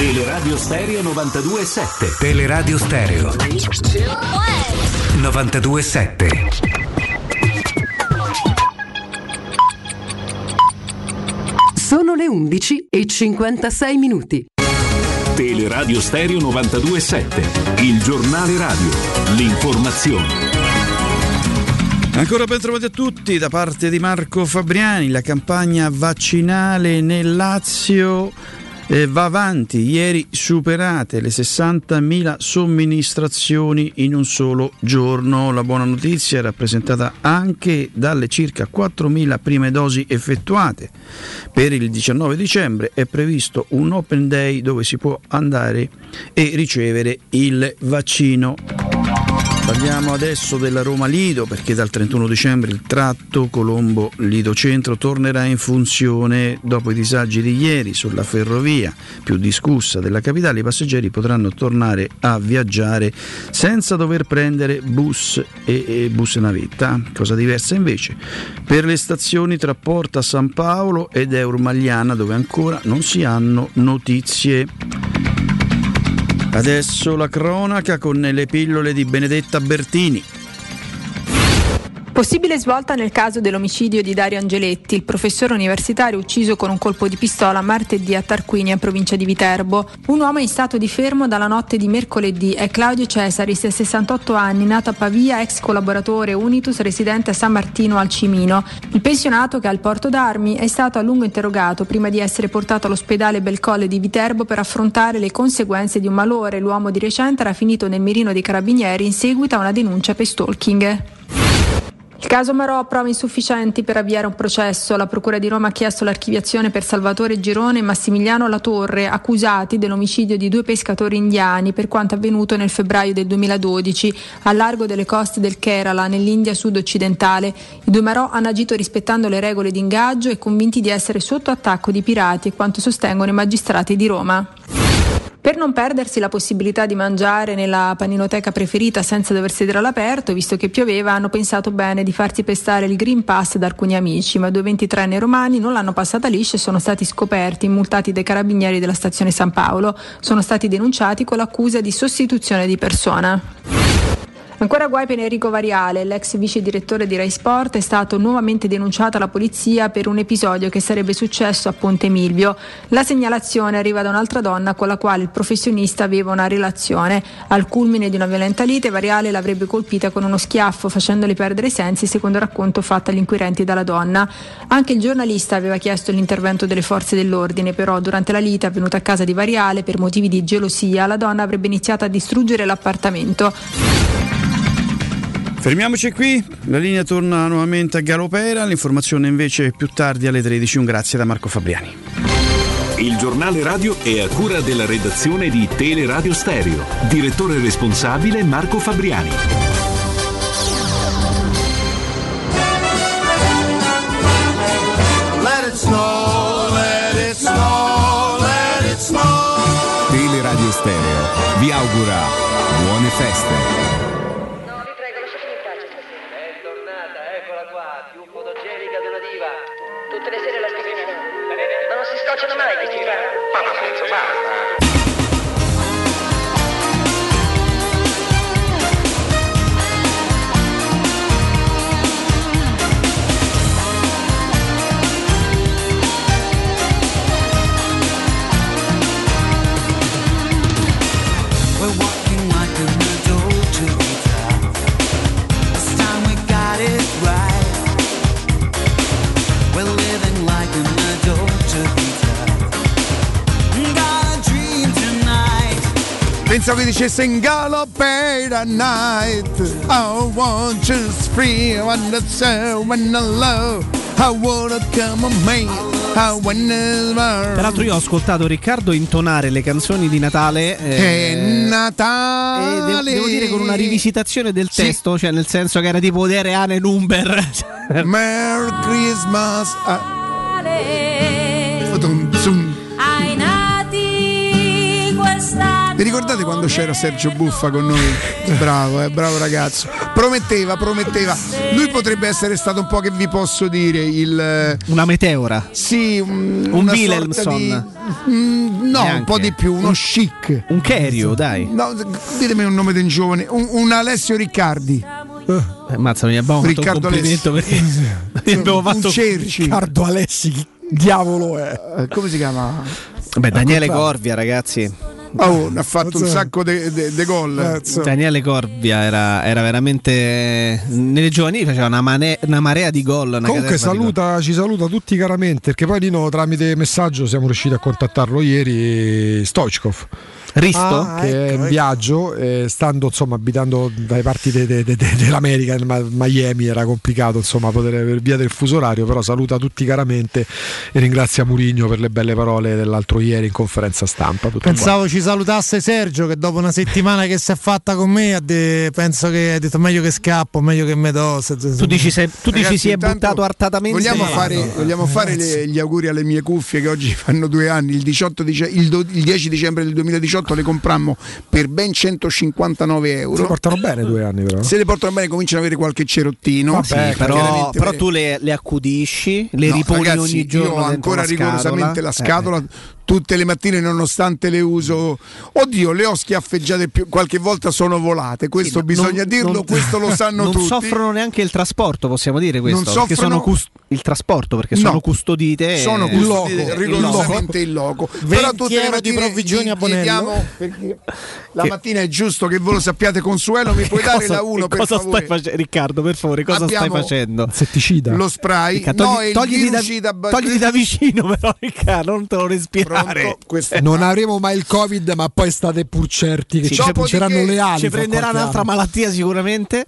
Teleradio Stereo 92.7 Teleradio Stereo 92.7 Sono le 11 e 56 minuti. Teleradio Stereo 92.7 Il giornale radio. L'informazione. Ancora ben trovati a tutti da parte di Marco Fabriani, la campagna vaccinale nel Lazio eh, va avanti, ieri superate le 60.000 somministrazioni in un solo giorno. La buona notizia è rappresentata anche dalle circa 4.000 prime dosi effettuate. Per il 19 dicembre è previsto un open day dove si può andare e ricevere il vaccino. Parliamo adesso della Roma Lido perché dal 31 dicembre il tratto Colombo Lido Centro tornerà in funzione dopo i disagi di ieri sulla ferrovia più discussa della capitale. I passeggeri potranno tornare a viaggiare senza dover prendere bus e, e bus navetta, cosa diversa invece per le stazioni tra Porta San Paolo ed Eurmagliana dove ancora non si hanno notizie. Adesso la cronaca con le pillole di Benedetta Bertini. Possibile svolta nel caso dell'omicidio di Dario Angeletti, il professore universitario ucciso con un colpo di pistola martedì a Tarquinia, provincia di Viterbo. Un uomo in stato di fermo dalla notte di mercoledì è Claudio Cesaris, 68 anni, nato a Pavia, ex collaboratore Unitus, residente a San Martino al Cimino. Il pensionato, che ha il porto d'armi, è stato a lungo interrogato prima di essere portato all'ospedale Belcolle di Viterbo per affrontare le conseguenze di un malore. L'uomo di recente era finito nel mirino dei carabinieri in seguito a una denuncia per stalking. Il caso Marò ha prove insufficienti per avviare un processo. La Procura di Roma ha chiesto l'archiviazione per Salvatore Girone e Massimiliano Latorre, accusati dell'omicidio di due pescatori indiani per quanto avvenuto nel febbraio del 2012 a largo delle coste del Kerala, nell'India sud-occidentale. I due Marò hanno agito rispettando le regole di ingaggio e convinti di essere sotto attacco di pirati, quanto sostengono i magistrati di Roma. Per non perdersi la possibilità di mangiare nella paninoteca preferita senza dover sedere all'aperto, visto che pioveva, hanno pensato bene di farsi pestare il Green Pass da alcuni amici, ma due 23 romani non l'hanno passata liscia e sono stati scoperti, multati dai carabinieri della stazione San Paolo. Sono stati denunciati con l'accusa di sostituzione di persona. Ancora guai per Enrico Variale, l'ex vice direttore di Rai Sport, è stato nuovamente denunciato alla polizia per un episodio che sarebbe successo a Ponte Milvio. La segnalazione arriva da un'altra donna con la quale il professionista aveva una relazione. Al culmine di una violenta lite, Variale l'avrebbe colpita con uno schiaffo, facendole perdere i sensi, secondo il racconto fatto agli inquirenti dalla donna. Anche il giornalista aveva chiesto l'intervento delle forze dell'ordine, però durante la lite avvenuta a casa di Variale per motivi di gelosia, la donna avrebbe iniziato a distruggere l'appartamento. Fermiamoci qui, la linea torna nuovamente a Galopera, l'informazione invece più tardi alle 13. Un grazie da Marco Fabriani. Il giornale radio è a cura della redazione di Teleradio Stereo. Direttore responsabile Marco Fabriani. Let it snow, let it snow, let it snow. Teleradio Stereo vi augura buone feste. Ma non si scocciano mai questi qua. Ma Lorenzo, basta. Pensavo che dicesse in Galopera night. I want you free when the sun, when the love. I wanna come on me. I wanna- Peraltro io ho ascoltato Riccardo intonare le canzoni di Natale eh, Natale. e devo, devo dire con una rivisitazione del Sì. testo, cioè nel senso che era tipo Dere Ane Number. Merry Christmas. ah. Vi ricordate quando c'era Sergio Buffa con noi? Bravo, eh, bravo ragazzo. Prometteva, prometteva. Lui potrebbe essere stato un po' che vi posso dire il Una meteora. Sì, un, Un Wilhelmson. di- Mm, no, un Neanche. po' di più, uno chic. Un Kerio, dai. No, ditemi un nome di un giovane, un, un Alessio Riccardi. Eh, mazza, non gli abbiamo fatto Riccardo un complimento perché gli abbiamo fatto un Cerci. Riccardo Alessi, chi diavolo è? Eh, Come si chiama? Beh, Daniele. Corvia, ragazzi. Oh, ne ha fatto un sacco di gol. Daniele Corvia era, era veramente. Nelle giovanili faceva una, mane- una marea di gol. una Comunque di gol. saluta, ci saluta tutti caramente perché poi Nino tramite messaggio siamo riusciti a contattarlo ieri Stoichkov. Risto? Ah, che è in viaggio, eh, stando insomma abitando dai parti de- de- de- de- dell'America, in Ma- Miami era complicato insomma poter per via del fuso orario, però saluta tutti caramente e ringrazia Murigno per le belle parole dell'altro ieri in conferenza stampa. Tutto Pensavo ci salutasse Sergio che dopo una settimana che si è fatta con me ha de- penso che ha detto meglio che scappo, meglio che me do. se- se- Tu dici, se- tu dici Ragazzi, si è buttato artatamente. Vogliamo fare, no. vogliamo fare le- gli auguri alle mie cuffie che oggi fanno due anni. Il, 18 dice- il do- il 10 dicembre del 2018 le comprammo per ben 159 Si euro. portano bene due anni però. Se le portano bene cominciano ad avere qualche cerottino. Vabbè, Sì, però, però per- tu le, le accudisci, le No, riponi ragazzi, ogni giorno. Io ho ancora rigorosamente la scatola. scatola. Tutte le mattine, nonostante le uso, oddio, le ho schiaffeggiate più. Qualche volta sono volate. Questo Sì, bisogna non- dirlo, non- questo lo sanno non tutti. soffrono neanche il trasporto, possiamo dire questo. Non perché soffrono- sono cus- il trasporto perché No. sono custodite. sono e- custodite il rigorosamente in loco. Però 20 tutte le euro di mattine provvigioni vi chiediamo perché la Che- mattina è giusto che voi lo sappiate. Consuelo, mi puoi dare Cosa- la 1 che per cosa favore? stai facendo, Riccardo? Per favore, cosa Abbiamo stai facendo? Setticida. Lo spray, Riccardo, no, togli- il togliti, da, ba- togliti da vicino, però, Riccardo, non te lo respirare. Pronto? Non avremo mai il Covid, ma poi state pur certi che Sì, ci punceranno le ali. Ci prenderà un'altra anno. malattia sicuramente.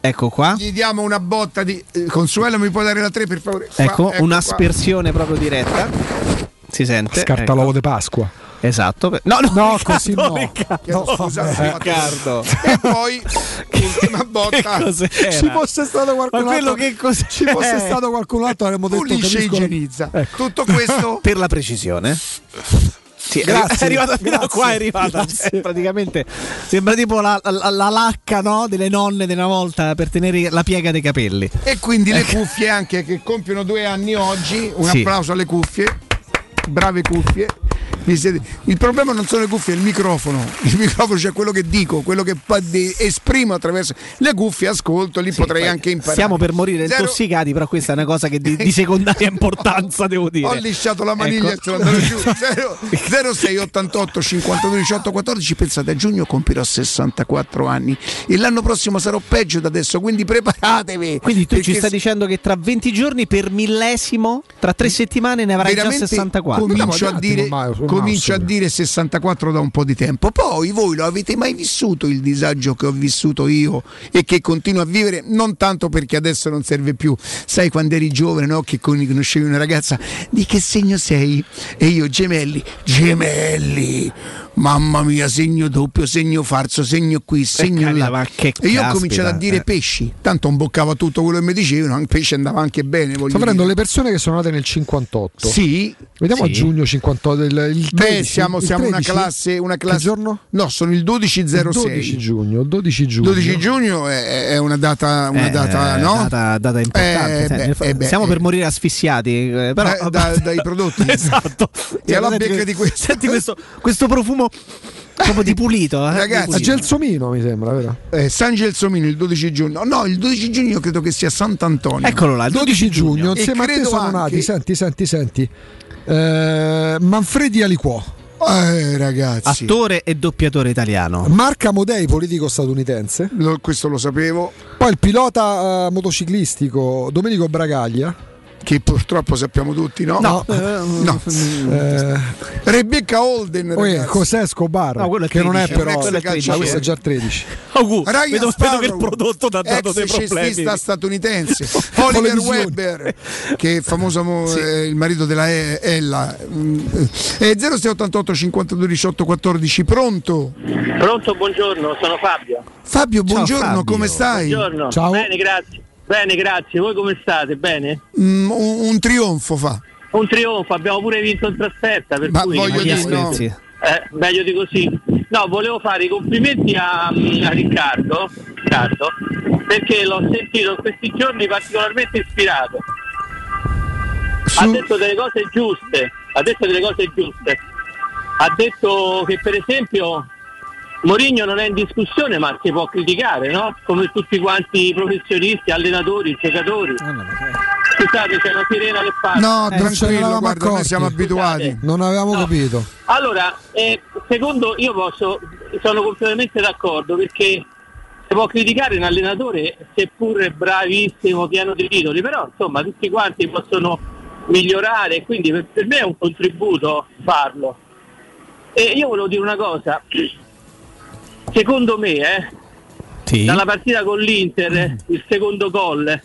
Ecco qua. Gli diamo una botta di eh, Consuelo, mi puoi dare la 3 per favore? Qua, Ecco, ecco un'aspersione proprio diretta. Si sente. Scarta ecco. l'uovo di Pasqua. Esatto. No, no, No, Riccardo, così no. Riccardo. Chiedo scusa, Riccardo. E poi ultima botta. Ci fosse stato qualcun Ma quello altro che cos'è? Ci fosse stato qualcun altro avremmo detto Pulisce e igienizza. Ecco. Tutto questo Per la precisione. Sì, è Grazie, è arrivata fino a grazie, qua, è arrivata. Cioè, praticamente sembra tipo la, la- la lacca no? delle nonne di una volta per tenere la piega dei capelli. E quindi le cuffie anche che compiono due anni oggi. Un Sì. applauso alle cuffie. Brave cuffie. Mi siete- Il problema non sono le cuffie, è il microfono. Il microfono c'è quello che dico, quello che esprimo attraverso le cuffie, ascolto, lì potrei Poi anche imparare. Stiamo per morire Zero- intossicati, però questa è una cosa che di, di secondaria importanza, devo dire. Ho lisciato la maniglia Ecco. e sono andato giù. 06 88 52 18 14. Pensate, a giugno compirò 64 anni e l'anno prossimo sarò peggio da adesso, quindi preparatevi. Quindi tu ci stai dicendo che tra 20 giorni per millesimo, tra tre settimane ne avrai già veramente 64. comincio, a dire, Mauro, comincio a dire 64 da un po' di tempo. Poi voi lo avete mai vissuto il disagio che ho vissuto io e che continuo a vivere? Non tanto perché adesso non serve più. Sai quando eri giovane, no? Che con- conoscevi una ragazza, di che segno sei? E io gemelli, gemelli. Mamma mia, segno doppio, segno farso, segno qui, segno là. ma che e io ho cominciato a dire eh. pesci. Tanto imboccava tutto quello che mi dicevano, il pesce andava anche bene. Sto prendendo le persone che sono nate nel 58. Sì, Vediamo Sì. a giugno 58. Il, il Beh, 13, siamo, il siamo una 13? classe, una classe. Che giorno? No, sono il 1206. Il 12 giugno. Il 12 giugno. 12 giugno è, è una data, una Eh, data, no? data, data importante. Eh, beh, fa- eh, beh, Siamo eh. per morire asfissiati, eh, però, Da- da- dai prodotti. esatto. E alla senti becca di questo. Senti questo, questo profumo proprio di pulito. Eh? Ragazzi, Di pulito. Gelsomino mi sembra, vero? Eh, San Gelsomino il 12 giugno. No, il 12 giugno credo che sia Sant'Antonio. Eccolo là, il 12 giugno, E insieme a te sono anche- nati, senti, senti, senti. Eh, Manfredi Aliquò, Eh, ragazzi, Attore e doppiatore italiano. Marca Modei, politico statunitense, lo- questo lo sapevo. poi il pilota eh, motociclistico Domenico Bragaglia, che purtroppo sappiamo tutti, no? No. No. Eh, Rebecca Holden, poi ragazzi. cos'è Escobar? No, che non è 13, però. quello è 13. Ma questo è già il 13. Augu, Ryan vedo, vedo Sparrow, che il prodotto ti ha dato dei problemi. statunitense Oliver. Webber che è famoso mo- eh, il marito della E- Ella Mm, eh, 0688 52 18 14 pronto Pronto, buongiorno, sono Fabio. Fabio buongiorno Fabio. come stai? Buongiorno. Ciao. Bene, grazie. Bene, grazie. Voi come state? Bene? Mm, un, un trionfo fa Un trionfo, abbiamo pure vinto in trasferta, per Ma cui voglio dire, no. eh, meglio di così. No, volevo fare i complimenti a, a Riccardo, Riccardo, perché l'ho sentito in questi giorni particolarmente ispirato. Ha Su- detto delle cose giuste, ha detto delle cose giuste. Ha detto che per esempio Mourinho non è in discussione ma si può criticare, no? Come tutti quanti i professionisti, allenatori, giocatori. Scusate, c'è una sirena che parla. no Eh, tranquillo guarda noi siamo abituati Non avevamo No. capito. Allora, eh, secondo io posso, sono completamente d'accordo perché si può criticare un allenatore seppur bravissimo, pieno di titoli, però insomma tutti quanti possono migliorare, quindi per, per me è un contributo farlo. E io volevo dire una cosa, secondo me, eh, Sì. dalla partita con l'Inter, il secondo gol, Eh.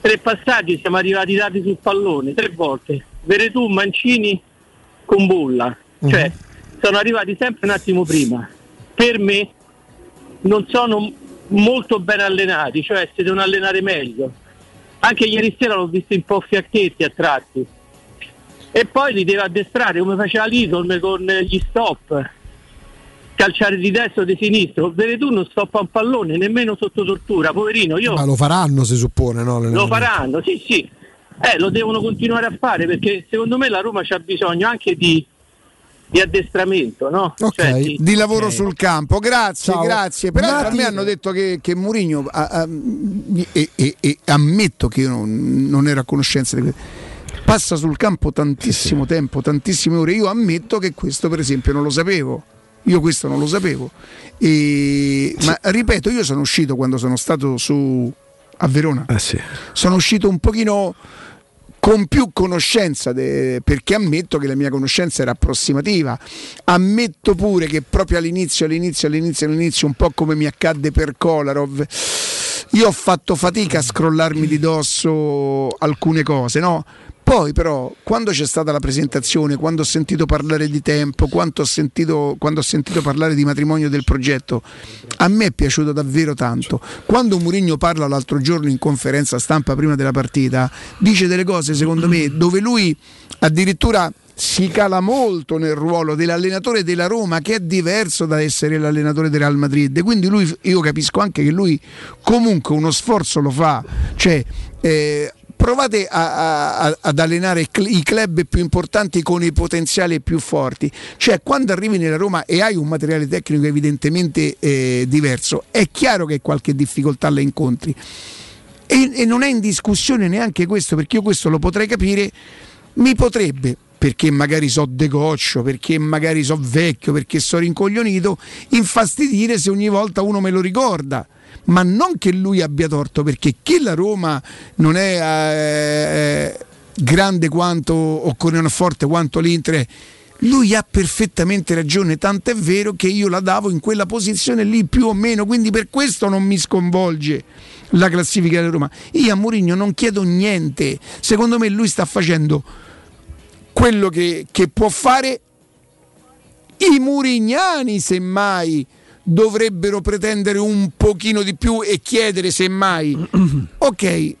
tre passaggi siamo arrivati tardi sul pallone, tre volte. Veretù, Mancini, con Bulla. Cioè, sono arrivati sempre un attimo prima. Per me non sono molto ben allenati, cioè si devono allenare meglio. Anche ieri sera l'ho visto un po' fiacchetti a tratti. E poi li deve addestrare come faceva l'Idol con gli stop. Calciare di destra o di sinistro. Veretù non stoppa un pallone, nemmeno sotto tortura. Poverino, io Ma lo faranno, si suppone, no? lo faranno, sì, sì. Eh, lo devono continuare a fare perché secondo me la Roma c'ha bisogno anche di, di addestramento, no? Ok. Cioè, di- di lavoro sul campo grazie Ciao. grazie peraltro a Nati- me hanno detto che, che Mourinho ha- ha- e, e- e ammetto che io non, non ero a conoscenza di questo passa sul campo tantissimo tempo tantissime ore io ammetto che questo per esempio non lo sapevo io questo non lo sapevo E- ma ripeto io sono uscito quando sono stato su a Verona Eh sì. sono uscito un pochino con più conoscenza de- perché ammetto che la mia conoscenza era approssimativa ammetto pure che proprio all'inizio all'inizio all'inizio all'inizio un po' come mi accadde per Kolarov io ho fatto fatica a scrollarmi di dosso alcune cose no? Poi però, quando c'è stata la presentazione, quando ho sentito parlare di tempo, ho sentito, quando ho sentito parlare di matrimonio del progetto, a me è piaciuto davvero tanto. Quando Mourinho parla l'altro giorno in conferenza stampa prima della partita, dice delle cose secondo me dove lui addirittura si cala molto nel ruolo dell'allenatore della Roma che è diverso da essere l'allenatore del Real Madrid quindi lui, io capisco anche che lui comunque uno sforzo lo fa cioè eh, provate a- a- ad allenare i club più importanti con i potenziali più forti cioè quando arrivi nella Roma e hai un materiale tecnico evidentemente eh, diverso è chiaro che qualche difficoltà la incontri e, e non è in discussione neanche questo perché io questo lo potrei capire mi potrebbe perché magari so degoccio, perché magari so vecchio, perché so rincoglionito, infastidire se ogni volta uno me lo ricorda. Ma non che lui abbia torto, perché che la Roma non è eh, grande quanto o forte quanto l'Inter, lui ha perfettamente ragione, tanto è vero che io la davo in quella posizione lì più o meno, quindi per questo non mi sconvolge la classifica della Roma. Io a Mourinho non chiedo niente, secondo me lui sta facendo quello che, che può fare i murignani semmai dovrebbero pretendere un pochino di più e chiedere semmai ok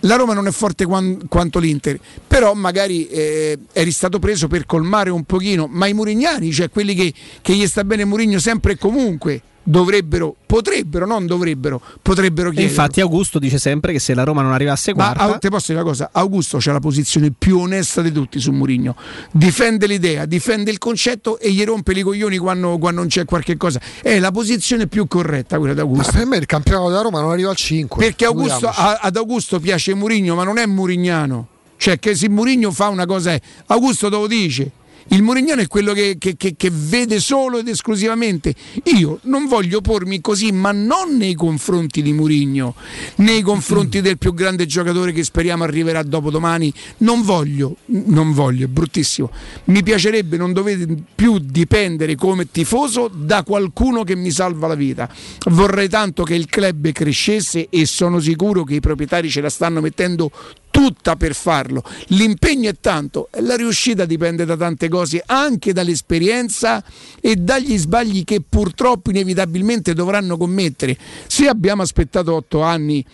la Roma non è forte quan- quanto l'Inter però magari eh, eri stato preso per colmare un pochino ma i murignani cioè quelli che, che gli sta bene Murigno sempre e comunque dovrebbero potrebbero non dovrebbero potrebbero chiedere infatti Augusto dice sempre che se la Roma non arrivasse ma quarta Au- te posso dire una cosa, Augusto c'ha la posizione più onesta di tutti su Murigno. Difende l'idea, difende il concetto e gli rompe i coglioni quando, quando non c'è qualche cosa. È la posizione più corretta quella di Ma Augusto. per me il campionato della Roma non arriva al 5. Perché Augusto, a- ad Augusto piace Murigno, ma non è murignano. Cioè che se Murigno fa una cosa è. Augusto te lo dice. Il Murignano è quello che, che- che- che vede solo ed esclusivamente. Io non voglio pormi così, ma non nei confronti di Murigno, nei confronti del più grande giocatore che speriamo arriverà dopodomani. Non voglio, non voglio, è bruttissimo. Mi piacerebbe non dover più dipendere come tifoso da qualcuno che mi salva la vita. Vorrei tanto che il club crescesse e sono sicuro che i proprietari ce la stanno mettendo tutta per farlo. L'impegno è tanto e la riuscita dipende da tante cose, anche dall'esperienza e dagli sbagli che purtroppo inevitabilmente dovranno commettere. Se abbiamo aspettato otto anni,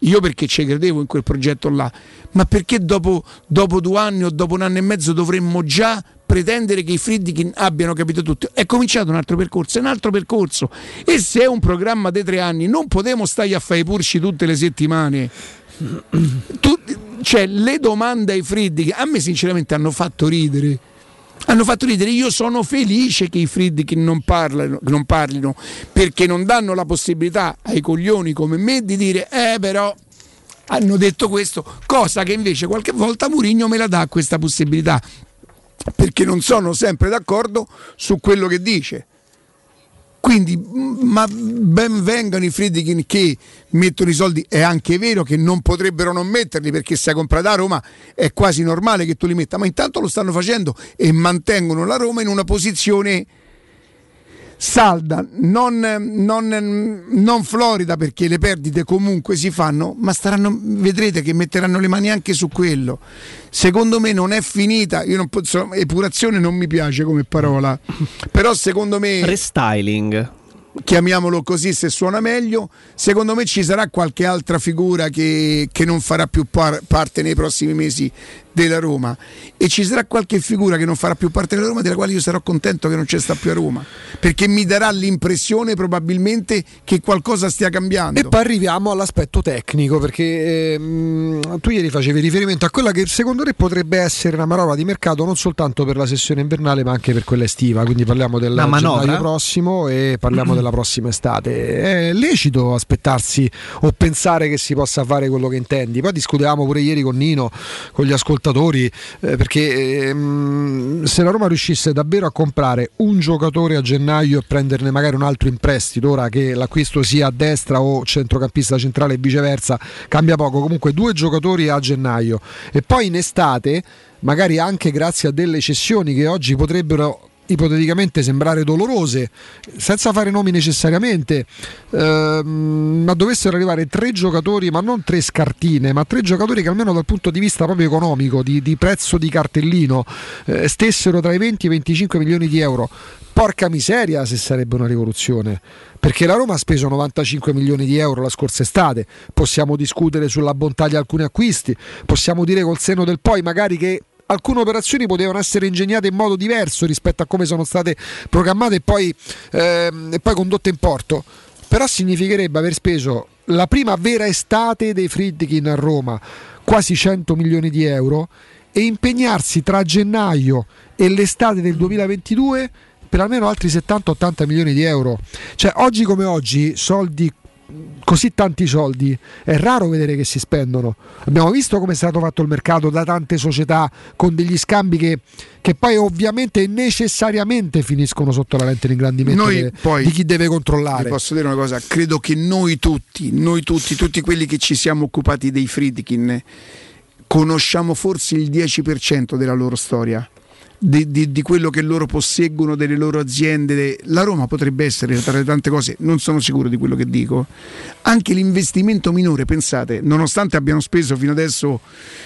io perché ci credevo in quel progetto là, ma perché dopo, dopo due anni o dopo un anno e mezzo dovremmo già pretendere che i Friedkin abbiano capito tutto. È cominciato un altro percorso, è un altro percorso. E se è un programma dei tre anni, non potremo stare a fare i purci tutte le settimane. Tu- cioè, le domande ai Friedkin a me sinceramente hanno fatto ridere. Hanno fatto ridere, io sono felice che i Friedkin non parlino, non parlino perché non danno la possibilità ai coglioni come me di dire eh però hanno detto questo, cosa che invece qualche volta Murigno me la dà questa possibilità perché non sono sempre d'accordo su quello che dice. Quindi, ma ben vengano i Friedkin che mettono i soldi, è anche vero che non potrebbero non metterli perché se hai comprato a Roma è quasi normale che tu li metta, ma intanto lo stanno facendo e mantengono la Roma in una posizione salda, non, non- non florida perché le perdite comunque si fanno, ma staranno, vedrete che metteranno le mani anche su quello. Secondo me non è finita, io non posso, epurazione non mi piace come parola, però secondo me Restyling. chiamiamolo così se suona meglio, secondo me ci sarà qualche altra figura che, che non farà più par- parte nei prossimi mesi della Roma e ci sarà qualche figura che non farà più parte della Roma della quale io sarò contento che non c'è sta più a Roma perché mi darà l'impressione probabilmente che qualcosa stia cambiando. E poi arriviamo all'aspetto tecnico, perché ehm, tu ieri facevi riferimento a quella che secondo te potrebbe essere una manovra di mercato non soltanto per la sessione invernale ma anche per quella estiva, quindi parliamo del gennaio prossimo e parliamo della prossima estate. È lecito aspettarsi o pensare che si possa fare quello che intendi. Poi discutevamo pure ieri con Nino, con gli ascoltatori, eh, perché ehm, se la Roma riuscisse davvero a comprare un giocatore a gennaio e prenderne magari un altro in prestito, ora che l'acquisto sia a destra o centrocampista centrale e viceversa, cambia poco. Comunque due giocatori a gennaio e poi in estate, magari anche grazie a delle cessioni che oggi potrebbero ipoteticamente sembrare dolorose, senza fare nomi necessariamente, ehm, ma dovessero arrivare tre giocatori, ma non tre scartine, ma tre giocatori che almeno dal punto di vista proprio economico, di, di prezzo di cartellino, eh, stessero tra i 20 e i 25 milioni di euro. Porca miseria se sarebbe una rivoluzione, perché la Roma ha speso 95 milioni di euro la scorsa estate, possiamo discutere sulla bontà di alcuni acquisti, possiamo dire col seno del poi magari che alcune operazioni potevano essere ingegnate in modo diverso rispetto a come sono state programmate e poi, ehm, e poi condotte in porto. Però significherebbe aver speso la prima vera estate dei Friedkin a Roma, quasi 100 milioni di euro, e impegnarsi tra gennaio e l'estate del 2022 per almeno altri 70-80 milioni di euro. Cioè, oggi come oggi, soldi così tanti soldi è raro vedere che si spendono. Abbiamo visto come è stato fatto il mercato da tante società con degli scambi che, che poi ovviamente necessariamente finiscono sotto la lente di ingrandimento Noi de- poi- di chi deve controllare. posso dire una cosa, credo che noi tutti, noi tutti, tutti quelli che ci siamo occupati dei Friedkin, conosciamo forse il 10% della loro storia. Di, di- di quello che loro posseggono, delle loro aziende. La Roma potrebbe essere, tra le tante cose, non sono sicuro di quello che dico, anche l'investimento minore. Pensate, nonostante abbiano speso fino adesso,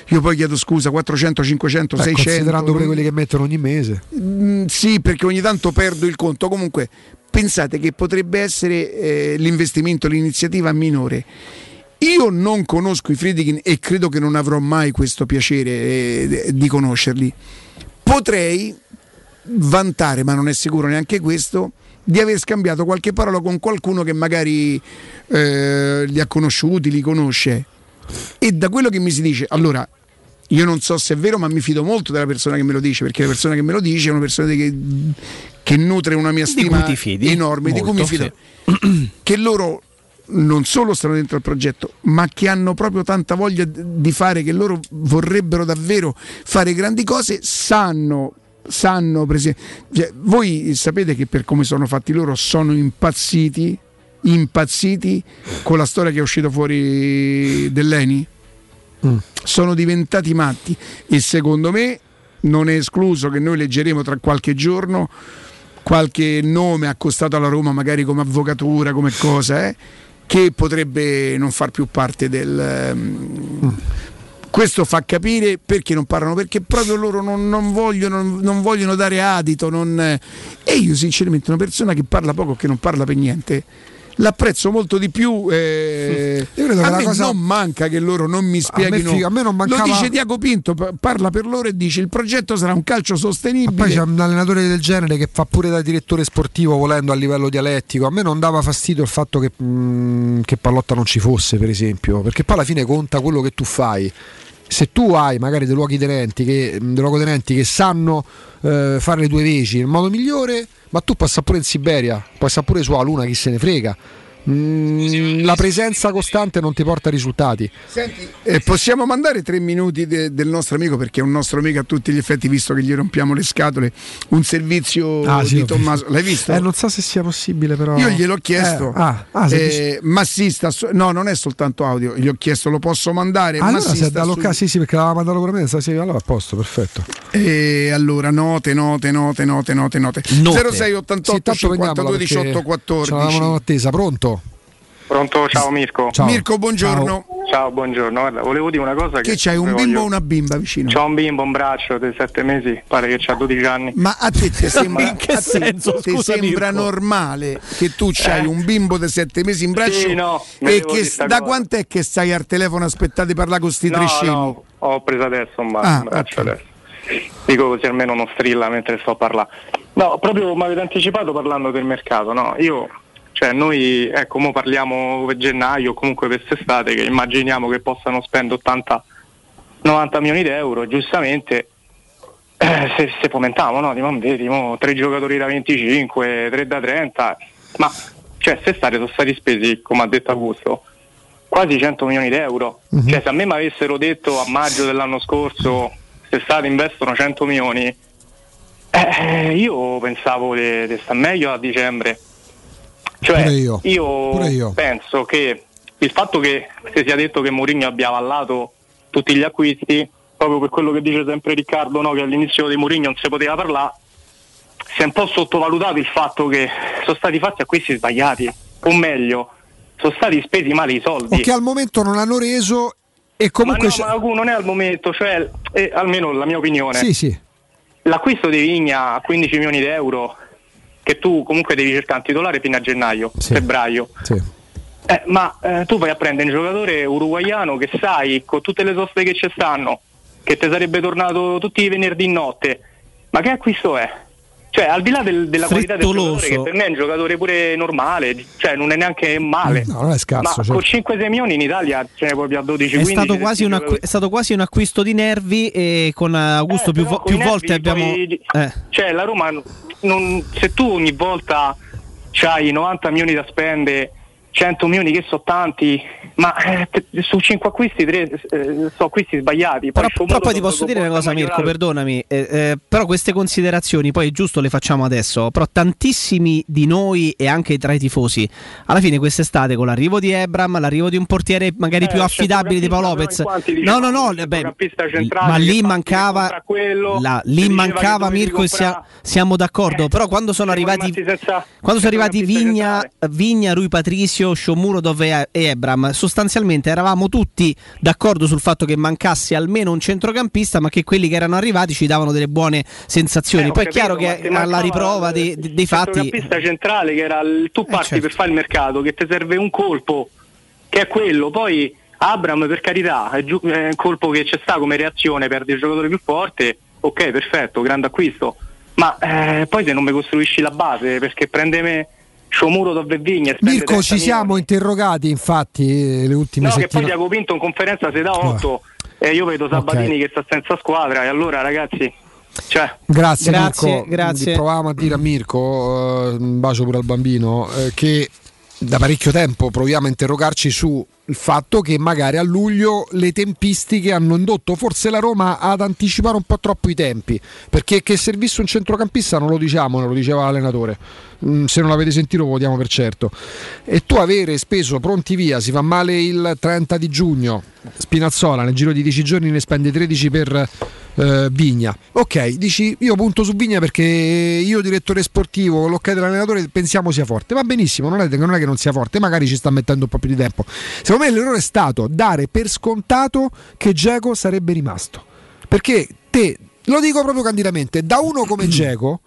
io poi chiedo scusa, 400, 500, Beh, 600. considerando pure quelli che mettono ogni mese. Mm, sì, perché ogni tanto perdo il conto. Comunque, pensate che potrebbe essere eh, l'investimento, l'iniziativa minore. Io non conosco i Friedkin e credo che non avrò mai questo piacere eh, di conoscerli. Potrei vantare, ma non è sicuro neanche questo, di aver scambiato qualche parola con qualcuno che magari eh, li ha conosciuti, li conosce. E da quello che mi si dice, allora io non so se è vero, ma mi fido molto della persona che me lo dice, perché la persona che me lo dice è una persona che, che nutre una mia Di stima ti fidi? enorme, di cui mi Molto, fido. che loro non solo stanno dentro al progetto, ma che hanno proprio tanta voglia di fare, che loro vorrebbero davvero fare grandi cose, sanno sanno, per esempio, cioè, voi sapete che per come sono fatti loro sono impazziti, impazziti con la storia che è uscita fuori dell'Eni? Sono diventati matti e secondo me non è escluso che noi leggeremo tra qualche giorno qualche nome accostato alla Roma, magari come avvocatura, come cosa, eh, che potrebbe non far più parte del... ehm, questo fa capire perché non parlano, perché proprio loro non, non vogliono, non vogliono dare adito. non- E io sinceramente una persona che parla poco, che non parla per niente, l'apprezzo molto di più. eh, Io credo che a la me cosa- non manca che loro non mi spieghino. fi- a me non mancava- Lo dice Diaco Pinto, pa- parla per loro e dice il progetto sarà un calcio sostenibile. Poi c'è un allenatore del genere che fa pure da direttore sportivo volendo a livello dialettico. A me non dava fastidio il fatto che, mh, che Pallotta non ci fosse, per esempio, perché poi alla fine conta quello che tu fai. Se tu hai magari dei luoghi tenenti che, dei luogotenenti che sanno eh, fare le due veci nel modo migliore, ma tu stare pure in Siberia, stare pure su Luna, chi se ne frega. Mm, la presenza costante non ti porta risultati. Senti, eh, possiamo mandare tre minuti de- del nostro amico perché è un nostro amico a tutti gli effetti, visto che gli rompiamo le scatole. Un servizio Ah, sì, di Tommaso. L'hai visto? Eh, non so se sia possibile, però. Io gliel'ho chiesto. Eh, ah, ah, se Eh, massista, su- no, non è soltanto audio. Gli ho chiesto, lo posso mandare? Ah, allora se massista l'occasione, su- sì, sì, perché l'aveva mandato pure me, sì, allora a posto, perfetto. E allora, note, note, note, note, note, note. 0688 Sì, tanto 52 vediamola, 18 perché 14. c'avevamo un'attesa, pronto? Pronto, ciao Mirko. Ciao. Mirko, buongiorno. Ciao, buongiorno. Guarda, volevo dire una cosa che... Che c'hai un voglio- bimbo o una bimba vicino? C'ho un bimbo, un braccio di 7 mesi, pare che c'ha 12 anni. Ma a te ti sembra, In che a te senso, ti scusa, sembra Mirko? normale che tu c'hai Eh. un bimbo di sette mesi in braccio Sì, no, e che da quant'è che stai al telefono aspettando di parlare con sti No, trescini? no, ho preso adesso un, ba- Ah, un braccio adesso. Dico così almeno non strilla mentre sto a parlare. No, proprio mi avete anticipato parlando del mercato, no? Io, cioè noi, ecco, mo parliamo per gennaio o comunque per quest'estate che immaginiamo che possano spendere 80 90 milioni di euro, giustamente eh, se, se fomentiamo, no? Dico, vedi, mo, tre giocatori da 25, tre da 30, ma cioè quest'estate sono stati spesi, come ha detto Augusto, quasi 100 milioni di euro. Cioè, se a me mi avessero detto a maggio dell'anno scorso quest'estate investono 100 milioni, eh, io pensavo di stare meglio a dicembre. Cioè, Pure io. Pure io. penso che il fatto che si sia detto che Mourinho abbia avallato tutti gli acquisti, proprio per quello che dice sempre Riccardo, no, che all'inizio di Mourinho non si poteva parlare, si è un po' sottovalutato il fatto che sono stati fatti acquisti sbagliati, o meglio, sono stati spesi male i soldi. O che al momento non hanno reso e comunque... ma no, ma non è al momento, cioè, eh, almeno la mia opinione. Sì, sì. L'acquisto di Vigna a 15 milioni di euro, che tu comunque devi cercare un titolare fino a gennaio, febbraio. Sì. Eh, ma eh, tu vai a prendere un giocatore uruguaiano che sai, con tutte le soste che ci stanno, che ti sarebbe tornato tutti i venerdì notte. Ma che acquisto è? Cioè, al di là del- della qualità del giocatore, che per me è un giocatore pure normale, cioè non è neanche male. No, non è scarso. ma certo. con 5-6 milioni in Italia ce ne più a 12 È 15 stato, quasi un acqui- è stato quasi un acquisto di nervi e con Augusto più, Eh, però vo- con più volte abbiamo... poi- eh. Cioè, la Roma, non- se tu ogni volta c'hai 90 milioni da spendere, 100 milioni che sono tanti, ma eh, su 5 acquisti 3 sono acquisti sbagliati. Però, Sciomuro però poi ti posso dire una cosa, Mirko, perdonami, eh, eh, però queste considerazioni poi è giusto le facciamo adesso, però tantissimi di noi e anche tra i tifosi, alla fine quest'estate con l'arrivo di Ebram, l'arrivo di un portiere magari Eh, più affidabile di Paolo Lopez, no no no, beh, ma lì mancava, la- lì mancava Mirko e sia- siamo d'accordo, però quando sono arrivati, senza- quando sono arrivati Vigna, Vigna, Rui Patricio, Sciomuro dove e Ebram, sostanzialmente eravamo tutti d'accordo sul fatto che mancasse almeno un centrocampista, ma che quelli che erano arrivati ci davano delle buone sensazioni. Eh, Poi è capito, chiaro ma che alla riprova dei, il dei fatti. centrocampista centrale che era il, tu parti certo. per fare il mercato, che ti serve un colpo, che è quello. Poi Abram, per carità, è, giu- è un colpo che c'è sta come reazione, perde il giocatore più forte. Ok, perfetto, grande acquisto. Ma eh, poi se non mi costruisci la base, perché prende me Sciomuro dove Vigna e spende Mirko, 30 ci siamo interrogati infatti eh, le ultime No, che poi settimane. Diaco Pinto in conferenza si dà 8 e io vedo Sabatini che sta senza squadra e allora ragazzi, cioè Grazie, Grazie, Mirko. grazie. Provavamo a dire a Mirko, eh, un bacio pure al bambino, eh, che da parecchio tempo proviamo a interrogarci sulle il fatto che magari a luglio le tempistiche hanno indotto forse la Roma ad anticipare un po' troppo i tempi, perché che servisse un centrocampista non lo diciamo, non lo diceva l'allenatore. Mm, se non l'avete sentito lo diamo per certo. E tu avere speso pronti via, si fa male il 30 di giugno, Spinazzola nel giro di 10 giorni ne spende 13 per eh, Vigna. Ok, dici io punto su Vigna perché io direttore sportivo, l'ok dell'allenatore pensiamo sia forte. Va benissimo, non è, non è che non sia forte, magari ci sta mettendo un po' più di tempo. Secondo me l'errore è stato dare per scontato che Geco sarebbe rimasto. Perché te, lo dico proprio candidamente, da uno come Geco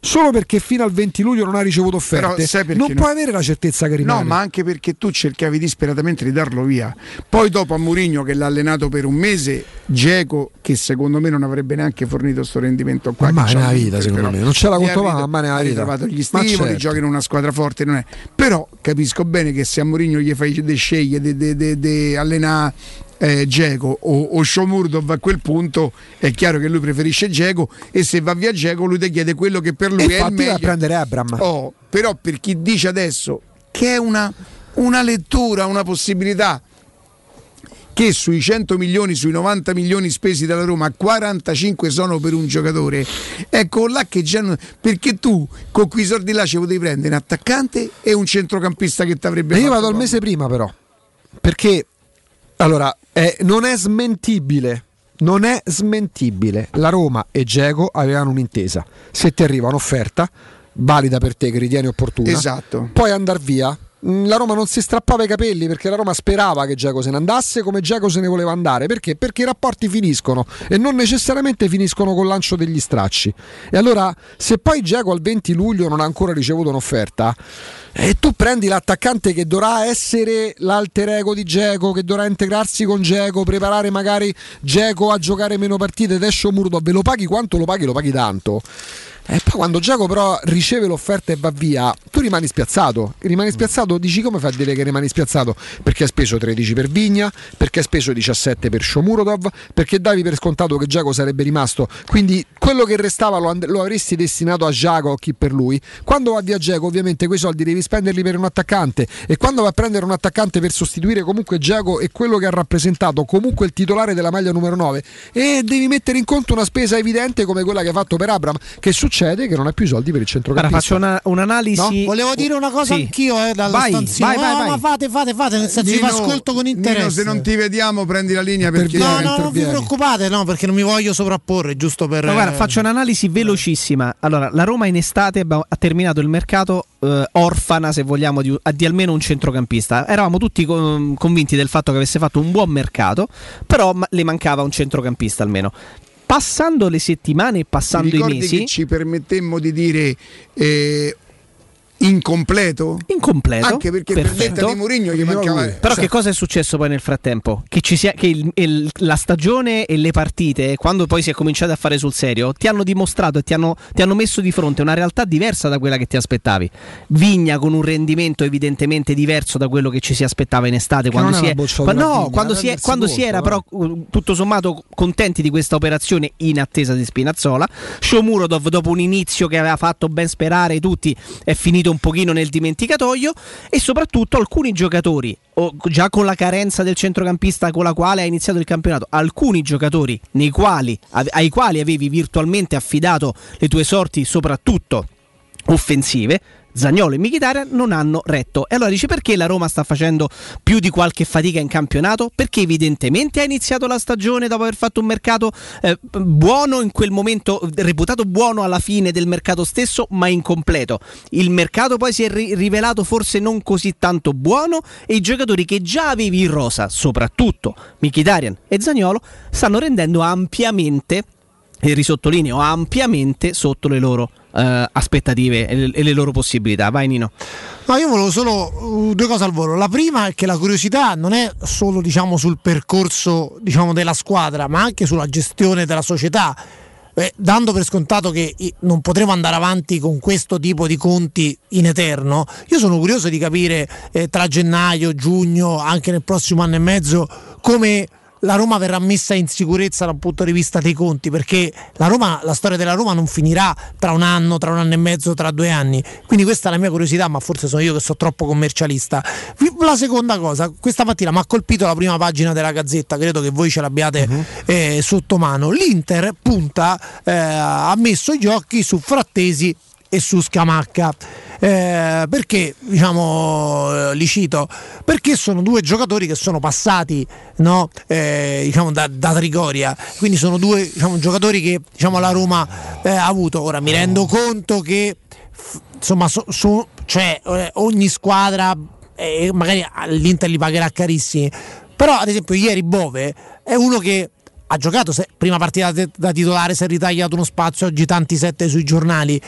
solo perché fino al 20 luglio non ha ricevuto offerte, non no? puoi avere la certezza che rimane. No, ma anche perché tu cercavi disperatamente di darlo via. Poi dopo a Mourinho che l'ha allenato per un mese, Geco che secondo me non avrebbe neanche fornito questo rendimento qua. Ma nella vita, secondo me. Non ce Gli ha controllata, rit- ma nella ha vita. ritrovato gli Ma stimoli, certo. gioca in una squadra forte, non è. Però capisco bene che se a Mourinho gli fai de sceglie di de, de, de allenare eh, Geco o, o Shomurdov a quel punto è chiaro che lui preferisce Geco e se va via Geco lui ti chiede quello che per lui E è il meglio prendere Abram. Oh, però per chi dice adesso che è una, una lettura, una possibilità che sui 100 milioni, sui 90 milioni spesi dalla Roma, 45 sono per un giocatore. Ecco là che già perché tu con quei soldi là ci potevi prendere un attaccante e un centrocampista che ti avrebbe Ma io vado al mese prima però, perché allora è- non è smentibile. Non è smentibile. La Roma e Geco avevano un'intesa. Se ti arriva un'offerta valida per te che ritieni opportuna, Esatto. puoi andare via. La Roma non si strappava i capelli perché la Roma sperava che Geco se ne andasse come Geco se ne voleva andare. Perché? Perché i rapporti finiscono e non necessariamente finiscono col lancio degli stracci. E allora, se poi Geco al 20 luglio non ha ancora ricevuto un'offerta, e tu prendi l'attaccante che dovrà essere l'alter ego di Geco, che dovrà integrarsi con Geco, preparare magari Geco a giocare meno partite, ed esce Murdov, ve lo paghi quanto lo paghi? Lo paghi tanto. E poi quando Giacomo però riceve l'offerta e va via, tu rimani spiazzato. Rimani spiazzato, dici come fai a dire che rimani spiazzato? Perché hai speso 13 per Vigna, perché hai speso 17 per Shomurodov, perché davi per scontato che Giacomo sarebbe rimasto. Quindi quello che restava lo, and- lo avresti destinato a Giacomo chi per lui. Quando va via Giacomo, ovviamente quei soldi devi spenderli per un attaccante. E quando va a prendere un attaccante per sostituire comunque Giacomo e quello che ha rappresentato comunque il titolare della maglia numero 9, e devi mettere in conto una spesa evidente come quella che hai fatto per Abram, che succede che non hai più i soldi per il centrocampista. faccio una- un'analisi. Volevo dire una cosa Sì. anch'io eh, dalla Vai, stanzina. vai, vai, No, vai. ma fate, fate, fate, nel senso vi Nino, ascolto con Nino, interesse. se non ti vediamo prendi la linea perché no, no, non vi preoccupate, no, perché non mi voglio sovrapporre, giusto per No, guarda, eh, faccio un'analisi velocissima. Allora, la Roma in estate ha terminato il mercato eh, orfana, se vogliamo, di, di almeno un centrocampista. Eravamo tutti con- convinti del fatto che avesse fatto un buon mercato, però ma- le mancava un centrocampista almeno. Passando le settimane e passando i mesi, ci permettemmo di dire eh, incompleto? Incompleto, Anche perché per perfetto. detta di Mourinho gli mancava Però che cosa è successo poi nel frattempo? Che, ci sia, che il- il- la stagione e le partite, quando poi si è cominciato a fare sul serio, ti hanno dimostrato e ti hanno, ti hanno messo di fronte una realtà diversa da quella che ti aspettavi. Vigna con un rendimento evidentemente diverso da quello che ci si aspettava in estate. Che Quando si è qua- no, Vigna, quando si, è- quando si conto, era eh. però uh, tutto sommato contenti di questa operazione in attesa di Spinazzola. Shomurodov dopo un inizio che aveva fatto ben sperare tutti è finito un pochino nel dimenticatoio e soprattutto alcuni giocatori già con la carenza del centrocampista con la quale ha iniziato il campionato, alcuni giocatori quali, ai quali avevi virtualmente affidato le tue sorti soprattutto offensive, Zagnolo e Mkhitaryan non hanno retto. E allora dice perché la Roma sta facendo più di qualche fatica in campionato? Perché evidentemente ha iniziato la stagione dopo aver fatto un mercato eh, buono in quel momento, reputato buono alla fine del mercato stesso, ma incompleto. Il mercato poi si è ri- rivelato forse non così tanto buono e i giocatori che già avevi in rosa, soprattutto Mkhitaryan e Zagnolo, stanno rendendo ampiamente e risottolineo ampiamente sotto le loro eh, aspettative e le, e le loro possibilità. Vai Nino. No, io volevo solo uh, due cose al volo. La prima è che la curiosità non è solo diciamo, sul percorso diciamo, della squadra, ma anche sulla gestione della società. Eh, dando per scontato che i- non potremo andare avanti con questo tipo di conti in eterno, io sono curioso di capire eh, tra gennaio, giugno, anche nel prossimo anno e mezzo, come la Roma verrà messa in sicurezza dal punto di vista dei conti, perché la, Roma, la storia della Roma non finirà tra un anno, tra un anno e mezzo, tra due anni. Quindi questa è la mia curiosità, ma forse sono io che sono troppo commercialista. La seconda cosa, questa mattina mi ha colpito la prima pagina della Gazzetta, credo che voi ce l'abbiate uh-huh. eh, sotto mano. L'Inter punta, eh, ha messo gli occhi su Frattesi e su Scamacca. Eh, perché diciamo li cito? Perché sono due giocatori che sono passati no? eh, diciamo da, da, Trigoria, quindi sono due diciamo, giocatori che diciamo, la Roma eh, ha avuto. Ora mi rendo conto che insomma so, so, cioè, eh, ogni squadra eh, magari l'Inter li pagherà carissimi, però ad esempio ieri Bove è uno che ha giocato se, prima partita da titolare, si è ritagliato uno spazio, oggi tanti sette sui giornali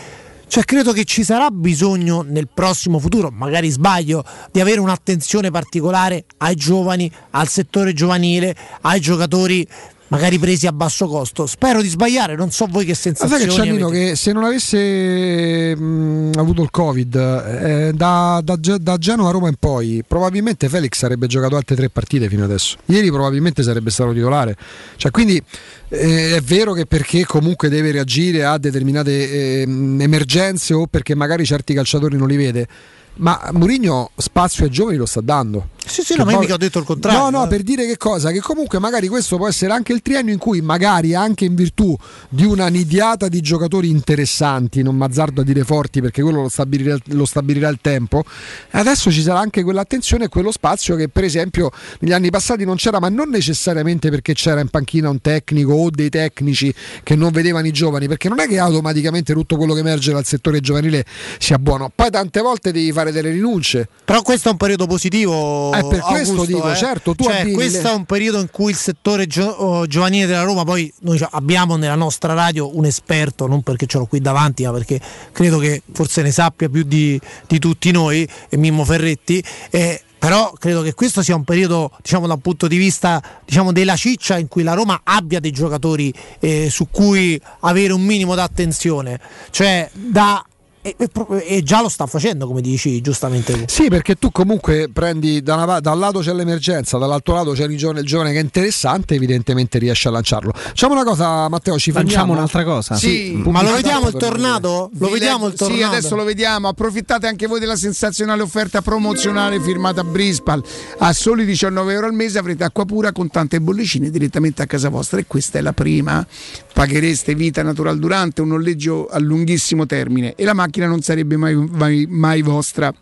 cioè, credo che ci sarà bisogno nel prossimo futuro, magari sbaglio, di avere un'attenzione particolare ai giovani, al settore giovanile, ai giocatori magari presi a basso costo. Spero di sbagliare, non so voi che sensazioni Ma sai che Ciannino che se non avesse mh, avuto il Covid eh, da, da, da, Genova a Roma in poi, probabilmente Felix sarebbe giocato altre tre partite fino adesso. Ieri probabilmente sarebbe stato titolare. Cioè, quindi eh, è vero che perché comunque deve reagire a determinate eh, emergenze o perché magari certi calciatori non li vede ma Mourinho spazio ai giovani lo sta dando. Sì, sì, no, ma io mica ho detto il contrario. No, no, per dire che cosa? Che comunque magari questo può essere anche il triennio in cui magari anche in virtù di una nidiata di giocatori interessanti, non mazzardo a dire forti perché quello lo stabilirà, lo stabilirà il tempo, adesso ci sarà anche quell'attenzione e quello spazio che per esempio negli anni passati non c'era, ma non necessariamente perché c'era in panchina un tecnico o dei tecnici che non vedevano i giovani, perché non è che automaticamente tutto quello che emerge dal settore giovanile sia buono, poi tante volte devi fare delle rinunce. Però questo è un periodo positivo. Eh, per questo Augusto, dico, eh. certo, tu cioè, questo è un periodo in cui il settore gio- giovanile della Roma, poi noi abbiamo nella nostra radio un esperto, non perché ce l'ho qui davanti, ma perché credo che forse ne sappia più di, di tutti noi, e Mimmo Ferretti. Eh, però credo che questo sia un periodo, diciamo, dal punto di vista diciamo, della ciccia in cui la Roma abbia dei giocatori eh, su cui avere un minimo d'attenzione, cioè da e, e, già lo sta facendo, come dici giustamente. Sì, perché tu comunque prendi da, una, da un lato c'è l'emergenza, dall'altro lato c'è il giovane, il giovane, che è interessante, evidentemente riesce a lanciarlo. Facciamo una cosa, Matteo, ci facciamo un'altra cosa. Sì, sì. ma lo vediamo il tornado? Lo vediamo il tornado? Sì, adesso lo vediamo. Approfittate anche voi della sensazionale offerta promozionale firmata a Brispal. A soli 19 euro al mese avrete acqua pura con tante bollicine direttamente a casa vostra. E questa è la prima. Paghereste vita natural durante un noleggio a lunghissimo termine e la macchina non sarebbe mai, mai, mai vostra.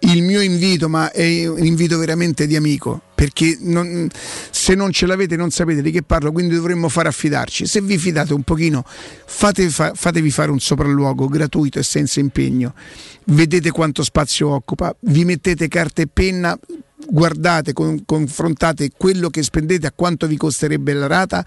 Il mio invito, ma è un invito veramente di amico, perché non, se non ce l'avete non sapete di che parlo, quindi dovremmo fare affidarci. Se vi fidate un pochino, fate, fa, fatevi fare un sopralluogo gratuito e senza impegno. Vedete quanto spazio occupa, vi mettete carta e penna, guardate, con, confrontate quello che spendete a quanto vi costerebbe la rata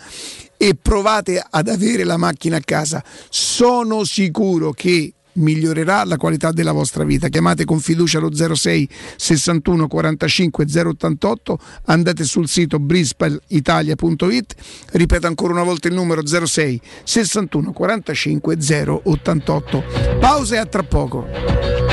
e provate ad avere la macchina a casa. Sono sicuro che migliorerà la qualità della vostra vita. Chiamate con fiducia lo 06 61 45 088, andate sul sito brispalitalia.it, ripeto ancora una volta il numero 06 61 45 088. Pausa e a tra poco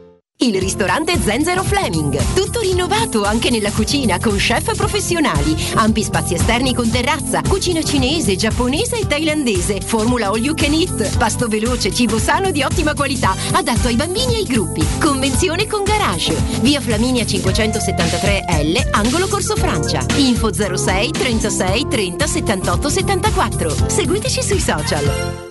Il ristorante Zenzero Fleming. Tutto rinnovato anche nella cucina con chef professionali. Ampi spazi esterni con terrazza, cucina cinese, giapponese e thailandese. Formula all you can eat. Pasto veloce, cibo sano di ottima qualità, adatto ai bambini e ai gruppi. Convenzione con garage. Via Flaminia 573L, angolo Corso Francia. Info 06 36 30 78 74. Seguiteci sui social.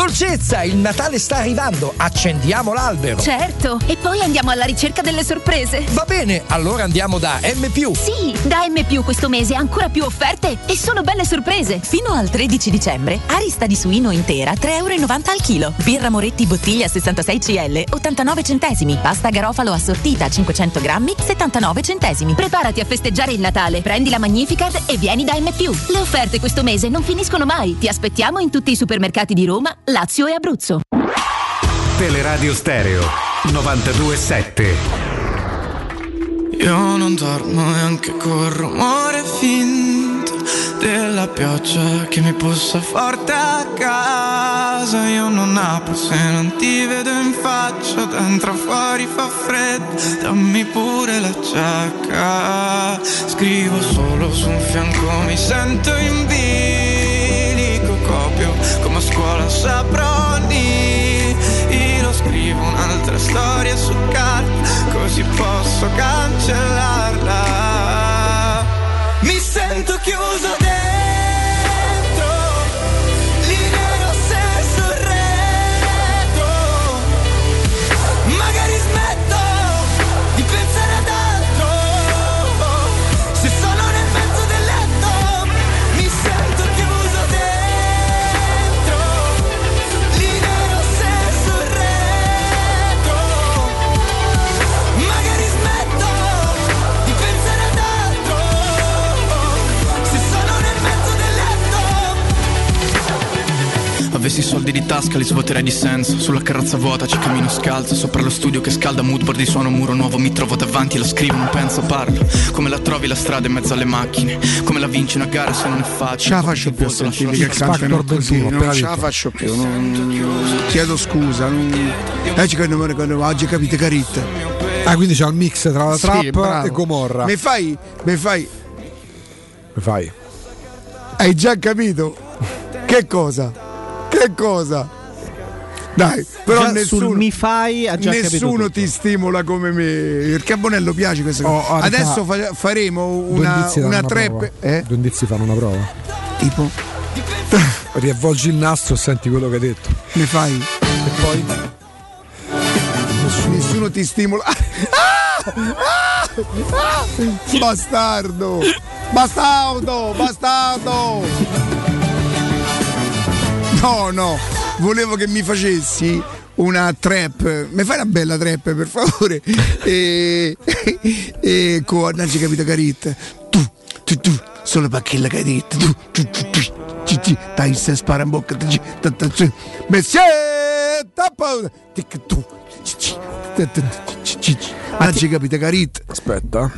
Dolcezza, il Natale sta arrivando, accendiamo l'albero. Certo, e poi andiamo alla ricerca delle sorprese. Va bene, allora andiamo da M. Sì, da M questo mese ancora più offerte e sono belle sorprese. Fino al 13 dicembre, arista di suino intera 3,90 euro al chilo. Birra Moretti bottiglia 66 CL 89 centesimi. Pasta garofalo assortita 500 grammi 79 centesimi. Preparati a festeggiare il Natale, prendi la Magnificat e vieni da M. Le offerte questo mese non finiscono mai. Ti aspettiamo in tutti i supermercati di Roma, Lazio e Abruzzo. Teleradio Stereo 927. Io non dormo neanche col rumore finto della pioggia che mi bussa forte a casa. Io non apro se non ti vedo in faccia, dentro fuori fa freddo, dammi pure la giacca. Scrivo solo su un fianco, mi sento in copio come a scuola saproni. Io scrivo un'altra storia su carta, così posso cancellarla. Mi sento chiuso Avessi soldi di tasca li svuoterei di senso Sulla carrozza vuota ci cammino scalzo Sopra lo studio che scalda moodboard di suono muro nuovo Mi trovo davanti lo scrivo non penso parlo Come la trovi la strada in mezzo alle macchine Come la vinci una gara se non è facile Ce la faccio più a sentire che cantano così, non ce la faccio più. non- Chiedo scusa. Non... Eh, oggi capite caritta. Ah, quindi c'è un mix tra la Sì, trap e Gomorra. Mi fai, mi fai, Mi fai? hai già capito? Che cosa? Che cosa? Dai, però Già nessuno, sul mi fai nessuno ti stimola come me. Perché a Bonello piace questa Oh, cosa. Adesso fa- faremo una, una una trap. prova. Eh? Due indizi fanno una prova. Tipo? Riavvolgi il nastro e senti quello che hai detto. Mi fai? E poi? Nessuno, nessuno ti stimola. Ah! Ah! Ah! Bastardo! Bastardo! Bastardo! No, no, volevo che mi facessi una trap. Mi fai una bella trap per favore? E, e con non ci capito Carit. Tu, tu, tu, solo hai detto. Tu, tu, tu, tu. Ci, ci, dai, se spara in bocca. Ci, ta, ta, ci. Messie! Tappa! Tic, tu. Ci, ci, ta, ta, ci, ci, ci. Non ci capito Carit. Aspetta.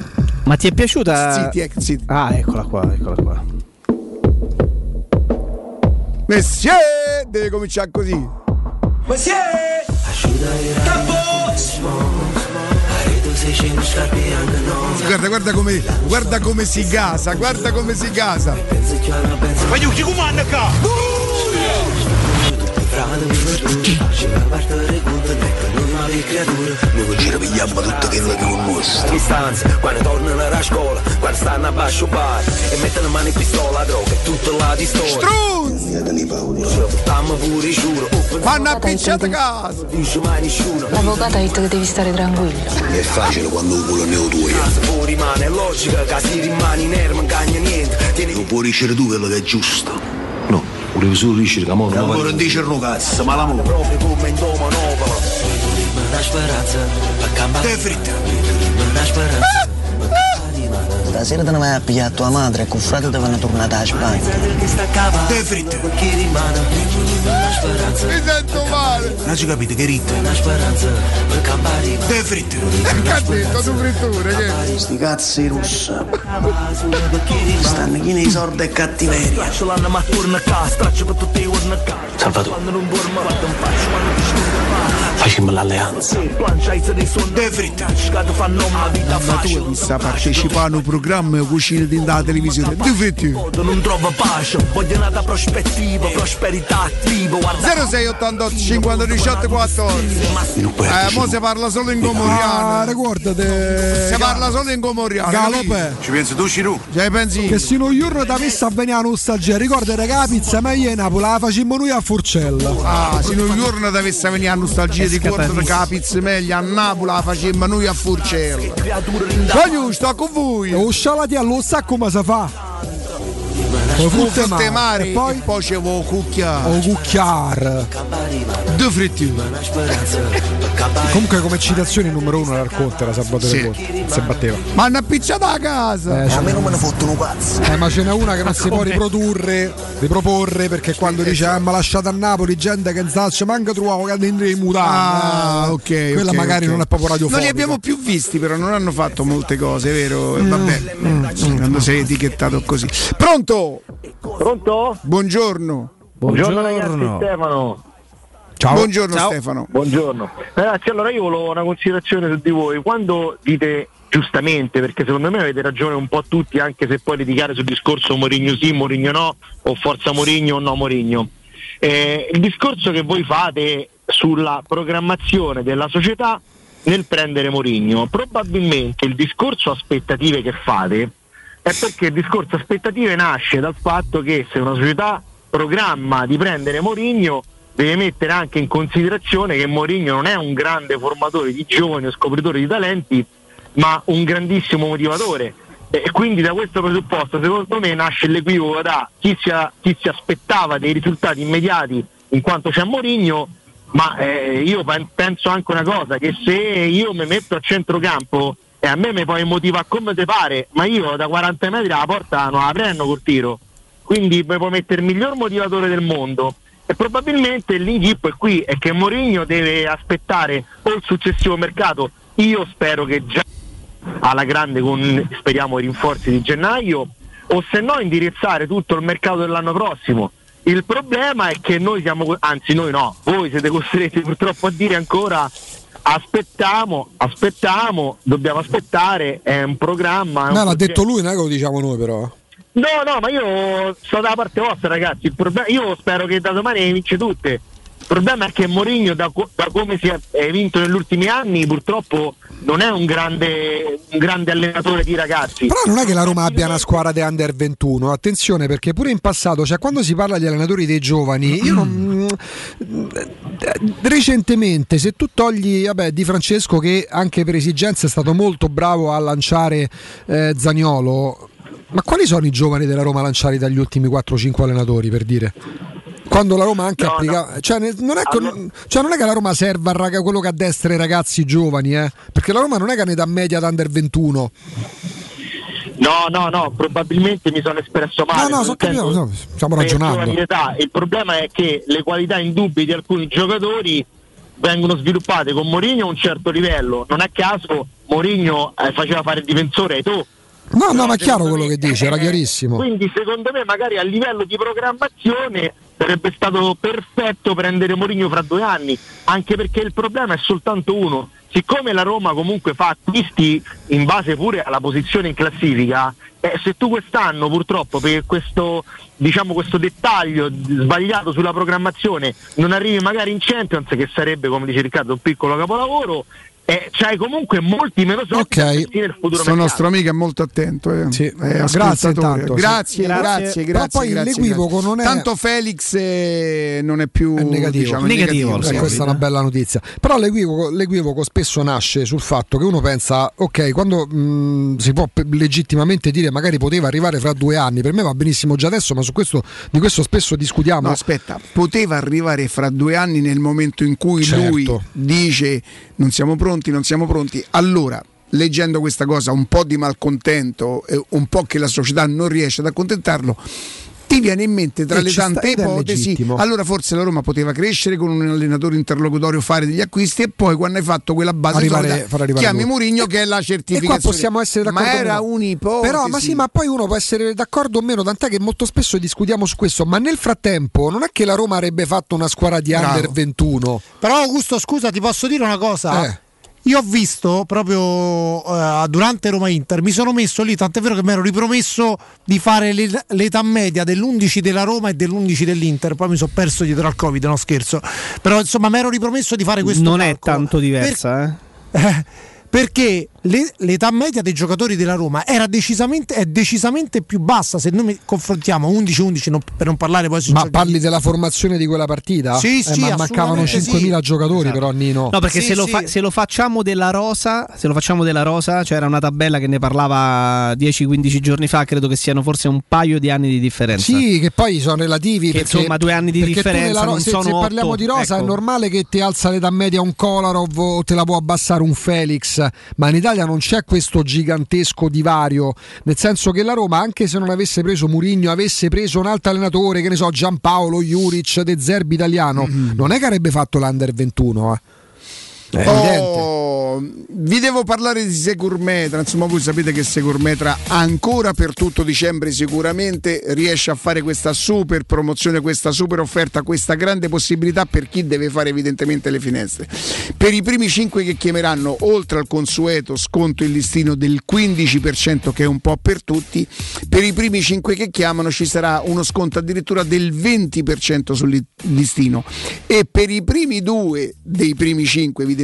Ma ti è piaciuta? Zitti, zitti. Ah, eccola qua, eccola qua. Messie! Deve cominciare così. Guarda, guarda come, guarda come si gasa, guarda come si gasa. Voglio chi comanda qua? Noi ci ripigliamo tutto quello che conosco. distanza quando tornano da scuola quando stanno a basso bar e mettono mano in pistola droga e tutta la di storia stiamo pure giuro Fanno a picciata casa dice mai nessuno L'avvocato ha detto che devi stare tranquillo. È facile quando un culo ne ho due. può rimane è logica che si rimane in erba non cagna niente Non puoi dicere tu quello che è giusto. no Volevo solo dicere che amore non vuole non dire un cazzo, ma l'amore. proprio come in Doma Nova speranza, Te fritta. speranza Stasera te ne vai a pigliare tua madre e con frate devono tornare a Spagna. Te fritta. Mi sento male. Non ci capite che ritta. Te fritta. Che ha detto tu frittura? Che? Sti cazzi russa. Stanno chi nei sordi e cattiveria. Salvatore. Non Facciamo l'alleanza. suoni Te fritta. che fanno una vita Ma tu facile mi sta partecipando a un programma cucina della televisione. Tu fritti. non trova pace voglio una prospettiva prosperità attiva guarda 0688 50 18 14 Eh, mo si parla solo in gomoriano. Ah, ricordate. Si parla solo in gomoriano. Galope. Ci pensi tu, Ciru? Cioè, pensi? Che se non giorno ti avesse a venire a nostalgia, ricorda che la pizza meglio in Napoli la facciamo noi a Forcella. Ah, se non giorno ti avesse a venire a nostalgia di corto che la pizza meglio a Napoli la facemmo noi a Furcella. Voglio, sto con voi. O scialati allo sa come si fa. Con Frutte frutte mare E poi poi c'è il cucchiaio. o cucchiar. Due fritti. Comunque come citazione numero uno era il Conte, era Salvatore Sì. Conte. Si batteva. Ma hanno appicciato a casa. Eh, A me non me ne fottono cazzo. Eh, ma ce n'è una che non si può riprodurre, riproporre perché quando dice ah, ma lasciate a Napoli gente che non sa, manca trovo che dentro i mutani. Ah, ok. Eh, Quella ok, magari ok. non è proprio radiofonica. Non li abbiamo più visti, però non hanno fatto molte cose, vero? Vabbè, quando sei etichettato così. Pronto? Pronto? Buongiorno. Buongiorno, ragazzi, Stefano. Ciao. Buongiorno Stefano. Buongiorno. Ragazzi, allora io volevo una considerazione su di voi. Quando dite giustamente, perché secondo me avete ragione un po' tutti, anche se poi litigare sul discorso Morigno sì, Morigno no, o forza Morigno o no Morigno. Eh, il discorso che voi fate sulla programmazione della società nel prendere Morigno, probabilmente il discorso aspettative che fate è perché il discorso aspettative nasce dal fatto che se una società programma di prendere Morigno deve mettere anche in considerazione che Mourinho non è un grande formatore di giovani o scopritore di talenti, ma un grandissimo motivatore. E quindi da questo presupposto, secondo me, nasce l'equivoco da chi si, chi si aspettava dei risultati immediati in quanto c'è Mourinho, ma eh, io pen- penso anche una cosa, che se io mi metto a centrocampo e a me mi puoi motivare come ti pare, ma io da 40 metri alla porta non la prendo col tiro. Quindi mi puoi mettere il miglior motivatore del mondo. E probabilmente l'inghippo è qui, è che Mourinho deve aspettare o il successivo mercato. Io spero che già alla grande con speriamo i rinforzi di gennaio, o se no indirizzare tutto il mercato dell'anno prossimo. Il problema è che noi siamo, anzi noi no, voi siete costretti purtroppo a dire ancora aspettiamo, aspettiamo, dobbiamo aspettare, è un programma. è un No, l'ha detto lui, non è che lo diciamo noi però. No, no, ma io sto dalla parte vostra, ragazzi. Il problema- io spero che da domani vince tutte. Il problema è che Mourinho, da, co- da come si è vinto negli ultimi anni, purtroppo non è un grande, un grande allenatore di ragazzi. Però non è che la Roma abbia una squadra di under 21, attenzione perché pure in passato, cioè quando si parla di allenatori dei giovani, io non... recentemente se tu togli vabbè, Di Francesco che anche per esigenze è stato molto bravo a lanciare eh, Zaniolo, ma quali sono i giovani della Roma lanciati dagli ultimi 4-5 allenatori per dire? Quando la Roma anche applica, Cioè, ne- non è, con- cioè, non è che la Roma serva al raga- quello che ha a destra i ragazzi giovani, eh? perché la Roma non è che ne dà media ad under 21. No, no, no, probabilmente mi sono espresso male. No, no, so capito, no, stiamo ragionando. Il problema è che le qualità indubbie di alcuni giocatori vengono sviluppate con Mourinho a un certo livello. Non a caso Mourinho eh, faceva fare il difensore ai to. No, no, ma è chiaro quello che dice, era chiarissimo. Quindi secondo me magari a livello di programmazione sarebbe stato perfetto prendere Mourinho fra due anni, anche perché il problema è soltanto uno. Siccome la Roma comunque fa acquisti in base pure alla posizione in classifica, eh, se tu quest'anno purtroppo per questo, diciamo, questo dettaglio sbagliato sulla programmazione non arrivi magari in Champions, che sarebbe come dice Riccardo un piccolo capolavoro, eh, c'hai comunque molti meno soldi investire nel futuro mercato. nostro amico è molto attento. Eh. Eh, grazie ascoltatore. intanto, sì. Grazie, Grazie. grazie, grazie. poi grazie, l'equivoco grazie. non è- Tanto Felix eh, non è più negativo, diciamo, negativo, Eh, sì. questa è una bella notizia. Però l'equivoco, l'equivoco spesso nasce sul fatto che uno pensa, ok, quando mh, si può legittimamente dire magari poteva arrivare fra due anni, per me va benissimo già adesso, ma su questo, di questo spesso discutiamo. No, aspetta, poteva arrivare fra due anni nel momento in cui Certo. lui dice non siamo pronti, non siamo pronti. Allora, leggendo questa cosa, un po' di malcontento, e un po' che la società non riesce ad accontentarlo. Ti viene in mente tra E le sta- tante è ipotesi, allora forse la Roma poteva crescere con un allenatore interlocutorio, fare degli acquisti e poi quando hai fatto quella base Arrivare- solida, far arrivare chiami. Mourinho che è la E certificazione. qua possiamo essere d'accordo. Ma era un'ipotesi. Però, ma sì, ma poi uno può essere d'accordo o meno, tant'è che molto spesso discutiamo su questo. Ma nel frattempo, non è che la Roma avrebbe fatto una squadra di Bravo. under 21. Però Augusto, scusa, ti posso dire una cosa? Eh. Io ho visto proprio eh, durante Roma Inter, mi sono messo lì, tant'è vero che mi ero ripromesso di fare l'e- l'età media dell'11 della Roma e dell'11 dell'Inter, poi mi sono perso dietro al Covid, no scherzo. Però insomma mi ero ripromesso di fare questo Non è calcolo. tanto diversa, eh. Eh, perché l'età media dei giocatori della Roma era decisamente, è decisamente più bassa se noi mi- confrontiamo 11-11 non- per non parlare poi sui Ma parli della formazione di quella partita? Sì, Eh, sì, ma mancavano assolutamente 5.000 sì. giocatori, però Nino. No, perché se, lo fa- se lo facciamo della rosa, se lo facciamo della rosa, c'era una tabella che ne parlava 10-15 giorni fa, credo che siano forse un paio di anni di differenza. Sì, che poi sono relativi. Che perché, insomma, due anni di differenza nella ro- non se, sono se parliamo otto, di rosa, ecco. è normale che ti alza l'età media un Kolarov o te la può abbassare un Felix. Ma in Italia non c'è questo gigantesco divario. Nel senso che la Roma, anche se non avesse preso Murigno, avesse preso un altro allenatore, che ne so, Giampaolo, Juric, De Zerbi italiano, non è che avrebbe fatto l'under 21. Eh. Evidente. Oh, vi devo parlare di Securmetra, insomma voi sapete che Securmetra ancora per tutto dicembre sicuramente riesce a fare questa super promozione, questa super offerta, questa grande possibilità per chi deve fare evidentemente le finestre. Per i primi 5 che chiameranno, oltre al consueto sconto in listino del 15% che è un po' per tutti, per i primi 5 che chiamano ci sarà uno sconto addirittura del 20% sul li- listino e per i primi due dei primi 5 evidentemente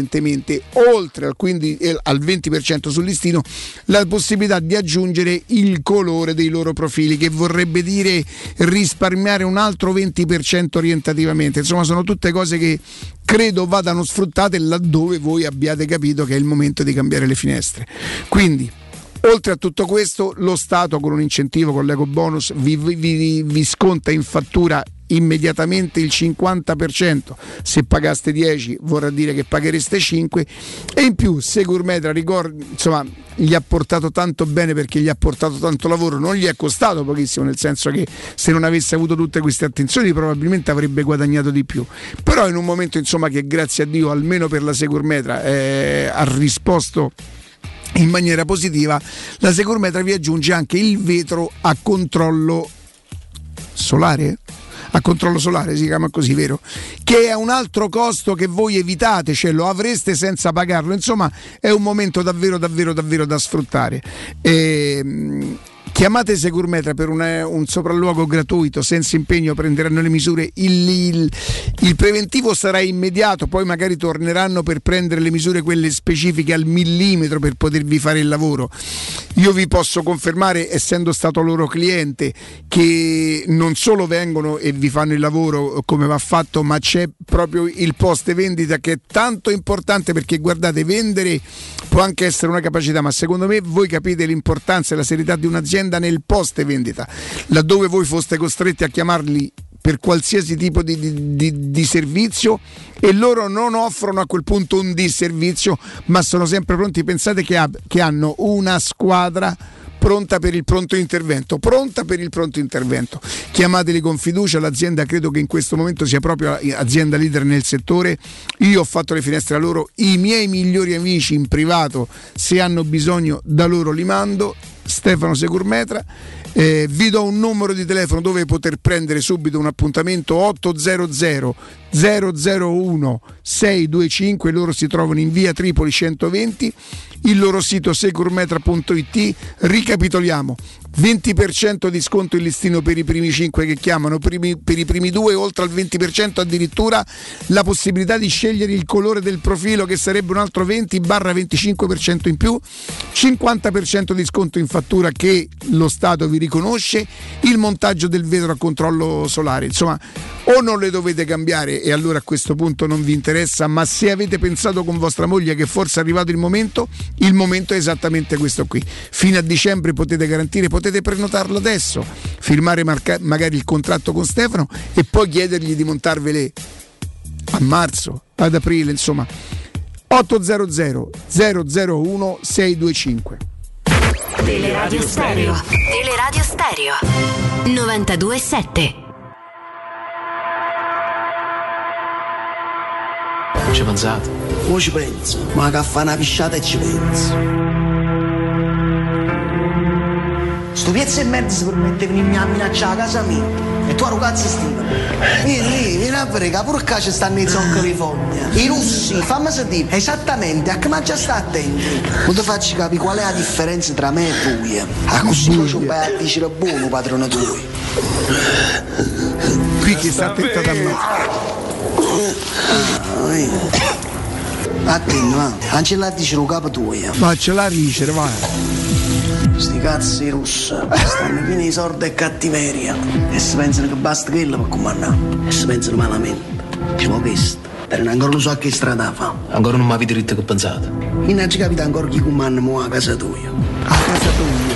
oltre al, 15 eh, al 20% sul listino la possibilità di aggiungere il colore dei loro profili che vorrebbe dire risparmiare un altro 20% orientativamente. Insomma sono tutte cose che credo vadano sfruttate laddove voi abbiate capito che è il momento di cambiare le finestre. Quindi Oltre a tutto questo, lo Stato con un incentivo, con l'eco bonus, vi, vi- vi sconta in fattura immediatamente il 50%. Se pagaste 10 vorrà dire che paghereste 5 e in più Securmetra ricordi, insomma, gli ha portato tanto bene perché gli ha portato tanto lavoro, non gli è costato pochissimo, nel senso che se non avesse avuto tutte queste attenzioni probabilmente avrebbe guadagnato di più. Però in un momento insomma che grazie a Dio almeno per la Securmetra eh, ha risposto in maniera positiva, la Securmetra vi aggiunge anche il vetro a controllo solare? A controllo solare si chiama così, vero? Che è un altro costo che voi evitate, cioè lo avreste senza pagarlo. Insomma, è un momento davvero, davvero, davvero da sfruttare. Ehm, Chiamate Securmetra per una- un sopralluogo gratuito, senza impegno, prenderanno le misure. Il, il- il preventivo sarà immediato, poi magari torneranno per prendere le misure quelle specifiche al millimetro per potervi fare il lavoro. Io vi posso confermare, essendo stato loro cliente, che non solo vengono e vi fanno il lavoro come va fatto, ma c'è proprio il post vendita che è tanto importante perché guardate, vendere può anche essere una capacità, ma secondo me voi capite l'importanza e la serietà di un'azienda nel post vendita, laddove voi foste costretti a chiamarli per qualsiasi tipo di, di- di- di servizio e loro non offrono a quel punto un disservizio, ma sono sempre pronti. Pensate che, ab- che hanno una squadra pronta per il pronto intervento, pronta per il pronto intervento. Chiamateli con fiducia, l'azienda credo che in questo momento sia proprio azienda leader nel settore. Io ho fatto le finestre a loro, i miei migliori amici in privato, se hanno bisogno da loro li mando. Stefano Securmetra, eh, vi do un numero di telefono dove poter prendere subito un appuntamento 800 001 625, loro si trovano in via Tripoli 120, il loro sito securmetra.it, ricapitoliamo, 20% di sconto in listino per i primi 5 che chiamano, per i primi 2 oltre al 20% addirittura la possibilità di scegliere il colore del profilo che sarebbe un altro 20-25% in più, 50% di sconto in fattura che lo Stato vi riconosce, il montaggio del vetro a controllo solare, insomma o non le dovete cambiare e allora a questo punto non vi interessa, ma se avete pensato con vostra moglie che forse è arrivato il momento, il momento è esattamente questo qui. Fino a dicembre potete garantire, potete prenotarlo adesso, firmare marca- magari il contratto con Stefano e poi chiedergli di montarvele a marzo, ad aprile, insomma. 800 001 625. Teleradio Stereo. Teleradio Stereo. 92.7. Ci pensate? O ci penso, ma che fa una pisciata e ci penso. Sto piezzo e merda si permette di venirmi a minacciare la casa mia. E tu a cazzo stima. Vieni, vieni, vieni a che pure qua ci stanno i zoccoli di foglia. I russi, fammi sentire, esattamente, a che mangia sta attenti. Non ti faccio capire qual è la differenza tra me e tu. A così faccio un paio a dicere buono, padrone tuo. Qui chi sta attento da me. Attento, va. Anche là dice lo capo tuo. Ma ce la ricere, vai. Sti cazzi russi stanno pieni di sordi e cattiveria e si pensano che basta quello per comandare e si pensano malamente. Ci vuole questo, per non ancora lo so a che strada fa. Ancora non mi avete detto che pensate. Non ci capita ancora chi comanda mo a casa tua. A casa tua.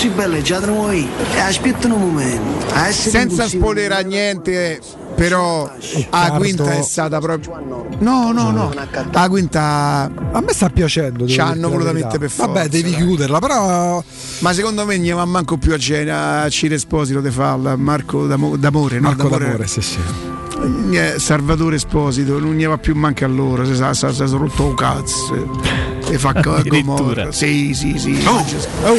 Così belle già noi e aspettano un momento. A essere Senza spoilerare niente, però la quinta è stata proprio. No, no, no. La quinta. A me sta piacendo. Ci hanno volutamente verità. per forza. Vabbè, devi dai. chiuderla, però. Ma secondo me non va manco più a, Cena, a Cire Esposito de farla, Marco D'Amo- D'Amore, no? Marco D'Amore, sì, sì. Eh, Salvatore Esposito, non gli va più manco a loro, si è rotto un cazzo. E fa. Gomorra. Sì, sì, sì. Oh,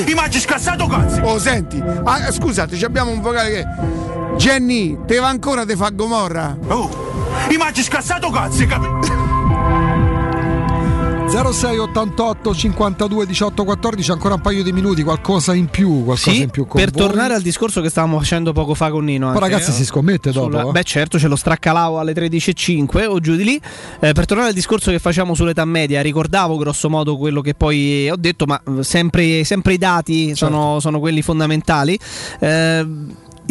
mi mangi scassato cazzo! Oh, senti, ah, scusate, ci abbiamo un vocale che. Jenny, te va ancora te fa Gomorra? Oh, mangi scassato cazzo, capito? 0688 52 18 14 ancora un paio di minuti qualcosa in più qualcosa Sì, in più per voi. tornare al discorso che stavamo facendo poco fa con Nino. Anche, ragazzi eh, si scommette dopo sulla- eh. Beh, certo, c'è lo straccalao alle 13.05 o giù di lì. Eh, per tornare al discorso che facciamo sull'età media, ricordavo grosso modo quello che poi ho detto, ma eh, sempre, sempre i dati sono, sono quelli fondamentali.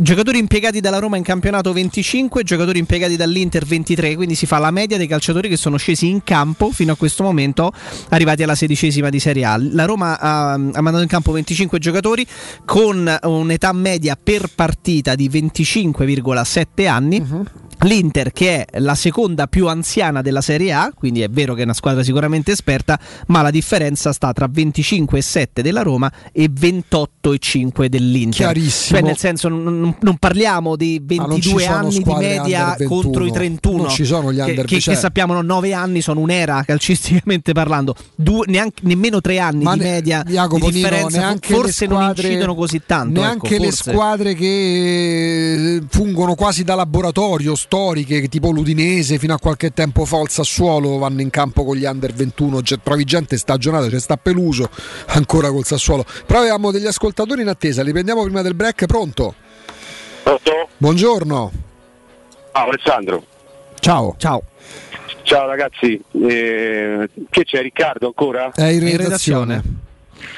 Giocatori impiegati dalla Roma in campionato 25, giocatori impiegati dall'Inter 23, quindi si fa la media dei calciatori che sono scesi in campo fino a questo momento, arrivati alla sedicesima di Serie A. La Roma ha, ha mandato in campo 25 giocatori con un'età media per partita di 25,7 anni. L'Inter che è la seconda più anziana della Serie A, quindi è vero che è una squadra sicuramente esperta, ma la differenza sta tra 25,7 della Roma e 28,5 dell'Inter. Chiarissimo. Cioè nel senso non, non- parliamo di Ah, non ci 22 sono anni di media under 21. contro i 31. Non ci sono gli che, under che, cioè- che sappiamo no, 9 anni sono un'era calcisticamente parlando, Due- neanche, nemmeno 3 anni Ma di ne- media Jacopo di Nino, differenza, neanche forse squadre- non incidono così tanto. Neanche ecco, le forse. squadre che eh, fungono quasi da laboratorio, storiche, tipo l'Udinese, fino a qualche tempo fa il Sassuolo, vanno in campo con gli under 21, cioè, trovi gente stagionata, c'è sta Peluso ancora col Sassuolo. Però avevamo degli ascoltatori in attesa, li prendiamo prima del break, pronto? Pronto? Buongiorno. Ciao Alessandro. Ciao. Ciao. Ciao ragazzi, eh, che c'è Riccardo ancora? È in redazione.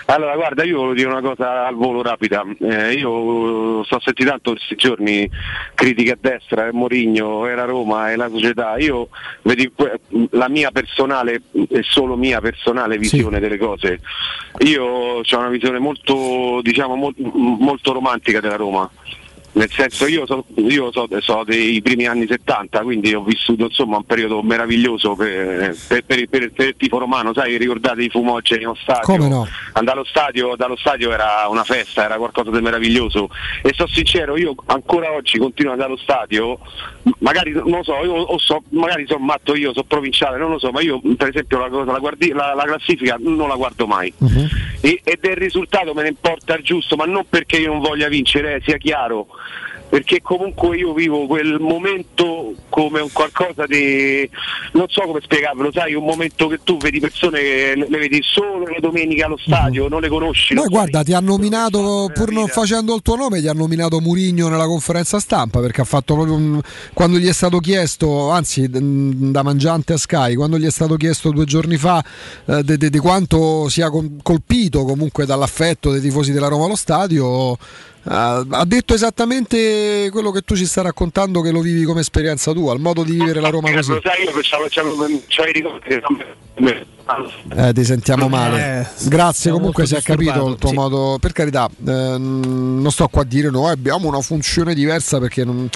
Allora, guarda, io volevo dire una cosa al volo rapida. Eh, io sto sentendo tanto questi giorni critiche a destra, eh, Morigno, era Roma, è la società. Io vedi la mia personale e solo mia personale visione delle cose. Io ho una visione molto, diciamo, mol- molto romantica della Roma. Nel senso io so, io so, so dei primi anni 70, quindi ho vissuto insomma un periodo meraviglioso per, per, per, per il tifo romano, sai, ricordate i fumogeni allo stadio? No? Andare allo stadio, dallo stadio era una festa, era qualcosa di meraviglioso. E sto sincero, io ancora oggi continuo ad andare allo stadio, magari non lo so, io, so magari sono matto io, sono provinciale, non lo so, ma io per esempio la, la, guardi- la, la classifica non la guardo mai. E, e del risultato me ne importa il giusto, ma non perché io non voglia vincere, eh, sia chiaro, perché comunque io vivo quel momento come un qualcosa di non so come spiegarvelo, sai, un momento che tu vedi persone che le vedi solo le domeniche allo stadio, non le conosci. Ma non guarda, ti ha nominato, pur non facendo il tuo nome, ti ha nominato Murigno nella conferenza stampa perché ha fatto proprio un, quando gli è stato chiesto, anzi da mangiante a Sky, quando gli è stato chiesto due giorni fa eh, di- di di quanto sia colpito comunque dall'affetto dei tifosi della Roma allo stadio. Eh, ha detto esattamente quello che tu ci stai raccontando, che lo vivi come esperienza tua, il modo di vivere la Roma così. Lo sai, io c'avevo, c'avevo i ricordi Eh, ti sentiamo male. Eh, Grazie, comunque si è capito il tuo sì. modo. Per carità, ehm, non sto qua a dire noi abbiamo una funzione diversa perché non-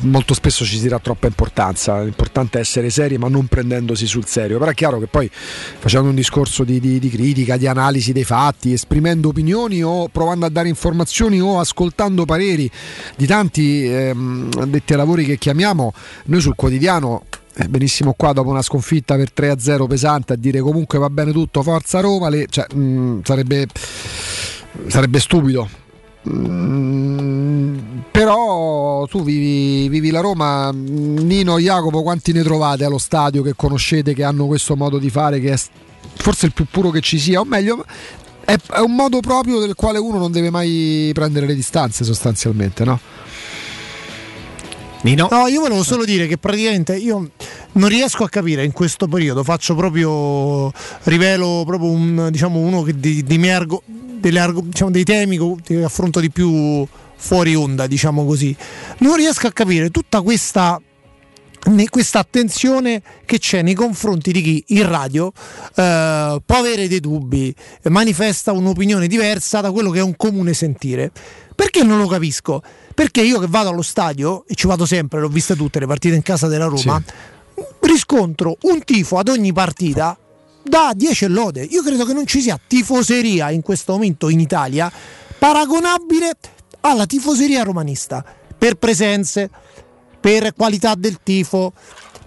molto spesso ci si dà troppa importanza. L'importante è essere seri, ma non prendendosi sul serio. Però è chiaro che poi facendo un discorso di, di- di critica, di analisi dei fatti, esprimendo opinioni o provando a dare informazioni o ascoltando pareri di tanti ehm, addetti ai lavori che chiamiamo, noi sul quotidiano eh, benissimo qua dopo una sconfitta per 3-0 pesante a dire comunque va bene tutto, forza Roma, le- cioè, mh, sarebbe, sarebbe stupido. Mm, però tu vivi, vivi la Roma, Nino, Jacopo, quanti ne trovate allo stadio che conoscete che hanno questo modo di fare che è forse il più puro che ci sia, o meglio è, è un modo proprio del quale uno non deve mai prendere le distanze sostanzialmente, no? No, io volevo solo dire che praticamente io non riesco a capire in questo periodo, faccio proprio, rivelo proprio un, diciamo, uno che di, di delle argo- diciamo, dei temi che affronto di più fuori onda, diciamo così. Non riesco a capire tutta questa questa attenzione che c'è nei confronti di chi in radio eh, può avere dei dubbi, manifesta un'opinione diversa da quello che è un comune sentire. Perché non lo capisco? Perché io che vado allo stadio, e ci vado sempre, l'ho viste tutte le partite in casa della Roma, riscontro un tifo ad ogni partita da 10 lode. Io credo che non ci sia tifoseria in questo momento in Italia paragonabile alla tifoseria romanista per presenze, per qualità del tifo,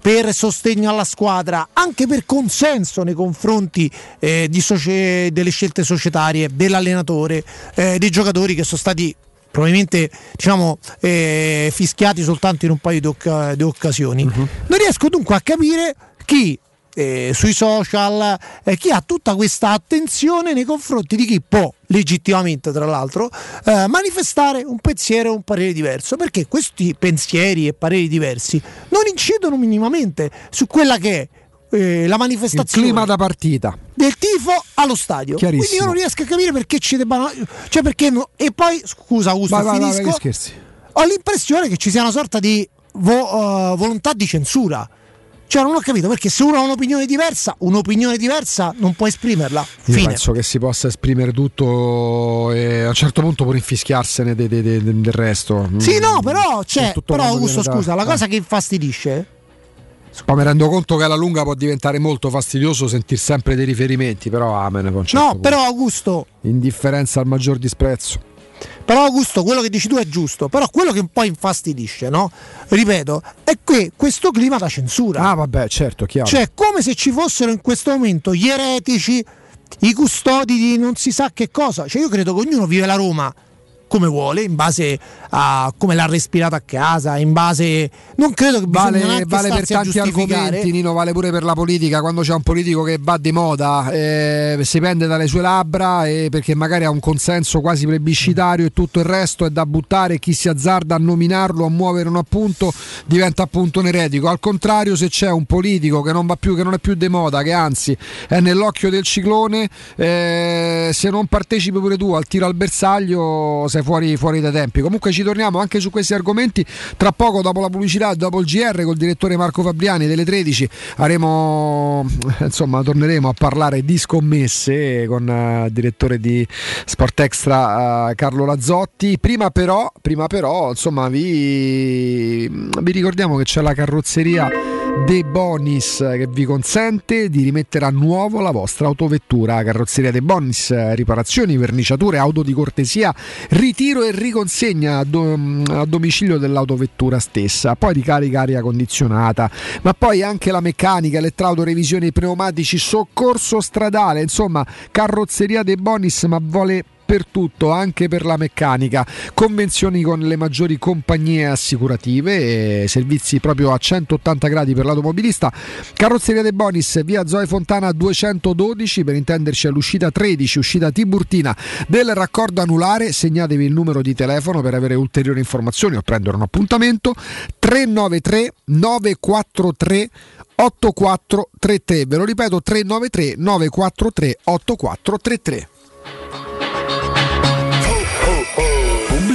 per sostegno alla squadra, anche per consenso nei confronti eh, di socie- delle scelte societarie, dell'allenatore, eh, dei giocatori che sono stati probabilmente diciamo, eh, fischiati soltanto in un paio di, occa- di occasioni. Non riesco dunque a capire chi eh, sui social, eh, chi ha tutta questa attenzione nei confronti di chi può legittimamente, tra l'altro, eh, manifestare un pensiero o un parere diverso, perché questi pensieri e pareri diversi non incidono minimamente su quella che è eh, la Il manifestazione clima da partita. del tifo allo stadio. Quindi io non riesco a capire perché ci debbano. Cioè perché no- E poi, scusa Augusto, Vai, vai, vai, finisco. che scherzi. ho l'impressione che ci sia una sorta di vo- eh, volontà di censura. Cioè, non ho capito perché se uno ha un'opinione diversa, un'opinione diversa non può esprimerla. Io Fine. penso che si possa esprimere tutto e a un certo punto pure infischiarsene de- de- de- del resto. Sì, Mm. no, però c'è. tutto Però, Augusto, viene da- scusa, la eh. cosa che infastidisce. Poi mi rendo conto che alla lunga può diventare molto fastidioso sentire sempre dei riferimenti, però amen. poi a un certo No, punto. però, Augusto, Indifferenza al maggior disprezzo. Però Augusto, quello che dici tu è giusto, però quello che un po' infastidisce, no? Ripeto, è que- questo clima da censura. Ah, vabbè, certo, chiaro. Cioè, come se ci fossero in questo momento gli eretici, i custodi di non si sa che cosa. Cioè, io credo che ognuno vive la Roma come vuole, in base a come l'ha respirato a casa, in base... Non credo che Vale, vale per tanti argomenti, Nino, vale pure per la politica. Quando c'è un politico che va di moda, eh, si pende dalle sue labbra e perché magari ha un consenso quasi plebiscitario e tutto il resto è da buttare. Chi si azzarda a nominarlo, a muovere un appunto, diventa appunto un eretico. Al contrario, se c'è un politico che non va più, che non è più di moda, che anzi è nell'occhio del ciclone, eh, se non partecipi pure tu al tiro al bersaglio, sei fuori, fuori dai tempi. Comunque ci torniamo anche su questi argomenti tra poco dopo la pubblicità, dopo il GR col direttore Marco Fabriani delle 13 avremo insomma torneremo a parlare di scommesse con eh, il direttore di Sport Extra eh, Carlo Lazzotti. Prima però, prima però insomma vi, vi ricordiamo che c'è la carrozzeria De Bonis che vi consente di rimettere a nuovo la vostra autovettura. Carrozzeria De Bonis, riparazioni, verniciature, auto di cortesia, ritiro e riconsegna a, do- a domicilio dell'autovettura stessa. Poi ricarica aria condizionata, ma poi anche la meccanica, elettrauto, revisioni pneumatici, soccorso stradale. Insomma, carrozzeria De Bonis, ma vuole per tutto, anche per la meccanica, convenzioni con le maggiori compagnie assicurative, e servizi proprio a 180 gradi per l'automobilista. Carrozzeria De Bonis, via Zoe Fontana 212, per intenderci all'uscita 13, uscita Tiburtina del raccordo anulare. Segnatevi il numero di telefono per avere ulteriori informazioni o prendere un appuntamento 393 943 8433. Ve lo ripeto 393 943 8433.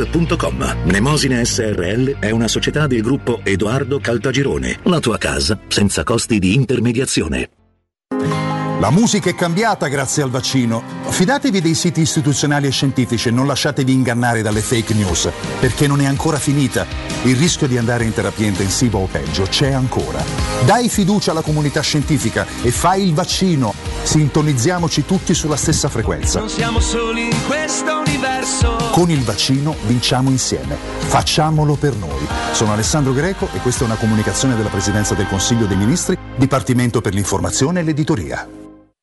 www.kcult.com. Mnemosine SRL è una società del gruppo Edoardo Caltagirone. La tua casa senza costi di intermediazione. La musica è cambiata grazie al vaccino. Fidatevi dei siti istituzionali e scientifici e non lasciatevi ingannare dalle fake news, perché non è ancora finita. Il rischio di andare in terapia intensiva o peggio c'è ancora. Dai fiducia alla comunità scientifica e fai il vaccino. Sintonizziamoci tutti sulla stessa frequenza. Non siamo soli in questo universo. Con il vaccino vinciamo insieme. Facciamolo per noi. Sono Alessandro Greco e questa è una comunicazione della Presidenza del Consiglio dei Ministri, Dipartimento per l'informazione e l'editoria.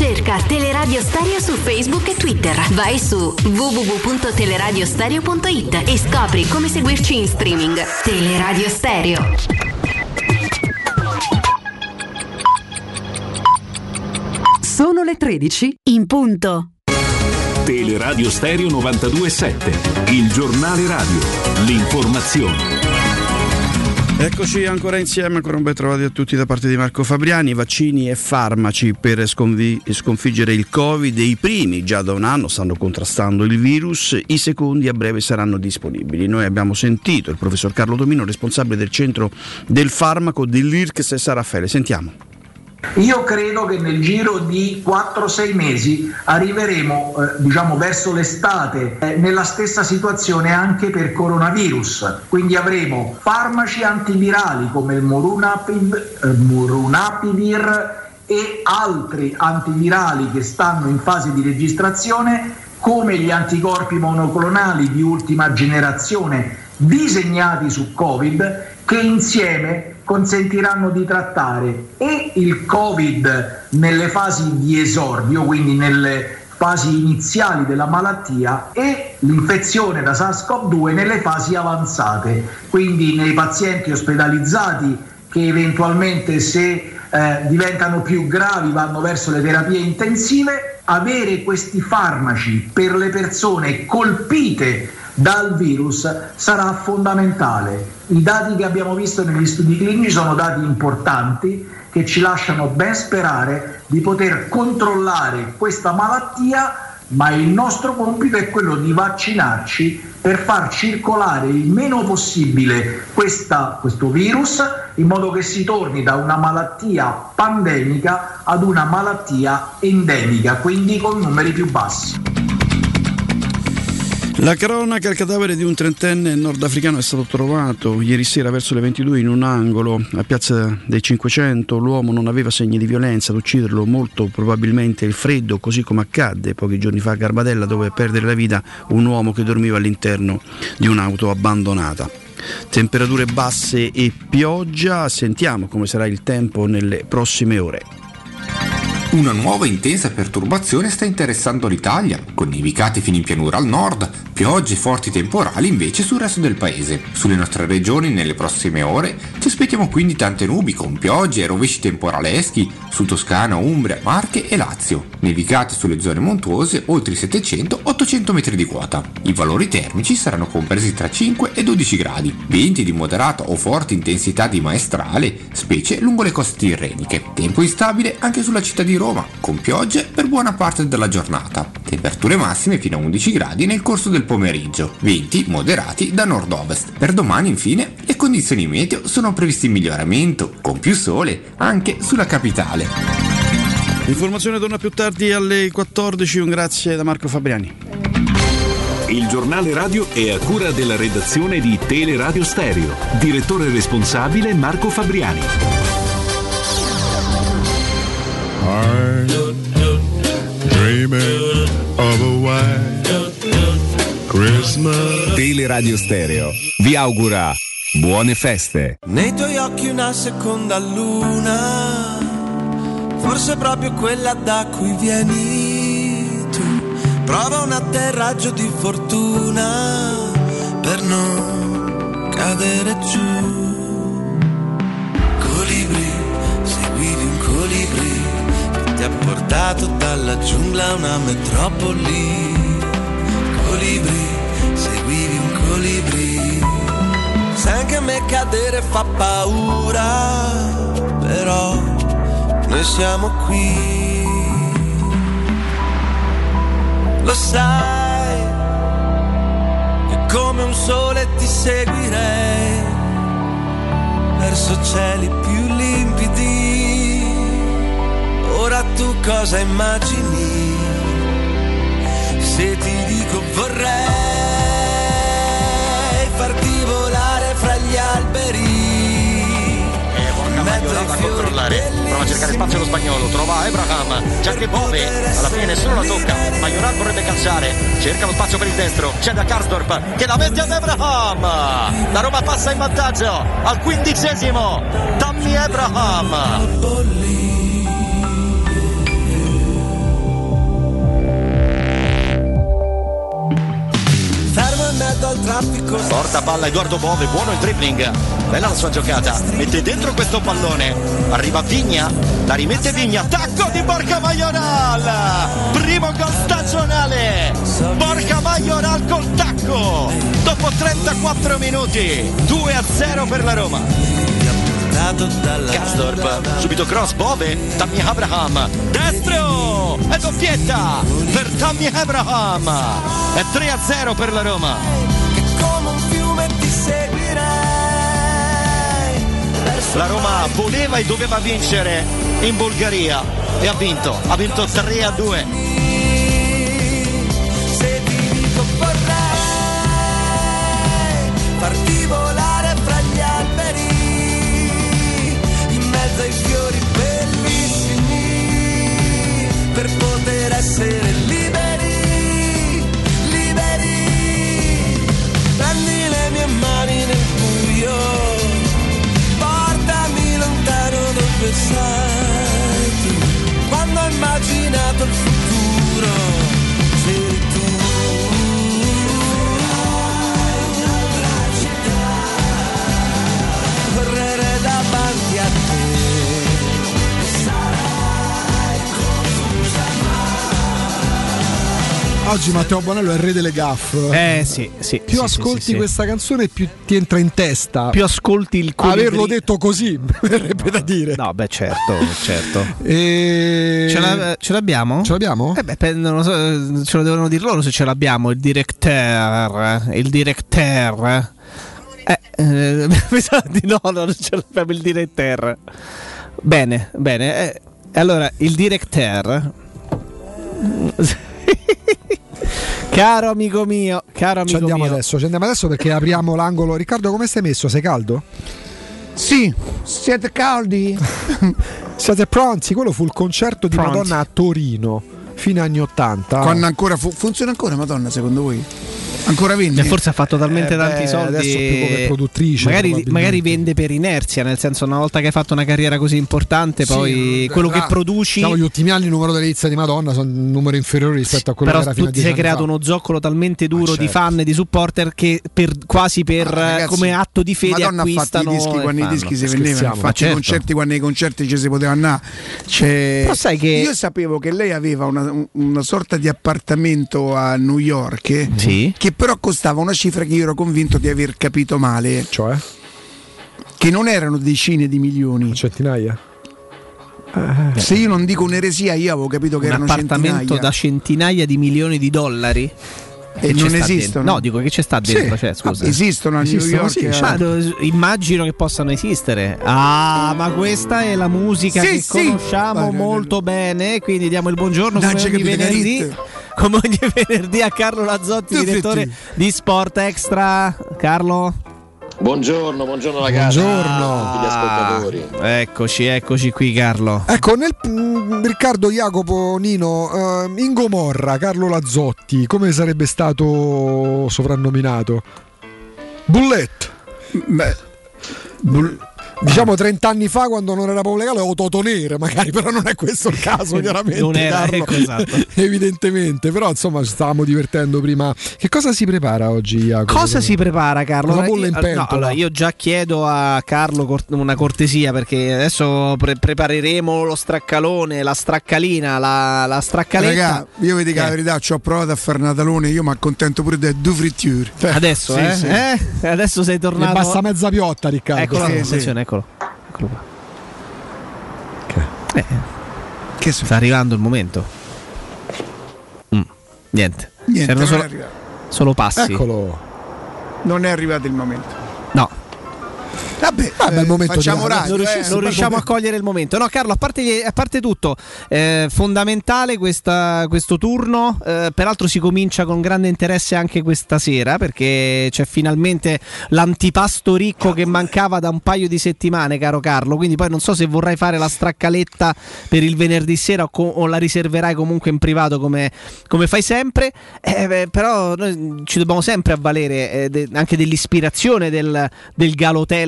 Cerca Teleradio Stereo su Facebook e Twitter. Vai su www.teleradiostereo.it e scopri come seguirci in streaming. Teleradio Stereo. Sono le 13 in punto. Teleradio Stereo 927, il giornale radio, l'informazione. Eccoci ancora insieme, ancora un ben trovati a tutti da parte di Marco Fabriani, vaccini e farmaci per sconvi- sconfiggere il Covid, i primi già da un anno stanno contrastando il virus, i secondi a breve saranno disponibili. Noi abbiamo sentito il professor Carlo Domino, responsabile del centro del farmaco dell'IRCS San Raffaele, sentiamo. Io credo che nel giro di 4-6 mesi arriveremo eh, diciamo verso l'estate eh, nella stessa situazione anche per coronavirus, quindi avremo farmaci antivirali come il Morunapid, eh, Morunapivir e altri antivirali che stanno in fase di registrazione come gli anticorpi monoclonali di ultima generazione disegnati su Covid che insieme consentiranno di trattare e il Covid nelle fasi di esordio, quindi nelle fasi iniziali della malattia e l'infezione da SARS-CoV-2 nelle fasi avanzate, quindi nei pazienti ospedalizzati che eventualmente se eh, diventano più gravi vanno verso le terapie intensive, avere questi farmaci per le persone colpite dal virus sarà fondamentale. I dati che abbiamo visto negli studi clinici sono dati importanti che ci lasciano ben sperare di poter controllare questa malattia, ma il nostro compito è quello di vaccinarci per far circolare il meno possibile questa, questo virus in modo che si torni da una malattia pandemica ad una malattia endemica, quindi con numeri più bassi. La cronaca, il cadavere di un trentenne nordafricano è stato trovato ieri sera verso le 22 in un angolo a Piazza dei 500. L'uomo non aveva segni di violenza, ad ucciderlo molto probabilmente il freddo, così come accadde pochi giorni fa a Garbatella dove perdere la vita un uomo che dormiva all'interno di un'auto abbandonata. Temperature basse e pioggia, sentiamo come sarà il tempo nelle prossime ore. Una nuova intensa perturbazione sta interessando l'Italia, con nevicate fino in pianura al nord, piogge e forti temporali invece sul resto del paese. Sulle nostre regioni nelle prossime ore ci aspettiamo quindi tante nubi con piogge e rovesci temporaleschi su Toscana, Umbria, Marche e Lazio. Nevicate sulle zone montuose oltre i 700-800 metri di quota. I valori termici saranno compresi tra 5 e 12 gradi. Venti di moderata o forte intensità di maestrale, specie lungo le coste tirreniche. Tempo instabile anche sulla città di Roma, con piogge per buona parte della giornata. Temperature massime fino a 11 gradi nel corso del pomeriggio, venti moderati da nord-ovest. Per domani infine le condizioni meteo sono previste in miglioramento, con più sole anche sulla capitale. L'informazione torna più tardi alle 14, un grazie da Marco Fabriani. Il giornale radio è a cura della redazione di Teleradio Stereo. Direttore responsabile Marco Fabriani. Heart, dreaming of a white Christmas. Teleradio Stereo vi augura buone feste. Nei tuoi occhi una seconda luna, forse proprio quella da cui vieni tu. Prova un atterraggio di fortuna per non cadere giù. Ti ha portato dalla giungla a una metropoli. Colibri, seguivi un colibri. Sai che a me cadere fa paura, però noi siamo qui. Lo sai, che come un sole ti seguirei verso cieli più limpidi. Ora tu cosa immagini? Se ti dico vorrei farti volare fra gli alberi. Maioral a controllare, prova a cercare spazio lo spagnolo, trova Abraham, c'è anche Bove, alla fine nessuno la tocca, Maioral vorrebbe calciare, cerca lo spazio per il destro, c'è da Karsdorp che la mette ad Abraham, la Roma passa in vantaggio. Al quindicesimo, Tammy Abraham. Mezzo al traffico. Porta palla Edoardo Bove, buono il dribbling, bella la sua giocata, mette dentro questo pallone, arriva Vigna, la rimette Vigna, tacco di Borca Majoral, primo gol stagionale, Borca Majoral col tacco, dopo 34 minuti, 2 a 0 per la Roma. Karsdorp, subito cross, Bove, Tammy Abraham, destro, è doppietta per Tammy Abraham, è 3 a 0 per la Roma. Come un fiume ti seguirei. La Roma voleva e doveva vincere in Bulgaria e ha vinto, ha vinto 3 a 2. Essere liberi, liberi. Prendi le mie mani nel buio, portami lontano dove sei tu. Quando ho immaginato il futuro, Oggi Matteo Bonello è il re delle gaffe. Eh sì, sì. Più sì, ascolti sì, sì. questa canzone, più ti entra in testa. Più ascolti il colibri. Averlo detto così, verrebbe da dire. No, beh, certo, certo. E... Ce, la- ce l'abbiamo? Ce l'abbiamo? Eh beh, pe- non lo so, ce lo devono dire loro se ce l'abbiamo. Il directeur. Il directeur. Eh, eh, mi sa di no, non ce l'abbiamo il directeur. Bene, bene. eh, allora, il directeur. caro amico mio, caro Ci amico andiamo mio. adesso, ci andiamo adesso perché apriamo l'angolo. Riccardo, come stai messo? Sei caldo? Sì, siete caldi? Siete pronti? Quello fu il concerto di Pronti. Madonna a Torino, fine anni 80. Quando ancora fu- funziona ancora Madonna secondo voi? Ancora vende? E forse ha fatto talmente Eh, tanti beh, soldi. adesso più come produttrice, Magari, magari vende per inerzia, nel senso, una volta che hai fatto una carriera così importante, Sì, poi eh, quello tra- che produci. Diciamo, gli ultimi anni il numero delle edizia di Madonna sono un numero inferiore rispetto a quello Però che era tu fino a ti sei creato fa. uno zoccolo talmente duro di certo. fan e di supporter che per, quasi per Ah, ragazzi, come atto di fede Madonna ha fatto acquistano i dischi quando i dischi si vendevano, fatto certo. i concerti quando nei concerti ci si poteva andare. Cioè, Però sai che- Io sapevo che lei aveva una, una sorta di appartamento a New York Sì. che però costava una cifra che io ero convinto di aver capito male. Cioè? Che non erano decine di milioni. Centinaia? Se io non dico un'eresia, io avevo capito che un erano appartamento centinaia. da centinaia di milioni di dollari. E Che non esistono. dentro? No, dico che c'è sta dentro. Sì. Cioè, scusa. Ah, esistono a New Esistono, York, sì, eh. Ma, eh, immagino che possano esistere. Ah, ma questa è la musica Sì, che sì. conosciamo molto bene. Quindi diamo il buongiorno Dai, come ogni venerdì. Come ogni venerdì a Carlo Lazzotti, direttore di Sport Extra. Carlo. Buongiorno, buongiorno ragazzi. Buongiorno. Tutti gli ascoltatori. Eccoci, eccoci qui Carlo. Ecco, nel, mm, Riccardo, Jacopo, Nino, eh, in Gomorra, Carlo Lazzotti, come sarebbe stato soprannominato? Bullet. Beh, Diciamo 30 anni fa quando non era proprio legale o Totonere magari, però non è questo il caso chiaramente. Non era, Carlo. ecco, esatto. Evidentemente, però insomma ci stavamo divertendo prima. Che cosa si prepara oggi Jacopo? Cosa si prepara Carlo? Una bolla in Io- pentola. no, allora, io già chiedo a Carlo una cortesia perché adesso pre- prepareremo lo straccalone, la straccalina, la, la straccaletta. Raga, io vi dico Eh. la verità, ci ho provato a fare Natalone, io mi accontento pure del due fritture. Adesso, Sì, eh? sì. Eh? Adesso sei Ne tornato. basta mezza piotta, Riccardo. Eccolo, Sì, sì. attenzione, eccolo. Eccolo qua. Eh, Che so- sta arrivando il momento. Mm, Niente. Niente, C'erano non solo, solo passi. Eccolo. Non è arrivato il momento. No, Vabbè, Vabbè, eh, il momento facciamo di- radio. non, riusci- eh. non riusciamo a cogliere il momento. No, Carlo, a parte, gli- a parte tutto, eh, fondamentale questa- questo turno. eh, peraltro si comincia con grande interesse anche questa sera perché c'è finalmente l'antipasto ricco che mancava da un paio di settimane, caro Carlo. Quindi poi non so se vorrai fare la straccaletta per il venerdì sera o, co- o la riserverai comunque in privato come, come fai sempre. Eh, beh, però noi ci dobbiamo sempre avvalere eh, de- anche dell'ispirazione del, del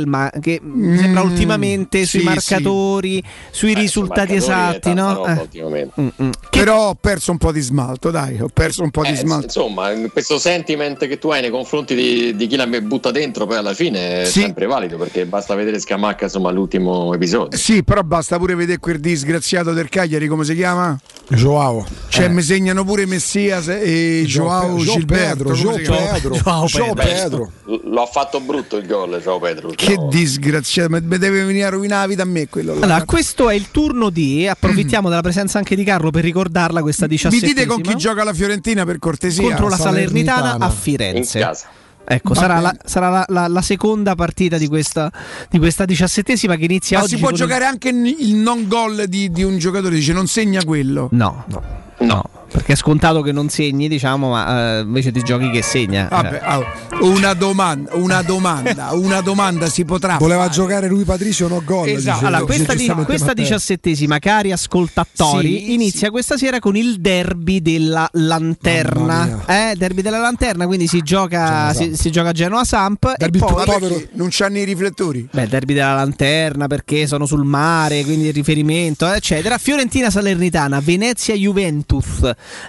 Galotelma che mi sembra Mm, ultimamente sui sì, marcatori, sui Eh, risultati sui marcatori è esatti, no? Eh. ultimamente. Mm, mm. Però ho perso un po' di smalto, dai, ho perso un po' di Eh, smalto. insomma, questo sentiment che tu hai nei confronti di, di chi la butta dentro, poi alla fine è Sì. sempre valido perché basta vedere Scamacca insomma all'ultimo episodio. Sì, però basta pure vedere quel disgraziato del Cagliari, come si chiama? Joao. Cioè, mi segnano pure Messias e Joao Gio Gilberto. Pedro, Gio? Pedro, Joao Gio Pedro. Pedro. L- Lo ha fatto brutto il gol, ciao Pedro. Che disgraziato, mi mi deve venire a rovinare la vita a me quello là. Allora, questo è il turno di. Approfittiamo della presenza anche di Carlo per ricordarla questa Mi 17 dite con chi gioca la Fiorentina per cortesia? contro la Salernitana, Salernitana. a in Firenze. casa. Ecco, sarà, la, sarà la- la- la seconda partita di questa, di questa diciassettesima che inizia Ma oggi. si può con il- giocare anche il il non gol di, di un giocatore, dice non segna quello. No, no, perché è scontato che non segni, diciamo, ma eh, invece ti giochi che segna. Vabbè, ah, una domanda, una domanda, una domanda si potrà Voleva fare. giocare lui Patricio no gol. Esatto. Allora, questa, di- questa diciassettesima, cari ascoltatori, Sì, inizia questa sera con il derby della lanterna. Eh, derby della lanterna, quindi si gioca, si, si gioca a Genoa Samp. Derby e più poi, povero. non c'hanno i riflettori? Beh, derby della lanterna perché sono sul mare, quindi il riferimento, eccetera. Fiorentina Salernitana, Venezia Juventus,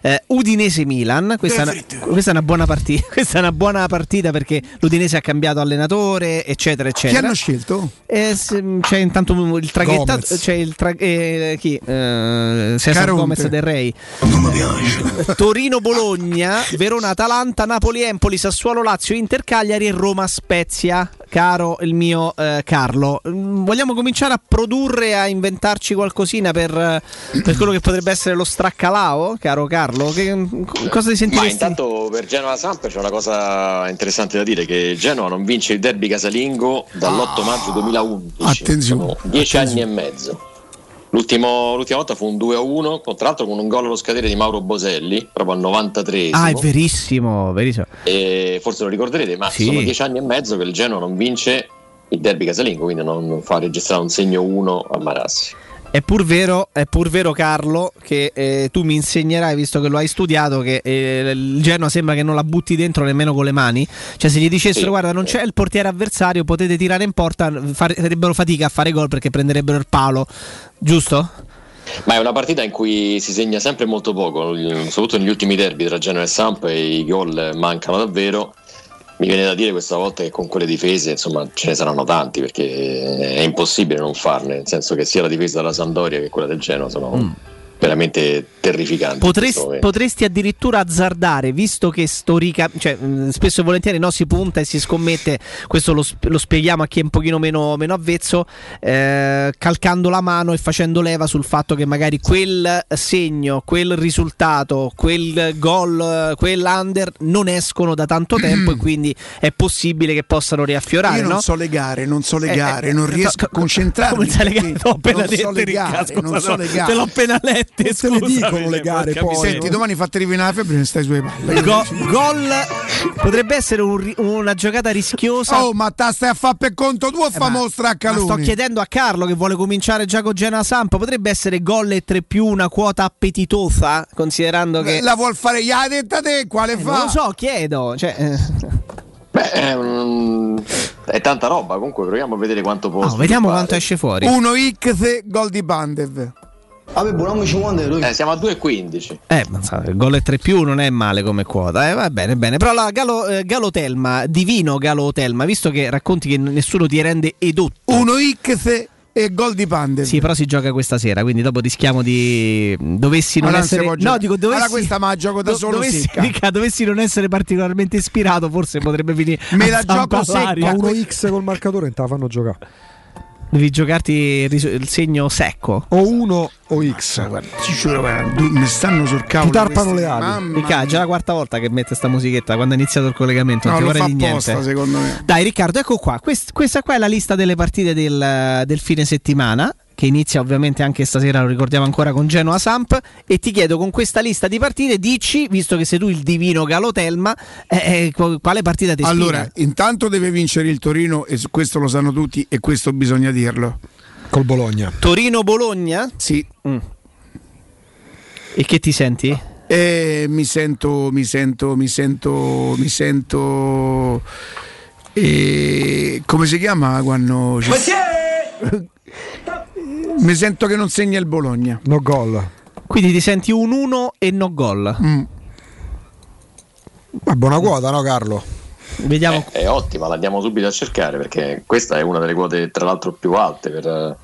eh, Udinese Milan. Questa, è una, questa è una buona partita. Questa è una buona partita perché l'Udinese ha cambiato allenatore, eccetera, Chi eccetera. hanno scelto? Eh, se- c'è intanto il traghettato, Gomez. c'è il tra- eh, chi? Eh, Cesar. Gomez del Rey. Torino Bologna, Verona Atalanta, Napoli Empoli, Sassuolo Lazio, Inter Cagliari e Roma Spezia. Caro il mio eh, Carlo, Mm, vogliamo cominciare a produrre, a inventarci qualcosina per, eh, per quello che potrebbe essere lo straccalao, caro Carlo? Che, cosa ti Ma sentiresti? intanto per Genoa Samp c'è una cosa interessante da dire che Genoa non vince il derby casalingo dall'8 maggio 2011. Attenzione, Sono dieci anni e mezzo. L'ultimo- l'ultima volta fu un 2-1, tra l'altro con un gol allo scadere di Mauro Boselli, proprio al 93 Ah, è verissimo, verissimo. e forse lo ricorderete, ma Sì. sono dieci anni e mezzo che il Genoa non vince il derby casalingo, quindi non fa registrare un segno 1 a Marassi. È pur vero, è pur vero Carlo, che eh, tu mi insegnerai, visto che lo hai studiato, che eh, il Genoa sembra che non la butti dentro nemmeno con le mani. Cioè se gli dicessero Sì, guarda non c'è il portiere avversario, potete tirare in porta, fare- farebbero fatica a fare gol perché prenderebbero il palo, giusto? Ma è una partita in cui si segna sempre molto poco, soprattutto negli ultimi derby tra Genoa e Samp e i gol mancano davvero. Mi viene da dire questa volta che con quelle difese insomma ce ne saranno tanti perché è impossibile non farne, nel senso che sia la difesa della Sampdoria che quella del Genoa sono veramente terrificanti. in Potresti, potresti addirittura azzardare, visto che storica, cioè, mh, spesso e volentieri no, si punta e si scommette, questo lo, lo spieghiamo a chi è un pochino meno, meno avvezzo, eh, calcando la mano e facendo leva sul fatto che magari quel segno, quel risultato, quel gol, quell'under non escono da tanto tempo e quindi è possibile che possano riaffiorare. Io non no? so legare, non so Eh, legare, eh, non co- riesco a co- concentrarmi. Come sai l'ho appena non detto, so non scusa, so te l'ho appena letto. Te le scusami, dicono le gare, poi. Senti, domani fate rivenire la febbre e ne stai sulle palle. Go- gol potrebbe essere un una giocata rischiosa. Oh, ma te stai a fare per conto tuo o fa mostra a Eh, Ma sto chiedendo a Carlo che vuole cominciare già con Genoa Samp. Potrebbe essere gol e 3 più una quota appetitosa, considerando che. La vuol fare? Gli ha detta te quale Eh, fa? non lo so, chiedo. Cioè, eh, Beh, è, un- è tanta roba. Comunque, proviamo a vedere quanto può. no, vediamo quanto esce fuori. Uno X gol di Bandev. Eh, siamo a 2,15. Eh, il gol e 3 più non è male come quota. Eh, va bene, bene. Però la Galo, eh, Galo Telma, divino Galo Telma, visto che racconti che nessuno ti rende edotto. Uno X e gol di Bandev. Sì, però si gioca questa sera, quindi dopo rischiamo di. Dovessi non si essere. No, dico, dovessi. Allora questa ma la gioco da do- solo dovessi. Ricca, dovessi non essere particolarmente ispirato, forse potrebbe finire. Me a la gioco secca. Ma uno X col marcatore non te la fanno giocare. Devi giocarti il, segno secco. O 1 o X. Guarda, ti giuro, guarda, du- mi stanno sul cavolo. Ti tarpano le ali. Mamma Ricca, è già la quarta volta che mette sta musichetta quando è iniziato il collegamento. No, non ti lo fa vorrei di apposta, niente. secondo me. Dai, Riccardo, ecco qua. Quest- questa qua è la lista delle partite del, del fine settimana. Che inizia ovviamente anche stasera, lo ricordiamo ancora con Genoa Samp. E ti chiedo con questa lista di partite, dici, visto che sei tu il divino Galotelma, eh, eh, qu- quale partita ti ispira? Allora, intanto deve vincere il Torino e questo lo sanno tutti e questo bisogna dirlo. Col Bologna. Torino-Bologna? Sì. Mm. E che ti senti? E mi sento, mi sento, mi sento, mi sento. eh, come si chiama quando. ci- mi sento che non segna il Bologna. No gol. Quindi ti senti un 1 e no gol. Mm. Ma buona quota, no Carlo? Vediamo. È ottima, la andiamo subito a cercare perché questa è una delle quote, tra l'altro, più alte. Per... eh,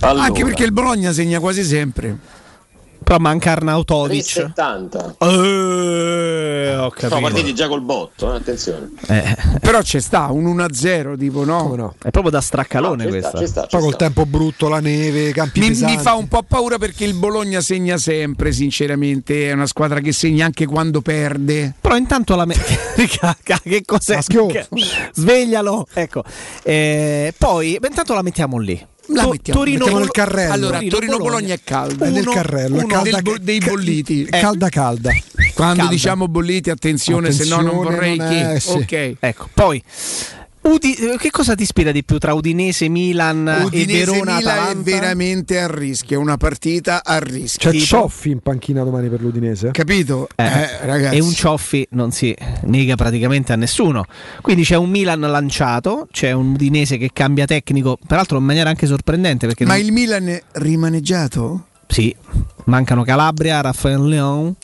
Allora, Anche perché il Bologna segna quasi sempre. Però manca Arnautovic. 3,70. Eh, ho Sono capito. partiti già col botto, eh, attenzione. Eh, Però c'è sta un 1-0, tipo no? no? È proprio da straccalone No, sta, questa. ci sta, ci Poi col sta. tempo brutto, la neve, campi Mi, mi fa un po' paura perché il Bologna segna sempre, sinceramente. È una squadra che segna anche quando perde. Però intanto la me- che cos'è? Maschio. Che- Sveglialo. Ecco. Eh, poi intanto la mettiamo lì. La mettiamo, Torino mettiamo nel carrello. Allora, Torino, Torino-Bologna è calda. È nel carrello, uno calda, del dei bolliti. è calda calda. Quando Calda. diciamo bolliti, attenzione, se no non Attenzione, vorrei non che. è- sì. Ok. Ecco, poi Udi- eh, che cosa ti ispira di più tra Udinese, Milan e Udinese Verona Milan è Atalanta? veramente a rischio, è una partita a rischio. C'è Cioffi in panchina domani per l'Udinese. Capito? Eh, Eh, ragazzi. E un Cioffi non si nega praticamente a nessuno. Quindi c'è un Milan lanciato, c'è un Udinese che cambia tecnico, peraltro in maniera anche sorprendente perché Ma non- il Milan è rimaneggiato? sì, mancano Calabria, Raffaele Leon,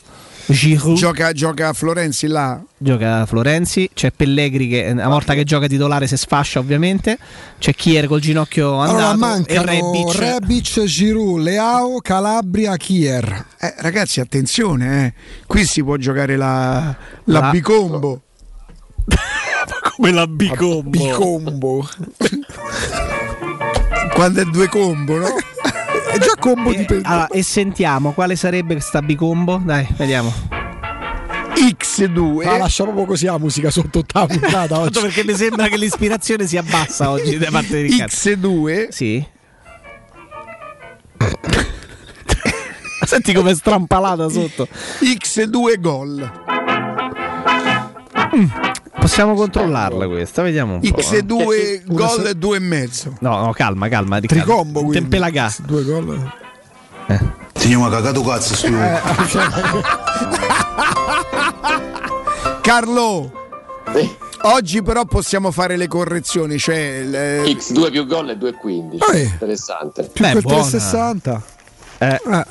Giroud, Gioca, gioca a Florenzi là. gioca Florenzi, c'è Pellegri che una volta che gioca titolare si sfascia ovviamente, c'è Kier col ginocchio andato Allora e Rebic. Rebic, Giroud, Leao, Calabria, Kier. Eh, ragazzi, attenzione, eh. qui si può giocare la, la La- bicombo. come la bicombo. Bicombo. Quando è due combo, no? È già combo di E, allora, e sentiamo quale sarebbe questa bicombo? Dai, vediamo. X2. Ah, lascia proprio così la musica sotto la puntata Tanto oggi. perché mi sembra che l'ispirazione si abbassa oggi da parte di Riccardo. X2. Sì. Senti com'è strampalata sotto. X2 gol. Possiamo controllarla questa, vediamo un po'. eh. X2 Una gol e due e mezzo. No, no, calma, calma. Riccardo. Tricombo quindi. Tempelagà. Due gol. Signor cagato cazzo stu. Carlo, Sì. oggi però possiamo fare le correzioni, cioè il- X2 più gol e 2,15. Eh. Interessante. Più Beh, quel buona. 360. Eh. Eh.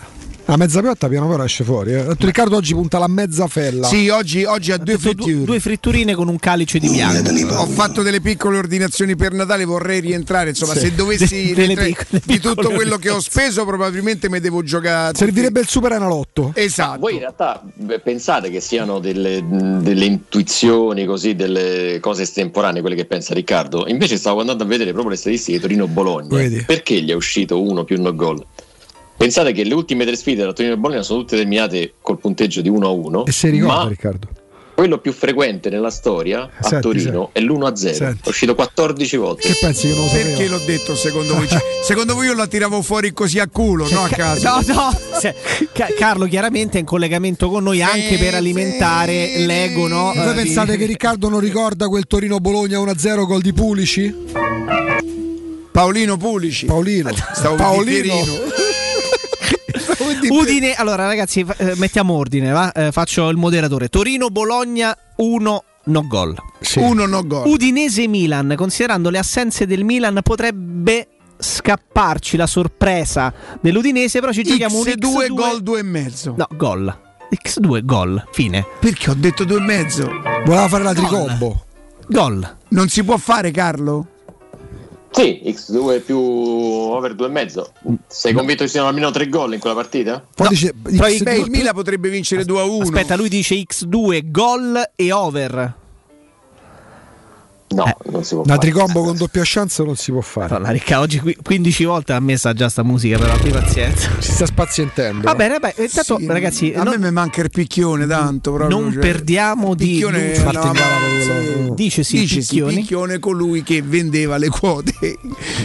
La mezza piotta piano piano esce fuori. Eh. Riccardo oggi punta la mezza fella. Sì, oggi, oggi ha due Due, due- fritture. due fritturine con un calice di bianco. Ho fatto delle piccole ordinazioni per Natale, vorrei rientrare. Insomma, Sì. se dovessi Delle rientrare piccole- di tutto quello che ho speso, probabilmente mi devo giocare. Servirebbe il super analotto. Esatto. Voi in realtà pensate che siano delle, delle intuizioni, così, delle cose estemporanee, quelle che pensa Riccardo? Invece stavo andando a vedere proprio le statistiche di Torino-Bologna. Vedi. Perché gli è uscito uno più no gol? Pensate che le ultime tre sfide da Torino e Bologna sono tutte terminate col punteggio di 1 a 1. E se ricorda ma Riccardo. Quello più frequente nella storia a Senti, Torino è l'1-0. È uscito 14 volte. Che pensi che non lo Perché sapevo? l'ho detto secondo voi? Cioè, secondo voi io la tiravo fuori così a culo, no a caso? No, no. Se- Ca- Carlo chiaramente è in collegamento con noi anche per alimentare l'ego, no? Voi Eh, pensate di- che Riccardo non ricorda quel Torino-Bologna 1-0 gol di Pulici? Paolino Pulici. Paolino. Stavo Paolino. Udine, allora ragazzi, eh, mettiamo ordine, va? Eh, faccio il moderatore. Torino Bologna 1 no gol. Uno no gol. Udinese Milan, considerando le assenze del Milan potrebbe scapparci la sorpresa dell'Udinese, però ci giochiamo un X2 X2 gol due e mezzo. No, gol. X2 gol, fine. Perché ho detto due e mezzo? Voleva fare la tricombo. Gol. Non si può fare, Carlo? Sì, X2 più over 2,5. Sei convinto che siano almeno 3 gol in quella partita? Poi dice Beh, beh, il Milan potrebbe vincere 2 a 1. Aspetta, lui dice X2 gol e over. No, non si può Una fare. tricombo con doppia chance non si può fare. Madonna, Ricca, oggi qui- 15 volte ha messa già sta musica, però abbi pazienza. Si sta spazientendo. Va bene, beh, intanto Sì, ragazzi, a non, me mi manca il picchione tanto proprio, non cioè. perdiamo di Picchione no, sì. Dice sì, Dice sì, Picchioni. Picchione colui che vendeva le quote.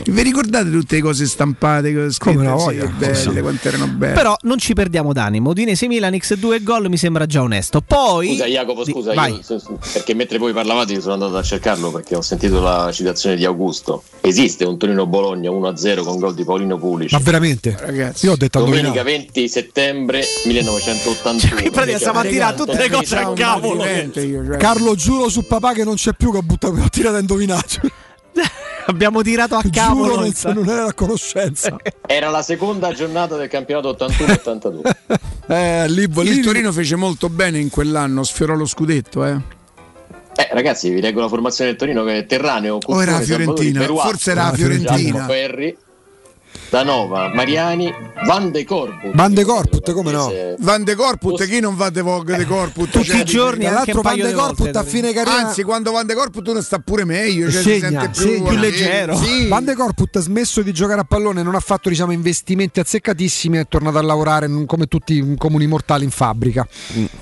Vi ricordate tutte le cose stampate? Come una Sì, voglia. belle, quanto erano belle. Però non ci perdiamo d'animo. Udinese Milan X2 gol mi sembra già onesto. Poi Scusa Jacopo, Di- scusa, vai. io- perché mentre voi parlavate io sono andato a cercarlo perché ho sentito la citazione di Augusto. Esiste un Torino-Bologna 1-0 con gol di Paolino Pulici. Ma veramente? Ragazzi, Io ho detto a Domenica indovinare. 20 settembre 1981. in pratica stamattina Cioè, tutte le cose a cavolo. cioè. Carlo, giuro su papà che non c'è più che ho buttato ho tirato a indovinare. Abbiamo tirato a cavolo. Giuro, non, insomma. non era a conoscenza. Era la seconda giornata del campionato 81-82. Eh, lì, lì- Il Torino fece molto bene in quell'anno, sfiorò lo scudetto, eh. Eh, ragazzi, vi leggo la formazione del Torino che è Terraneo, O era Fiorentina, Peruacco, forse era Fiorentina. Ferri, Danova, Mariani, Van de Corpus. Van de Corput, come no? Van de Corput, chi non va de Vogue de Corput? Tutti Cioè, i giorni, Tra l'altro Van de volte, Corput a fine carriera Anzi, quando Van de Corput uno sta pure meglio, cioè si segna, sente più, segna. Più leggero. Sì. Van de Corput ha smesso di giocare a pallone, non ha fatto diciamo, investimenti azzeccatissimi, è tornato a lavorare come tutti i comuni mortali in fabbrica.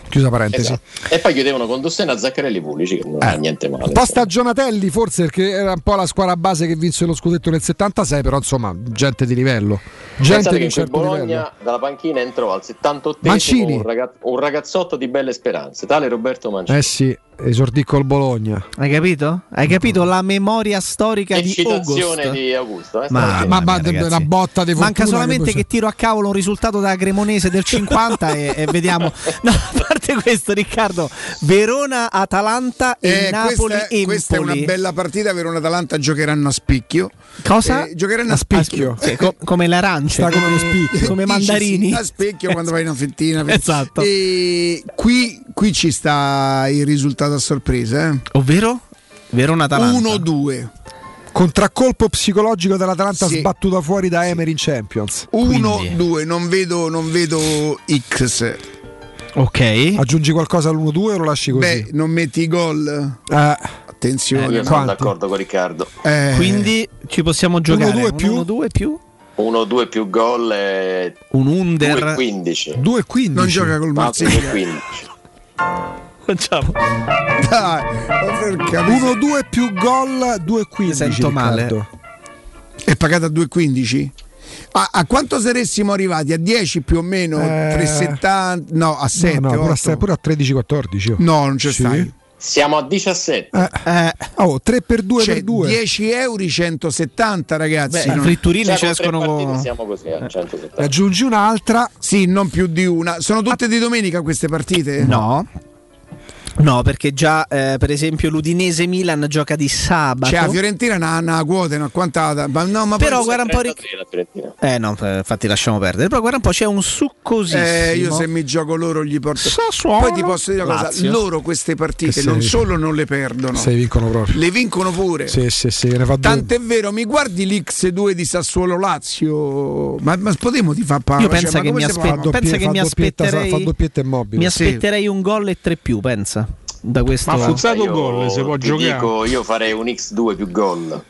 Chiusa parentesi. Esatto. E poi chiudevano con Dossena Zaccarelli Pulici, che non Eh. fa niente male. Un po' stagionatelli forse perché era un po' la squadra base che vinse lo scudetto nel 76, però insomma gente di livello. Gente Pensate di un certo Bologna livello. dalla panchina entrò al 78 Mancini. un, ragaz- un ragazzotto di belle speranze, tale Roberto Mancini. Eh sì, esordì col Bologna. Hai capito? Hai capito la memoria storica di citazione August? di Augusto. Eh? Ma- Ma, ma una botta di fortuna Manca solamente poi che tiro a cavolo un risultato da Cremonese del 50 e, e vediamo. No, a parte questo, Riccardo, Verona, Atalanta e Eh, Napoli questa, è, questa è una bella partita. Verona Atalanta giocheranno a spicchio. Cosa? Eh, giocheranno a A spicchio. spicchio. Sì, co- come le arance, Sta come lo spicchio. come Dici mandarini. sì, a specchio quando vai in una fettina. Esatto. E qui, qui ci sta il risultato a sorpresa. Eh. Ovvero? Verona Atalanta. 1-2. Contraccolpo psicologico dell'Atalanta Sì. sbattuta fuori da Emery in Champions. 1-2. Non vedo, non vedo X. Ok. Aggiungi qualcosa all'1-2 o lo lasci così? Beh, non metti i gol. Eh, Attenzione. Io sono d'accordo con Riccardo. Eh, Quindi ci possiamo giocare 1-2 un più? 1-2 più 1-2 più gol e un under 2-15. 2-15. non gioca col Anzi, Marsiglia. 2-15. Facciamo Dai, ma porca miseria. 1-2 più gol, 2-15. Mi sento male. È pagata a 2,15? A, a quanto saressimo arrivati? A 10 più o meno? Eh. 3,70? No, a 7. No, no, pure, a, 8. se- pure a 13-14. No, non c'è Sì. stai. Siamo a 17. Eh, eh, oh, 3 per 2 Cioè, per 2. 10 euro 170 ragazzi. beh, i non- fritturini Cioè, ci tre escono siamo così a 170. Aggiungi un'altra. Sì, non più di una. Sono tutte di domenica queste partite? No. No, perché già eh, per esempio l'Udinese Milan gioca di sabato. Cioè, la Fiorentina ha una, una quota, una quantata. Ma no, ma Però poi- guarda un po' Ric- 33 la Fiorentina. Eh no, infatti lasciamo perdere. Però guarda un po', c'è un succosissimo. Eh, io se mi gioco loro gli porto. Sassuolo, Poi ti posso dire una cosa: Lazio. loro queste partite non solo non le perdono, Se vincono proprio. le vincono pure. Sì, sì, sì, ne fa due. Tant'è vero, mi guardi l'X2 di Sassuolo Lazio? Ma, ma potremmo ti fa paura? Io penso Cioè, che mi, aspe- pensa che fa mi doppietta- aspetterei fa doppietta immobile. Mi aspetterei un gol e tre più, pensa. Da questo Ma Fuzzato gol, se può ti giocare. dico, io farei un X2 più gol.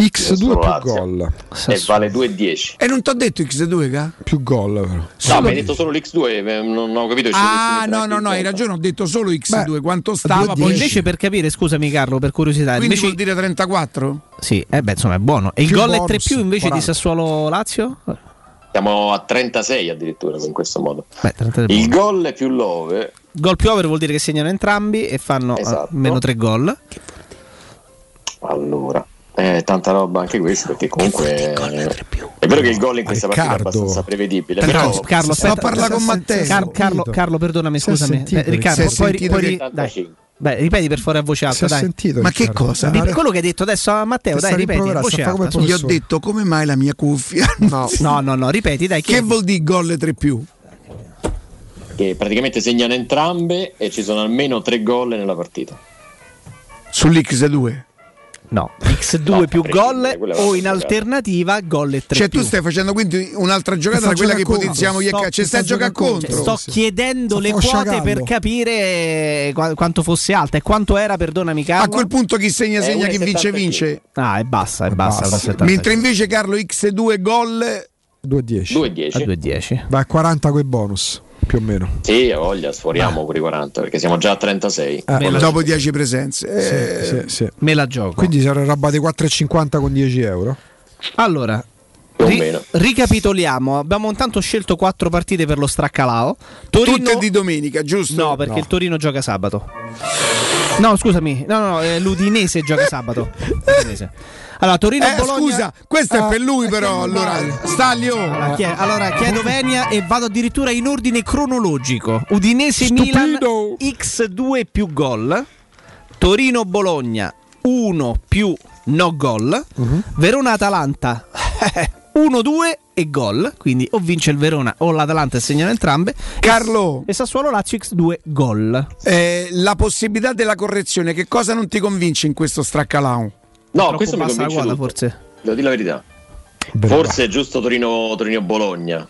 X2 Solo più Lazio. gol. E vale 2,10. E non ti ho detto X2, ca? Più gol però. No, mi hai detto solo l'X2, eh, non ho capito. Ah, no, no, no, hai ragione, ho detto solo X2, quanto stava poi invece per capire, scusami Carlo, per curiosità, Quindi invece vuol dire 34? Sì, eh beh, insomma, è buono. E il gol è 3 bonus, più invece 40. di Sassuolo Lazio? Siamo a 36 addirittura in questo modo. Beh, 33 è Il gol è più love. Gol più over vuol dire che segnano entrambi e fanno eh, Esatto. meno 3 gol. Allora, è tanta roba anche questa perché comunque è vero che il gol in questa partita è abbastanza prevedibile. Carlo, Però Carlo, aspetta, parla con Matteo. Car- Carlo, Carlo, perdonami, è scusami. sentito, Eh, Riccardo, è poi, poi- che- dai. Beh, ripeti per favore a voce alta, è dai. sentito, Ma che Riccardo. cosa? Ripeti quello che hai detto adesso a Matteo, Che dai, sta ripeti a voce sta alta. Gli ho detto come mai la mia cuffia? No, no, no, no, ripeti, dai. Che vuol dire gol 3 più? Che praticamente segnano entrambe e ci sono almeno tre gol nella partita. Sull'X2? No, X2 più gol o in alternativa gol e 3 Cioè più. tu stai facendo quindi un'altra giocata da quella che ipotizziamo io e Ca- Ci stai a giocare contro? Sto chiedendo Sto le quote sciagallo. per capire qua- quanto fosse alta e quanto era, perdonami Carlo. A quel punto chi segna segna, chi vince vince. Ah, e basta, e basta. basta. 1,70. Mentre invece Carlo X2 gol 2-10. 2,10. 2,10. Va a 40 coi bonus, più o meno. Sì, ha voglia, sforiamo pure i 40 perché siamo già a 36. Eh, dopo 10 presenze. Eh, Sì, sì, sì. Me la gioco. Quindi saranno roba dei 4,50 con 10 euro. Allora, Più o ri- meno. ricapitoliamo. Abbiamo intanto scelto quattro partite per lo Straccalao. Torino... Tutte di domenica, giusto? No, perché No. il Torino gioca sabato. No, scusami, no, no, no, eh, l'Udinese gioca sabato. L'Udinese. Allora, Torino Eh, Bologna. scusa, questo è per lui però, che allora. Staglio. Allora, chie- allora, chiedo venia e vado addirittura in ordine cronologico. Udinese Milan X2 più gol. Torino Bologna 1 più no gol. Verona Atalanta 1-2 e gol. Quindi o vince il Verona o l'Atalanta e segnano entrambe. Carlo. E Sassuolo Lazio X2 gol. Eh, la possibilità della correzione, che cosa non ti convince in questo straccalao? No, Troppo questo mi convince tutto. forse. Devo dire la verità. Forse è giusto Torino, Torino-Bologna.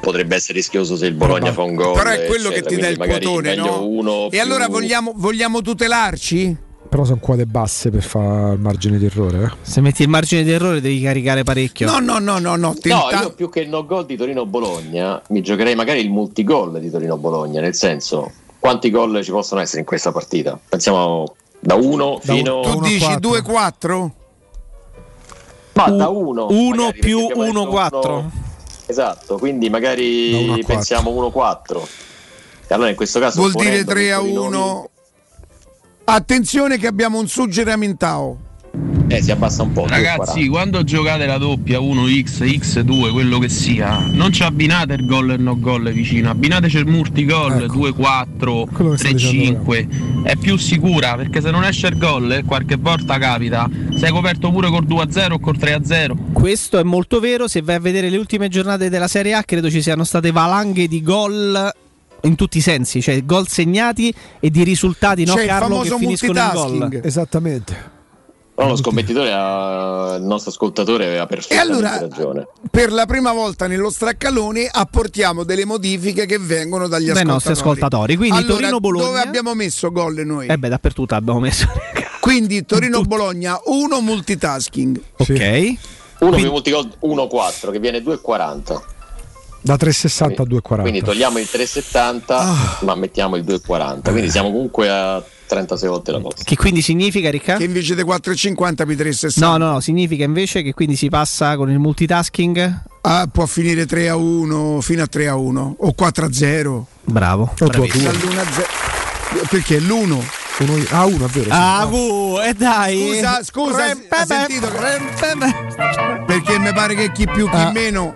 Potrebbe essere rischioso se il Bologna fa un gol. Mm. Però è quello che eccetera, ti dà il quotone, no? uno E più- allora vogliamo, vogliamo tutelarci? Però sono quote basse per fare il margine di errore. eh. Se metti il margine di errore devi caricare parecchio. No, no, no, no, no. No, tenta- io più che il no gol di Torino-Bologna mi giocherei magari il multigol di Torino-Bologna, nel senso quanti gol ci possono essere in questa partita? Pensiamo da 1 fino Tu dici 2-4? Ma da 1 1 più 1-4. Esatto, quindi magari a pensiamo 1-4. E allora in questo caso Vuol dire ponendo 3 a Torino- 1. Attenzione che abbiamo un suggerimento. Eh, si abbassa un po'. Ragazzi, quando giocate la doppia 1x, x2, quello che sia, non ci abbinate il gol e il no gol vicino, abbinateci il multigol 2-4, 3-5, è più sicura perché se non esce il gol, e qualche volta capita, sei coperto pure col 2-0 o col 3-0. Questo è molto vero. Se vai a vedere le ultime giornate della Serie A, credo ci siano state valanghe di gol in tutti i sensi, cioè gol segnati e di risultati, no, C'è il Carlo, che famoso finiscono in gol. multitasking. Esattamente. No, lo scommettitore, ha- il nostro ascoltatore aveva E perfettamente allora, ragione. per la prima volta nello straccalone apportiamo delle modifiche che vengono dagli Dai ascoltatori. nostri ascoltatori. Quindi allora, Torino-Bologna- dove abbiamo messo gol noi? Eh beh, dappertutto abbiamo messo. Quindi Torino-Bologna 1 multitasking. Ok. Uno più multigol 1-4 che viene 2,40. Da 3,60 a 2,40. Quindi togliamo il 3,70 Ah. ma mettiamo il 2,40. Quindi siamo comunque a 36 volte la cosa. Che quindi significa, Ricca? Che invece dei 4,50 più 3,60. No, no, no, significa invece che quindi si passa con il multitasking. Ah, può finire 3 a 1 fino a 3 a 1 o 4 a 0. Bravo. Dall'1 a 0. Perché l'1 Ah, 1 è vero. sì. Ah, vu, e dai. Scusa, scusa, hai sentito che- Perché mi pare che chi più chi Ah. meno.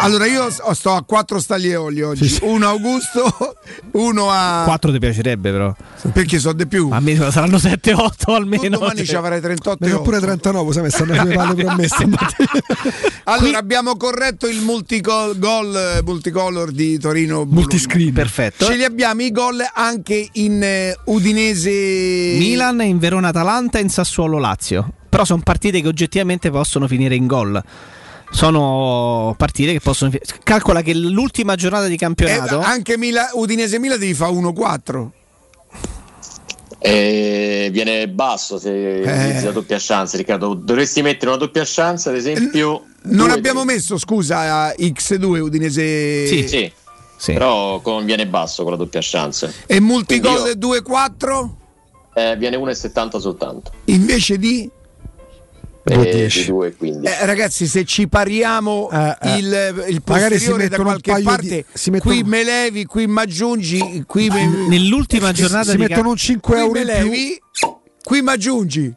Allora io sto a 4 staglioli oggi, uno a Augusto, uno a 4 ti piacerebbe però. perché so di più. A me saranno 7-8 almeno. Tu domani ci avrai 38 Ne e pure 8. 39, sai, mi stanno sulle palle promesse. Allora abbiamo corretto il multicol, gol multicolor di Torino Multiscreen. Perfetto. Ce li abbiamo i gol anche in eh, Udinese Milan in Verona Atalanta e in Sassuolo Lazio. Però sono partite che oggettivamente possono finire in gol. Sono partite che possono Calcola che l'ultima giornata di Eh, campionato anche Mila- Udinese Milan devi fare 1-4. Eh, viene basso se utilizzi la doppia chance, Riccardo. Dovresti mettere una doppia chance, ad esempio. Non due- abbiamo messo, scusa, X2 Udinese Sì, sì. Però con- viene basso con la doppia chance. e multigol Quindi 2-4 Eh, viene 1,70 soltanto. invece di... Eh, di 2,15. Eh, ragazzi, se ci pariamo il, il Magari si posteriore da qualche parte, di- si mettono- qui me levi, qui mi aggiungi, qui me... Nell'ultima Eh, giornata si di mettono un 5 euro levi, qui mi aggiungi.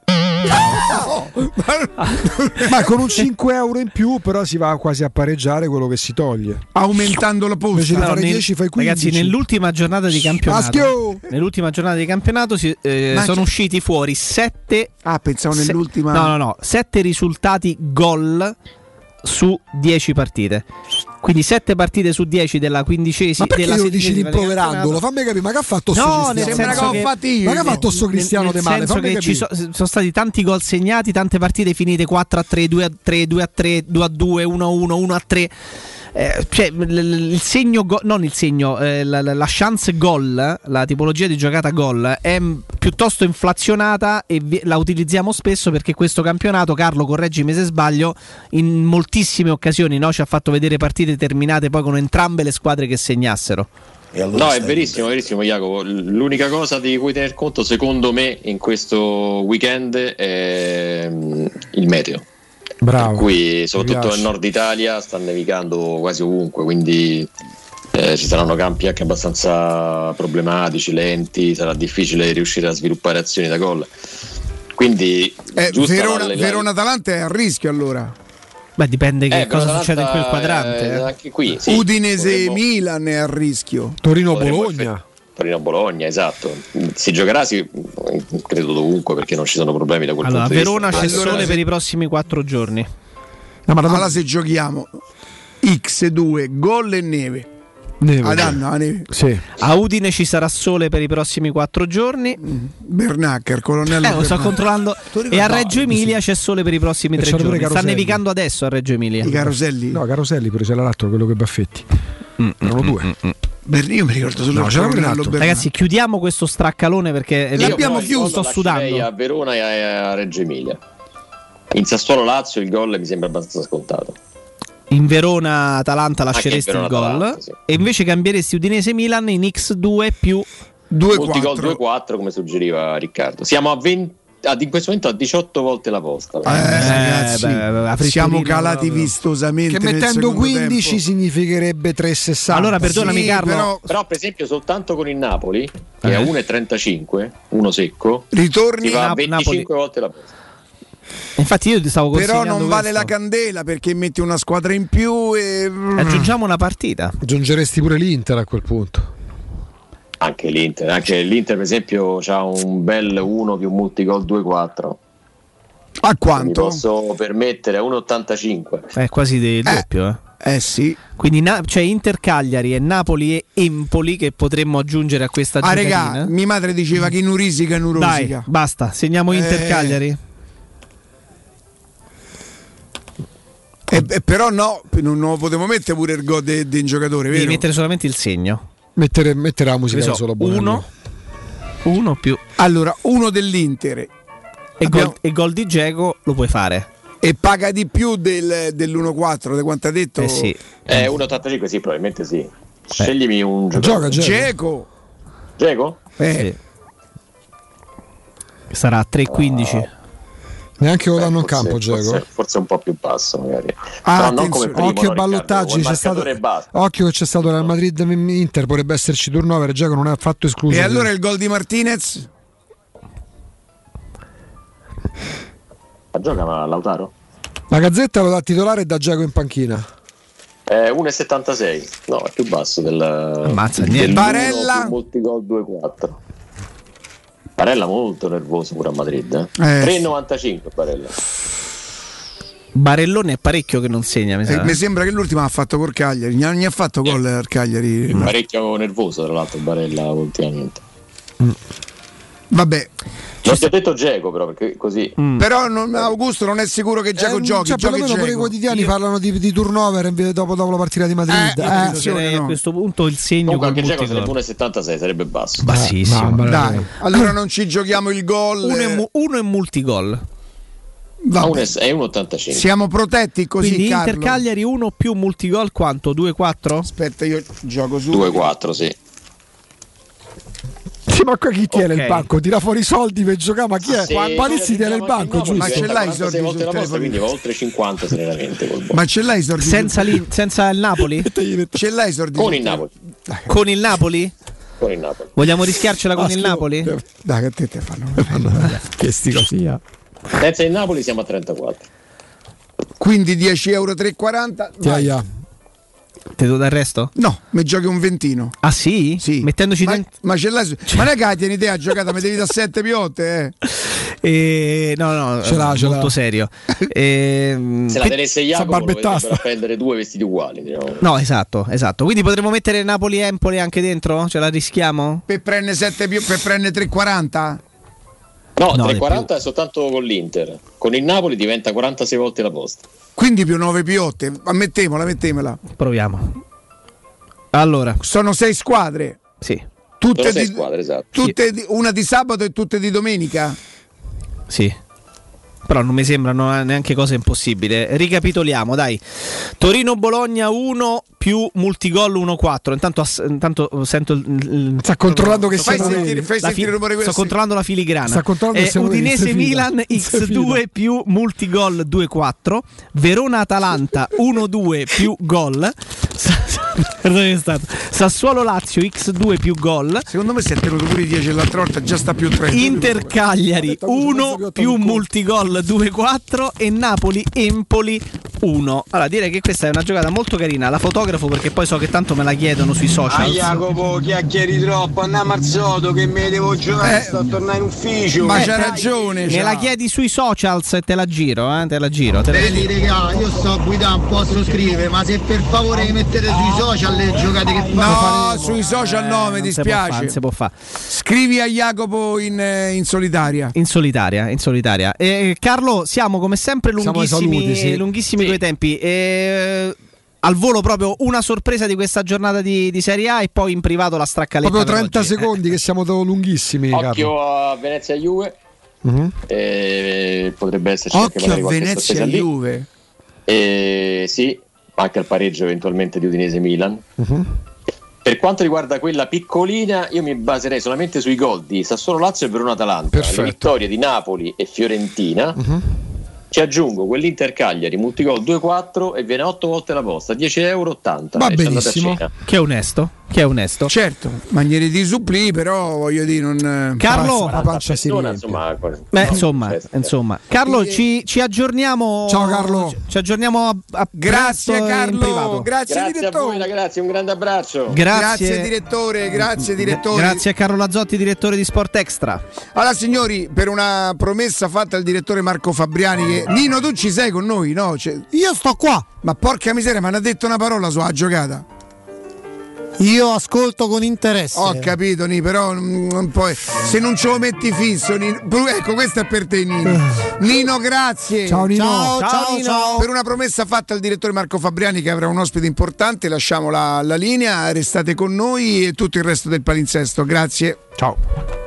Ma con un 5 euro in più, però si va quasi a pareggiare quello che si toglie. Aumentando la Invece Però fare nel- 10 fai 15. Ragazzi, nell'ultima giornata di campionato, Maschio! nell'ultima giornata di campionato si- eh, sono usciti fuori 7 Ah, pensavo nell'ultima. No, no, no, 7 risultati gol su 10 partite. Quindi 7 partite su 10 della quindicesima Ma perché della lo dici rimproverandolo? Fammi capire, ma che ha fatto sto No, Cristiano? Ma che, Ma che ha fatto sto Cristiano de male? Fammi che ci so- sono stati tanti gol segnati, tante partite finite 4 a 3, 2 a 3, 2 a 3, 2 a 2, 1 a 1, 1 a 3. Eh, cioè, l- il segno, go- non il segno, eh, la, la- la chance gol, la tipologia di giocata gol è m- piuttosto inflazionata e vi- la utilizziamo spesso perché questo campionato, Carlo, correggimi se sbaglio, in moltissime occasioni no, ci ha fatto vedere partite terminate poi con entrambe le squadre che segnassero. No, è verissimo, verissimo Jacopo. L'unica cosa di cui tener conto, secondo me, in questo weekend è mm, il meteo. Bravo. Per cui, Mi soprattutto nel nord Italia, sta nevicando quasi ovunque, quindi eh, ci saranno campi anche abbastanza problematici, lenti, sarà difficile riuscire a sviluppare azioni da gol. Quindi, Eh, Verona, la- Verona Atalanta è a rischio allora. Beh, dipende che Eh, cosa succede in quel quadrante. eh, eh. anche qui, sì, Udinese potremmo- Milan è a rischio. Potremmo Torino-Bologna. Torino-Bologna, esatto. Si giocherà, sì, credo dovunque perché non ci sono problemi da quel Allora, punto di Verona vista. c'è Allora, sole sì. per i prossimi 4 giorni. allora se giochiamo X2, gol e neve. Neve. Ad Anna, neve. Sì. A Udine ci sarà sole per i prossimi 4 giorni. Bernacker, colonnello. Eh, lo sto controllando. E a Reggio Emilia c'è sole per i prossimi E 3 c'hanno pure giorni. Sta nevicando adesso a Reggio Emilia. I caroselli? No, Caroselli pure c'era l'altro, quello che Baffetti. Erano due. Ber- io mi ricordo solo No, c'era l'altro. Bernacker. Ragazzi, chiudiamo questo straccalone perché L'abbiamo chiuso. sto sudando. a Verona e a Reggio Emilia. In Sassuolo Lazio il gol mi sembra abbastanza scontato. in Verona Atalanta lasceresti in il Verona gol Atalanta, sì. e invece cambieresti Udinese Milan in X2 più 2 Multigol 2-4 come suggeriva Riccardo. Siamo a 20 ad- in questo momento a 18 volte la posta. Eh, ragazzi, beh, la siamo calati proprio. vistosamente. Che mettendo secondo 15 tempo. significherebbe 3,60. Allora, perdonami, Sì, Carlo. però Però per esempio soltanto con il Napoli, che Eh. è a 1,35, uno secco, ritorni, a Nap- 25 Napoli. volte la posta. Infatti io ti stavo però non vale questo. la candela perché metti una squadra in più e Aggiungiamo una partita. Aggiungeresti pure l'Inter a quel punto. Anche l'Inter, anche l'Inter per esempio ha un bel 1 più multigol 2-4. a Mi quanto? posso permettere a 1,85. È quasi del doppio, eh. Eh sì. Quindi na- c'è Inter Cagliari e Napoli e Empoli che potremmo aggiungere a questa Ah, giocatina. regà, mia madre diceva che nu risica e nu Dai, rosica. basta, segniamo Inter Eh. Cagliari. E, e però no, non, non potevo mettere pure il gol di un giocatore, Devi vero? mettere solamente il segno. Mettere, mettere la musica so, da solo buona. uno, uno più Allora, uno dell'Inter e, Abbiamo- gol, e gol di Geco lo puoi fare. e paga di più del, dell'1-4, di quanto ha detto? Eh sì. Eh, 1,85 sì, probabilmente sì. Sceglimi un Gioca, giocatore. Geco. Geco. Geco? Eh, Sì. Sarà a 3,15. Neanche lo danno in Forse- campo, Geco. Forse, forse un po' più basso magari. Ah, Però non come attenzione, primo, Occhio no, ballottaggi, c'è stato, occhio che c'è stato Real Madrid Inter, potrebbe esserci turnover, Geco non è affatto escluso. E allora il gol di Martinez? Ma gioca ma Lautaro? La Gazzetta lo dà titolare e da Geco in panchina. È 1,76. No, è più basso del Ammazza, del niente. Barella? più multigol 2-4. Barella molto nervoso pure a Madrid. Eh? Eh, 3,95 Barella. Barellone è parecchio che non segna, mi Eh, sa. mi sembra che l'ultima ha fatto col Cagliari. Non gli ha fatto gol al Cagliari. Parecchio nervoso tra l'altro Barella ultimamente. Vabbè, Ti ho detto Geco però perché così. Mm. Però non- Augusto non è sicuro che Giacomo Eh, giochi. cioè, giochi perlomeno pure i quotidiani parlano di, di turnover invece dopo, dopo la partita di Madrid. Eh, Eh, attenzione, Direi a no. questo punto il segno Comunque anche Geco sarebbe multigol. 1,76, sarebbe basso. Bassissimo. mamma Dai, allora non ci giochiamo il gol. Uno è, mu- uno è multigol. Va Ah, bene. un- È 1,85. Siamo protetti così, Quindi Carlo. Inter Cagliari 1 più multigol quanto? 2-4? Aspetta, io gioco su. 2,4 sì. Sì, ma qua chi tiene Ok. il banco? Tira fuori i soldi per giocare, ma chi è? Sì, Palizzi tiene il banco, giusto? Ma ce l'hai i soldi 46 volte la posta, quindi va oltre 50 serenamente col Ma ce l'hai i sordi? Senza, l'In- senza il Napoli? Ce l'hai i sordi? Con il Napoli. Con il Napoli? Con il Napoli. Vogliamo rischiarcela con Ah, il. Napoli? Dai, che a te te fanno. Che sti così. Senza il Napoli siamo a 34. Quindi 10 euro 3,40. Ti vai. Te do dal resto? No, mi giochi un ventino. Ah sì? Sì. Mettendoci ma, dentro... ma ce l'hai su- Ma non è che te a giocata, mi devi da 7 piotte, eh. Eh, no, no, Ce l'ha, ce l'ha. molto serio. Ehm, Se la tenesse Jacopo potrebbero appendere due vestiti uguali. Diciamo. No, esatto, esatto. Quindi potremmo mettere Napoli-Empoli anche dentro? Ce la rischiamo? Per prendere 7 pio- per prendere 3,40? No, No, di 3,40 è soltanto con l'Inter. Con il Napoli diventa 46 volte la posta. Quindi più 9 piotte. Ammettemola, mettemela. Proviamo. Allora, Sono 6 squadre. sì, Tutte Sono sei di, squadre, esatto. tutte di- una di sabato e tutte di domenica. sì. Però non mi sembrano neanche cose impossibili. Ricapitoliamo, dai. Torino-Bologna 1 più multigol 1-4. Intanto, ass- intanto sento il, il- Sta controllando che Fai sentire, fai la sentire fi- il rumore sto questo. controllando la filigrana. Sta controllando Eh, Udinese. Milan Se X2 fila. più multigol 2-4. Verona Atalanta 1-2 più gol. È stato. Sassuolo Lazio X2 più gol. Secondo me si è tenuto pure i 10 l'altra volta, già sta più 30. Inter Cagliari 1 più multigol 2-4 e Napoli Empoli 1. Allora direi che questa è una giocata molto carina. La fotografo perché poi so che tanto me la chiedono sui social. Jacopo chiacchieri troppo, andiamo al sodo che me devo giocare, Eh, sto a tornare in ufficio. Ma Eh, c'ha ragione. Me c'ha. la chiedi sui socials e te la giro, eh? Te la giro. Te la Vedi regà, io sto a guidare, non posso scrivere, ma se per favore mi mettete sui social le giocate che No, fate. sui social no, mi può fa, dispiace. non si può fare. Scrivi a Jacopo in, eh, in solitaria. In solitaria, in solitaria. Eh, Carlo, siamo come sempre lunghissimi, saluti, sì. lunghissimi Sì. coi tempi. Eh, al volo proprio una sorpresa di questa giornata di, di Serie A e poi in privato la straccaletta. Proprio per 30 oggi. secondi che siamo lunghissimi. Occhio a Venezia Juve. Mhm. eh, potrebbe esserci anche Occhio magari a Venezia e. Juve. Eh, sì, anche al pareggio eventualmente di Udinese Milan. Mhm. Per quanto riguarda quella piccolina, io mi baserei solamente sui gol di Sassuolo Lazio e Verona Atalanta. Perfetto. Le vittorie di Napoli e Fiorentina. Mhm. Ci aggiungo quell'Inter Cagliari, multigol 2-4 e viene 8 volte la posta, 10 euro 80. Va benissimo. Che è onesto, che è onesto. Certo, maniere di supplì, però voglio dire, non. Carlo, La pancia si Persona, riempie. insomma, Beh, no, insomma, festa. insomma. Carlo, ci, ci aggiorniamo. Ciao, Carlo. Ci, aggiorniamo a, a Grazie Carlo, grazie, Grazie a direttore. voi ragazzi, un grande abbraccio. Grazie. Grazie direttore, grazie direttore. Grazie a Carlo Lazzotti, direttore di Sport Extra. Allora signori, per una promessa fatta al direttore Marco Fabriani che Nino tu ci sei con noi, no? Cioè, Io sto qua. ma porca miseria, ma non ha detto una parola sulla giocata. Io ascolto con interesse. Ho capito, Ni, però mm, non puoi- se non ce lo metti fisso, Nino- ecco, questo è per te, Nino. Nino, grazie. Ciao, Nino. Ciao, Ciao, ciao, Nino. ciao. Per una promessa fatta al direttore Marco Fabriani che avrà un ospite importante, lasciamo la, la linea, restate con noi e tutto il resto del palinsesto. Grazie. Ciao.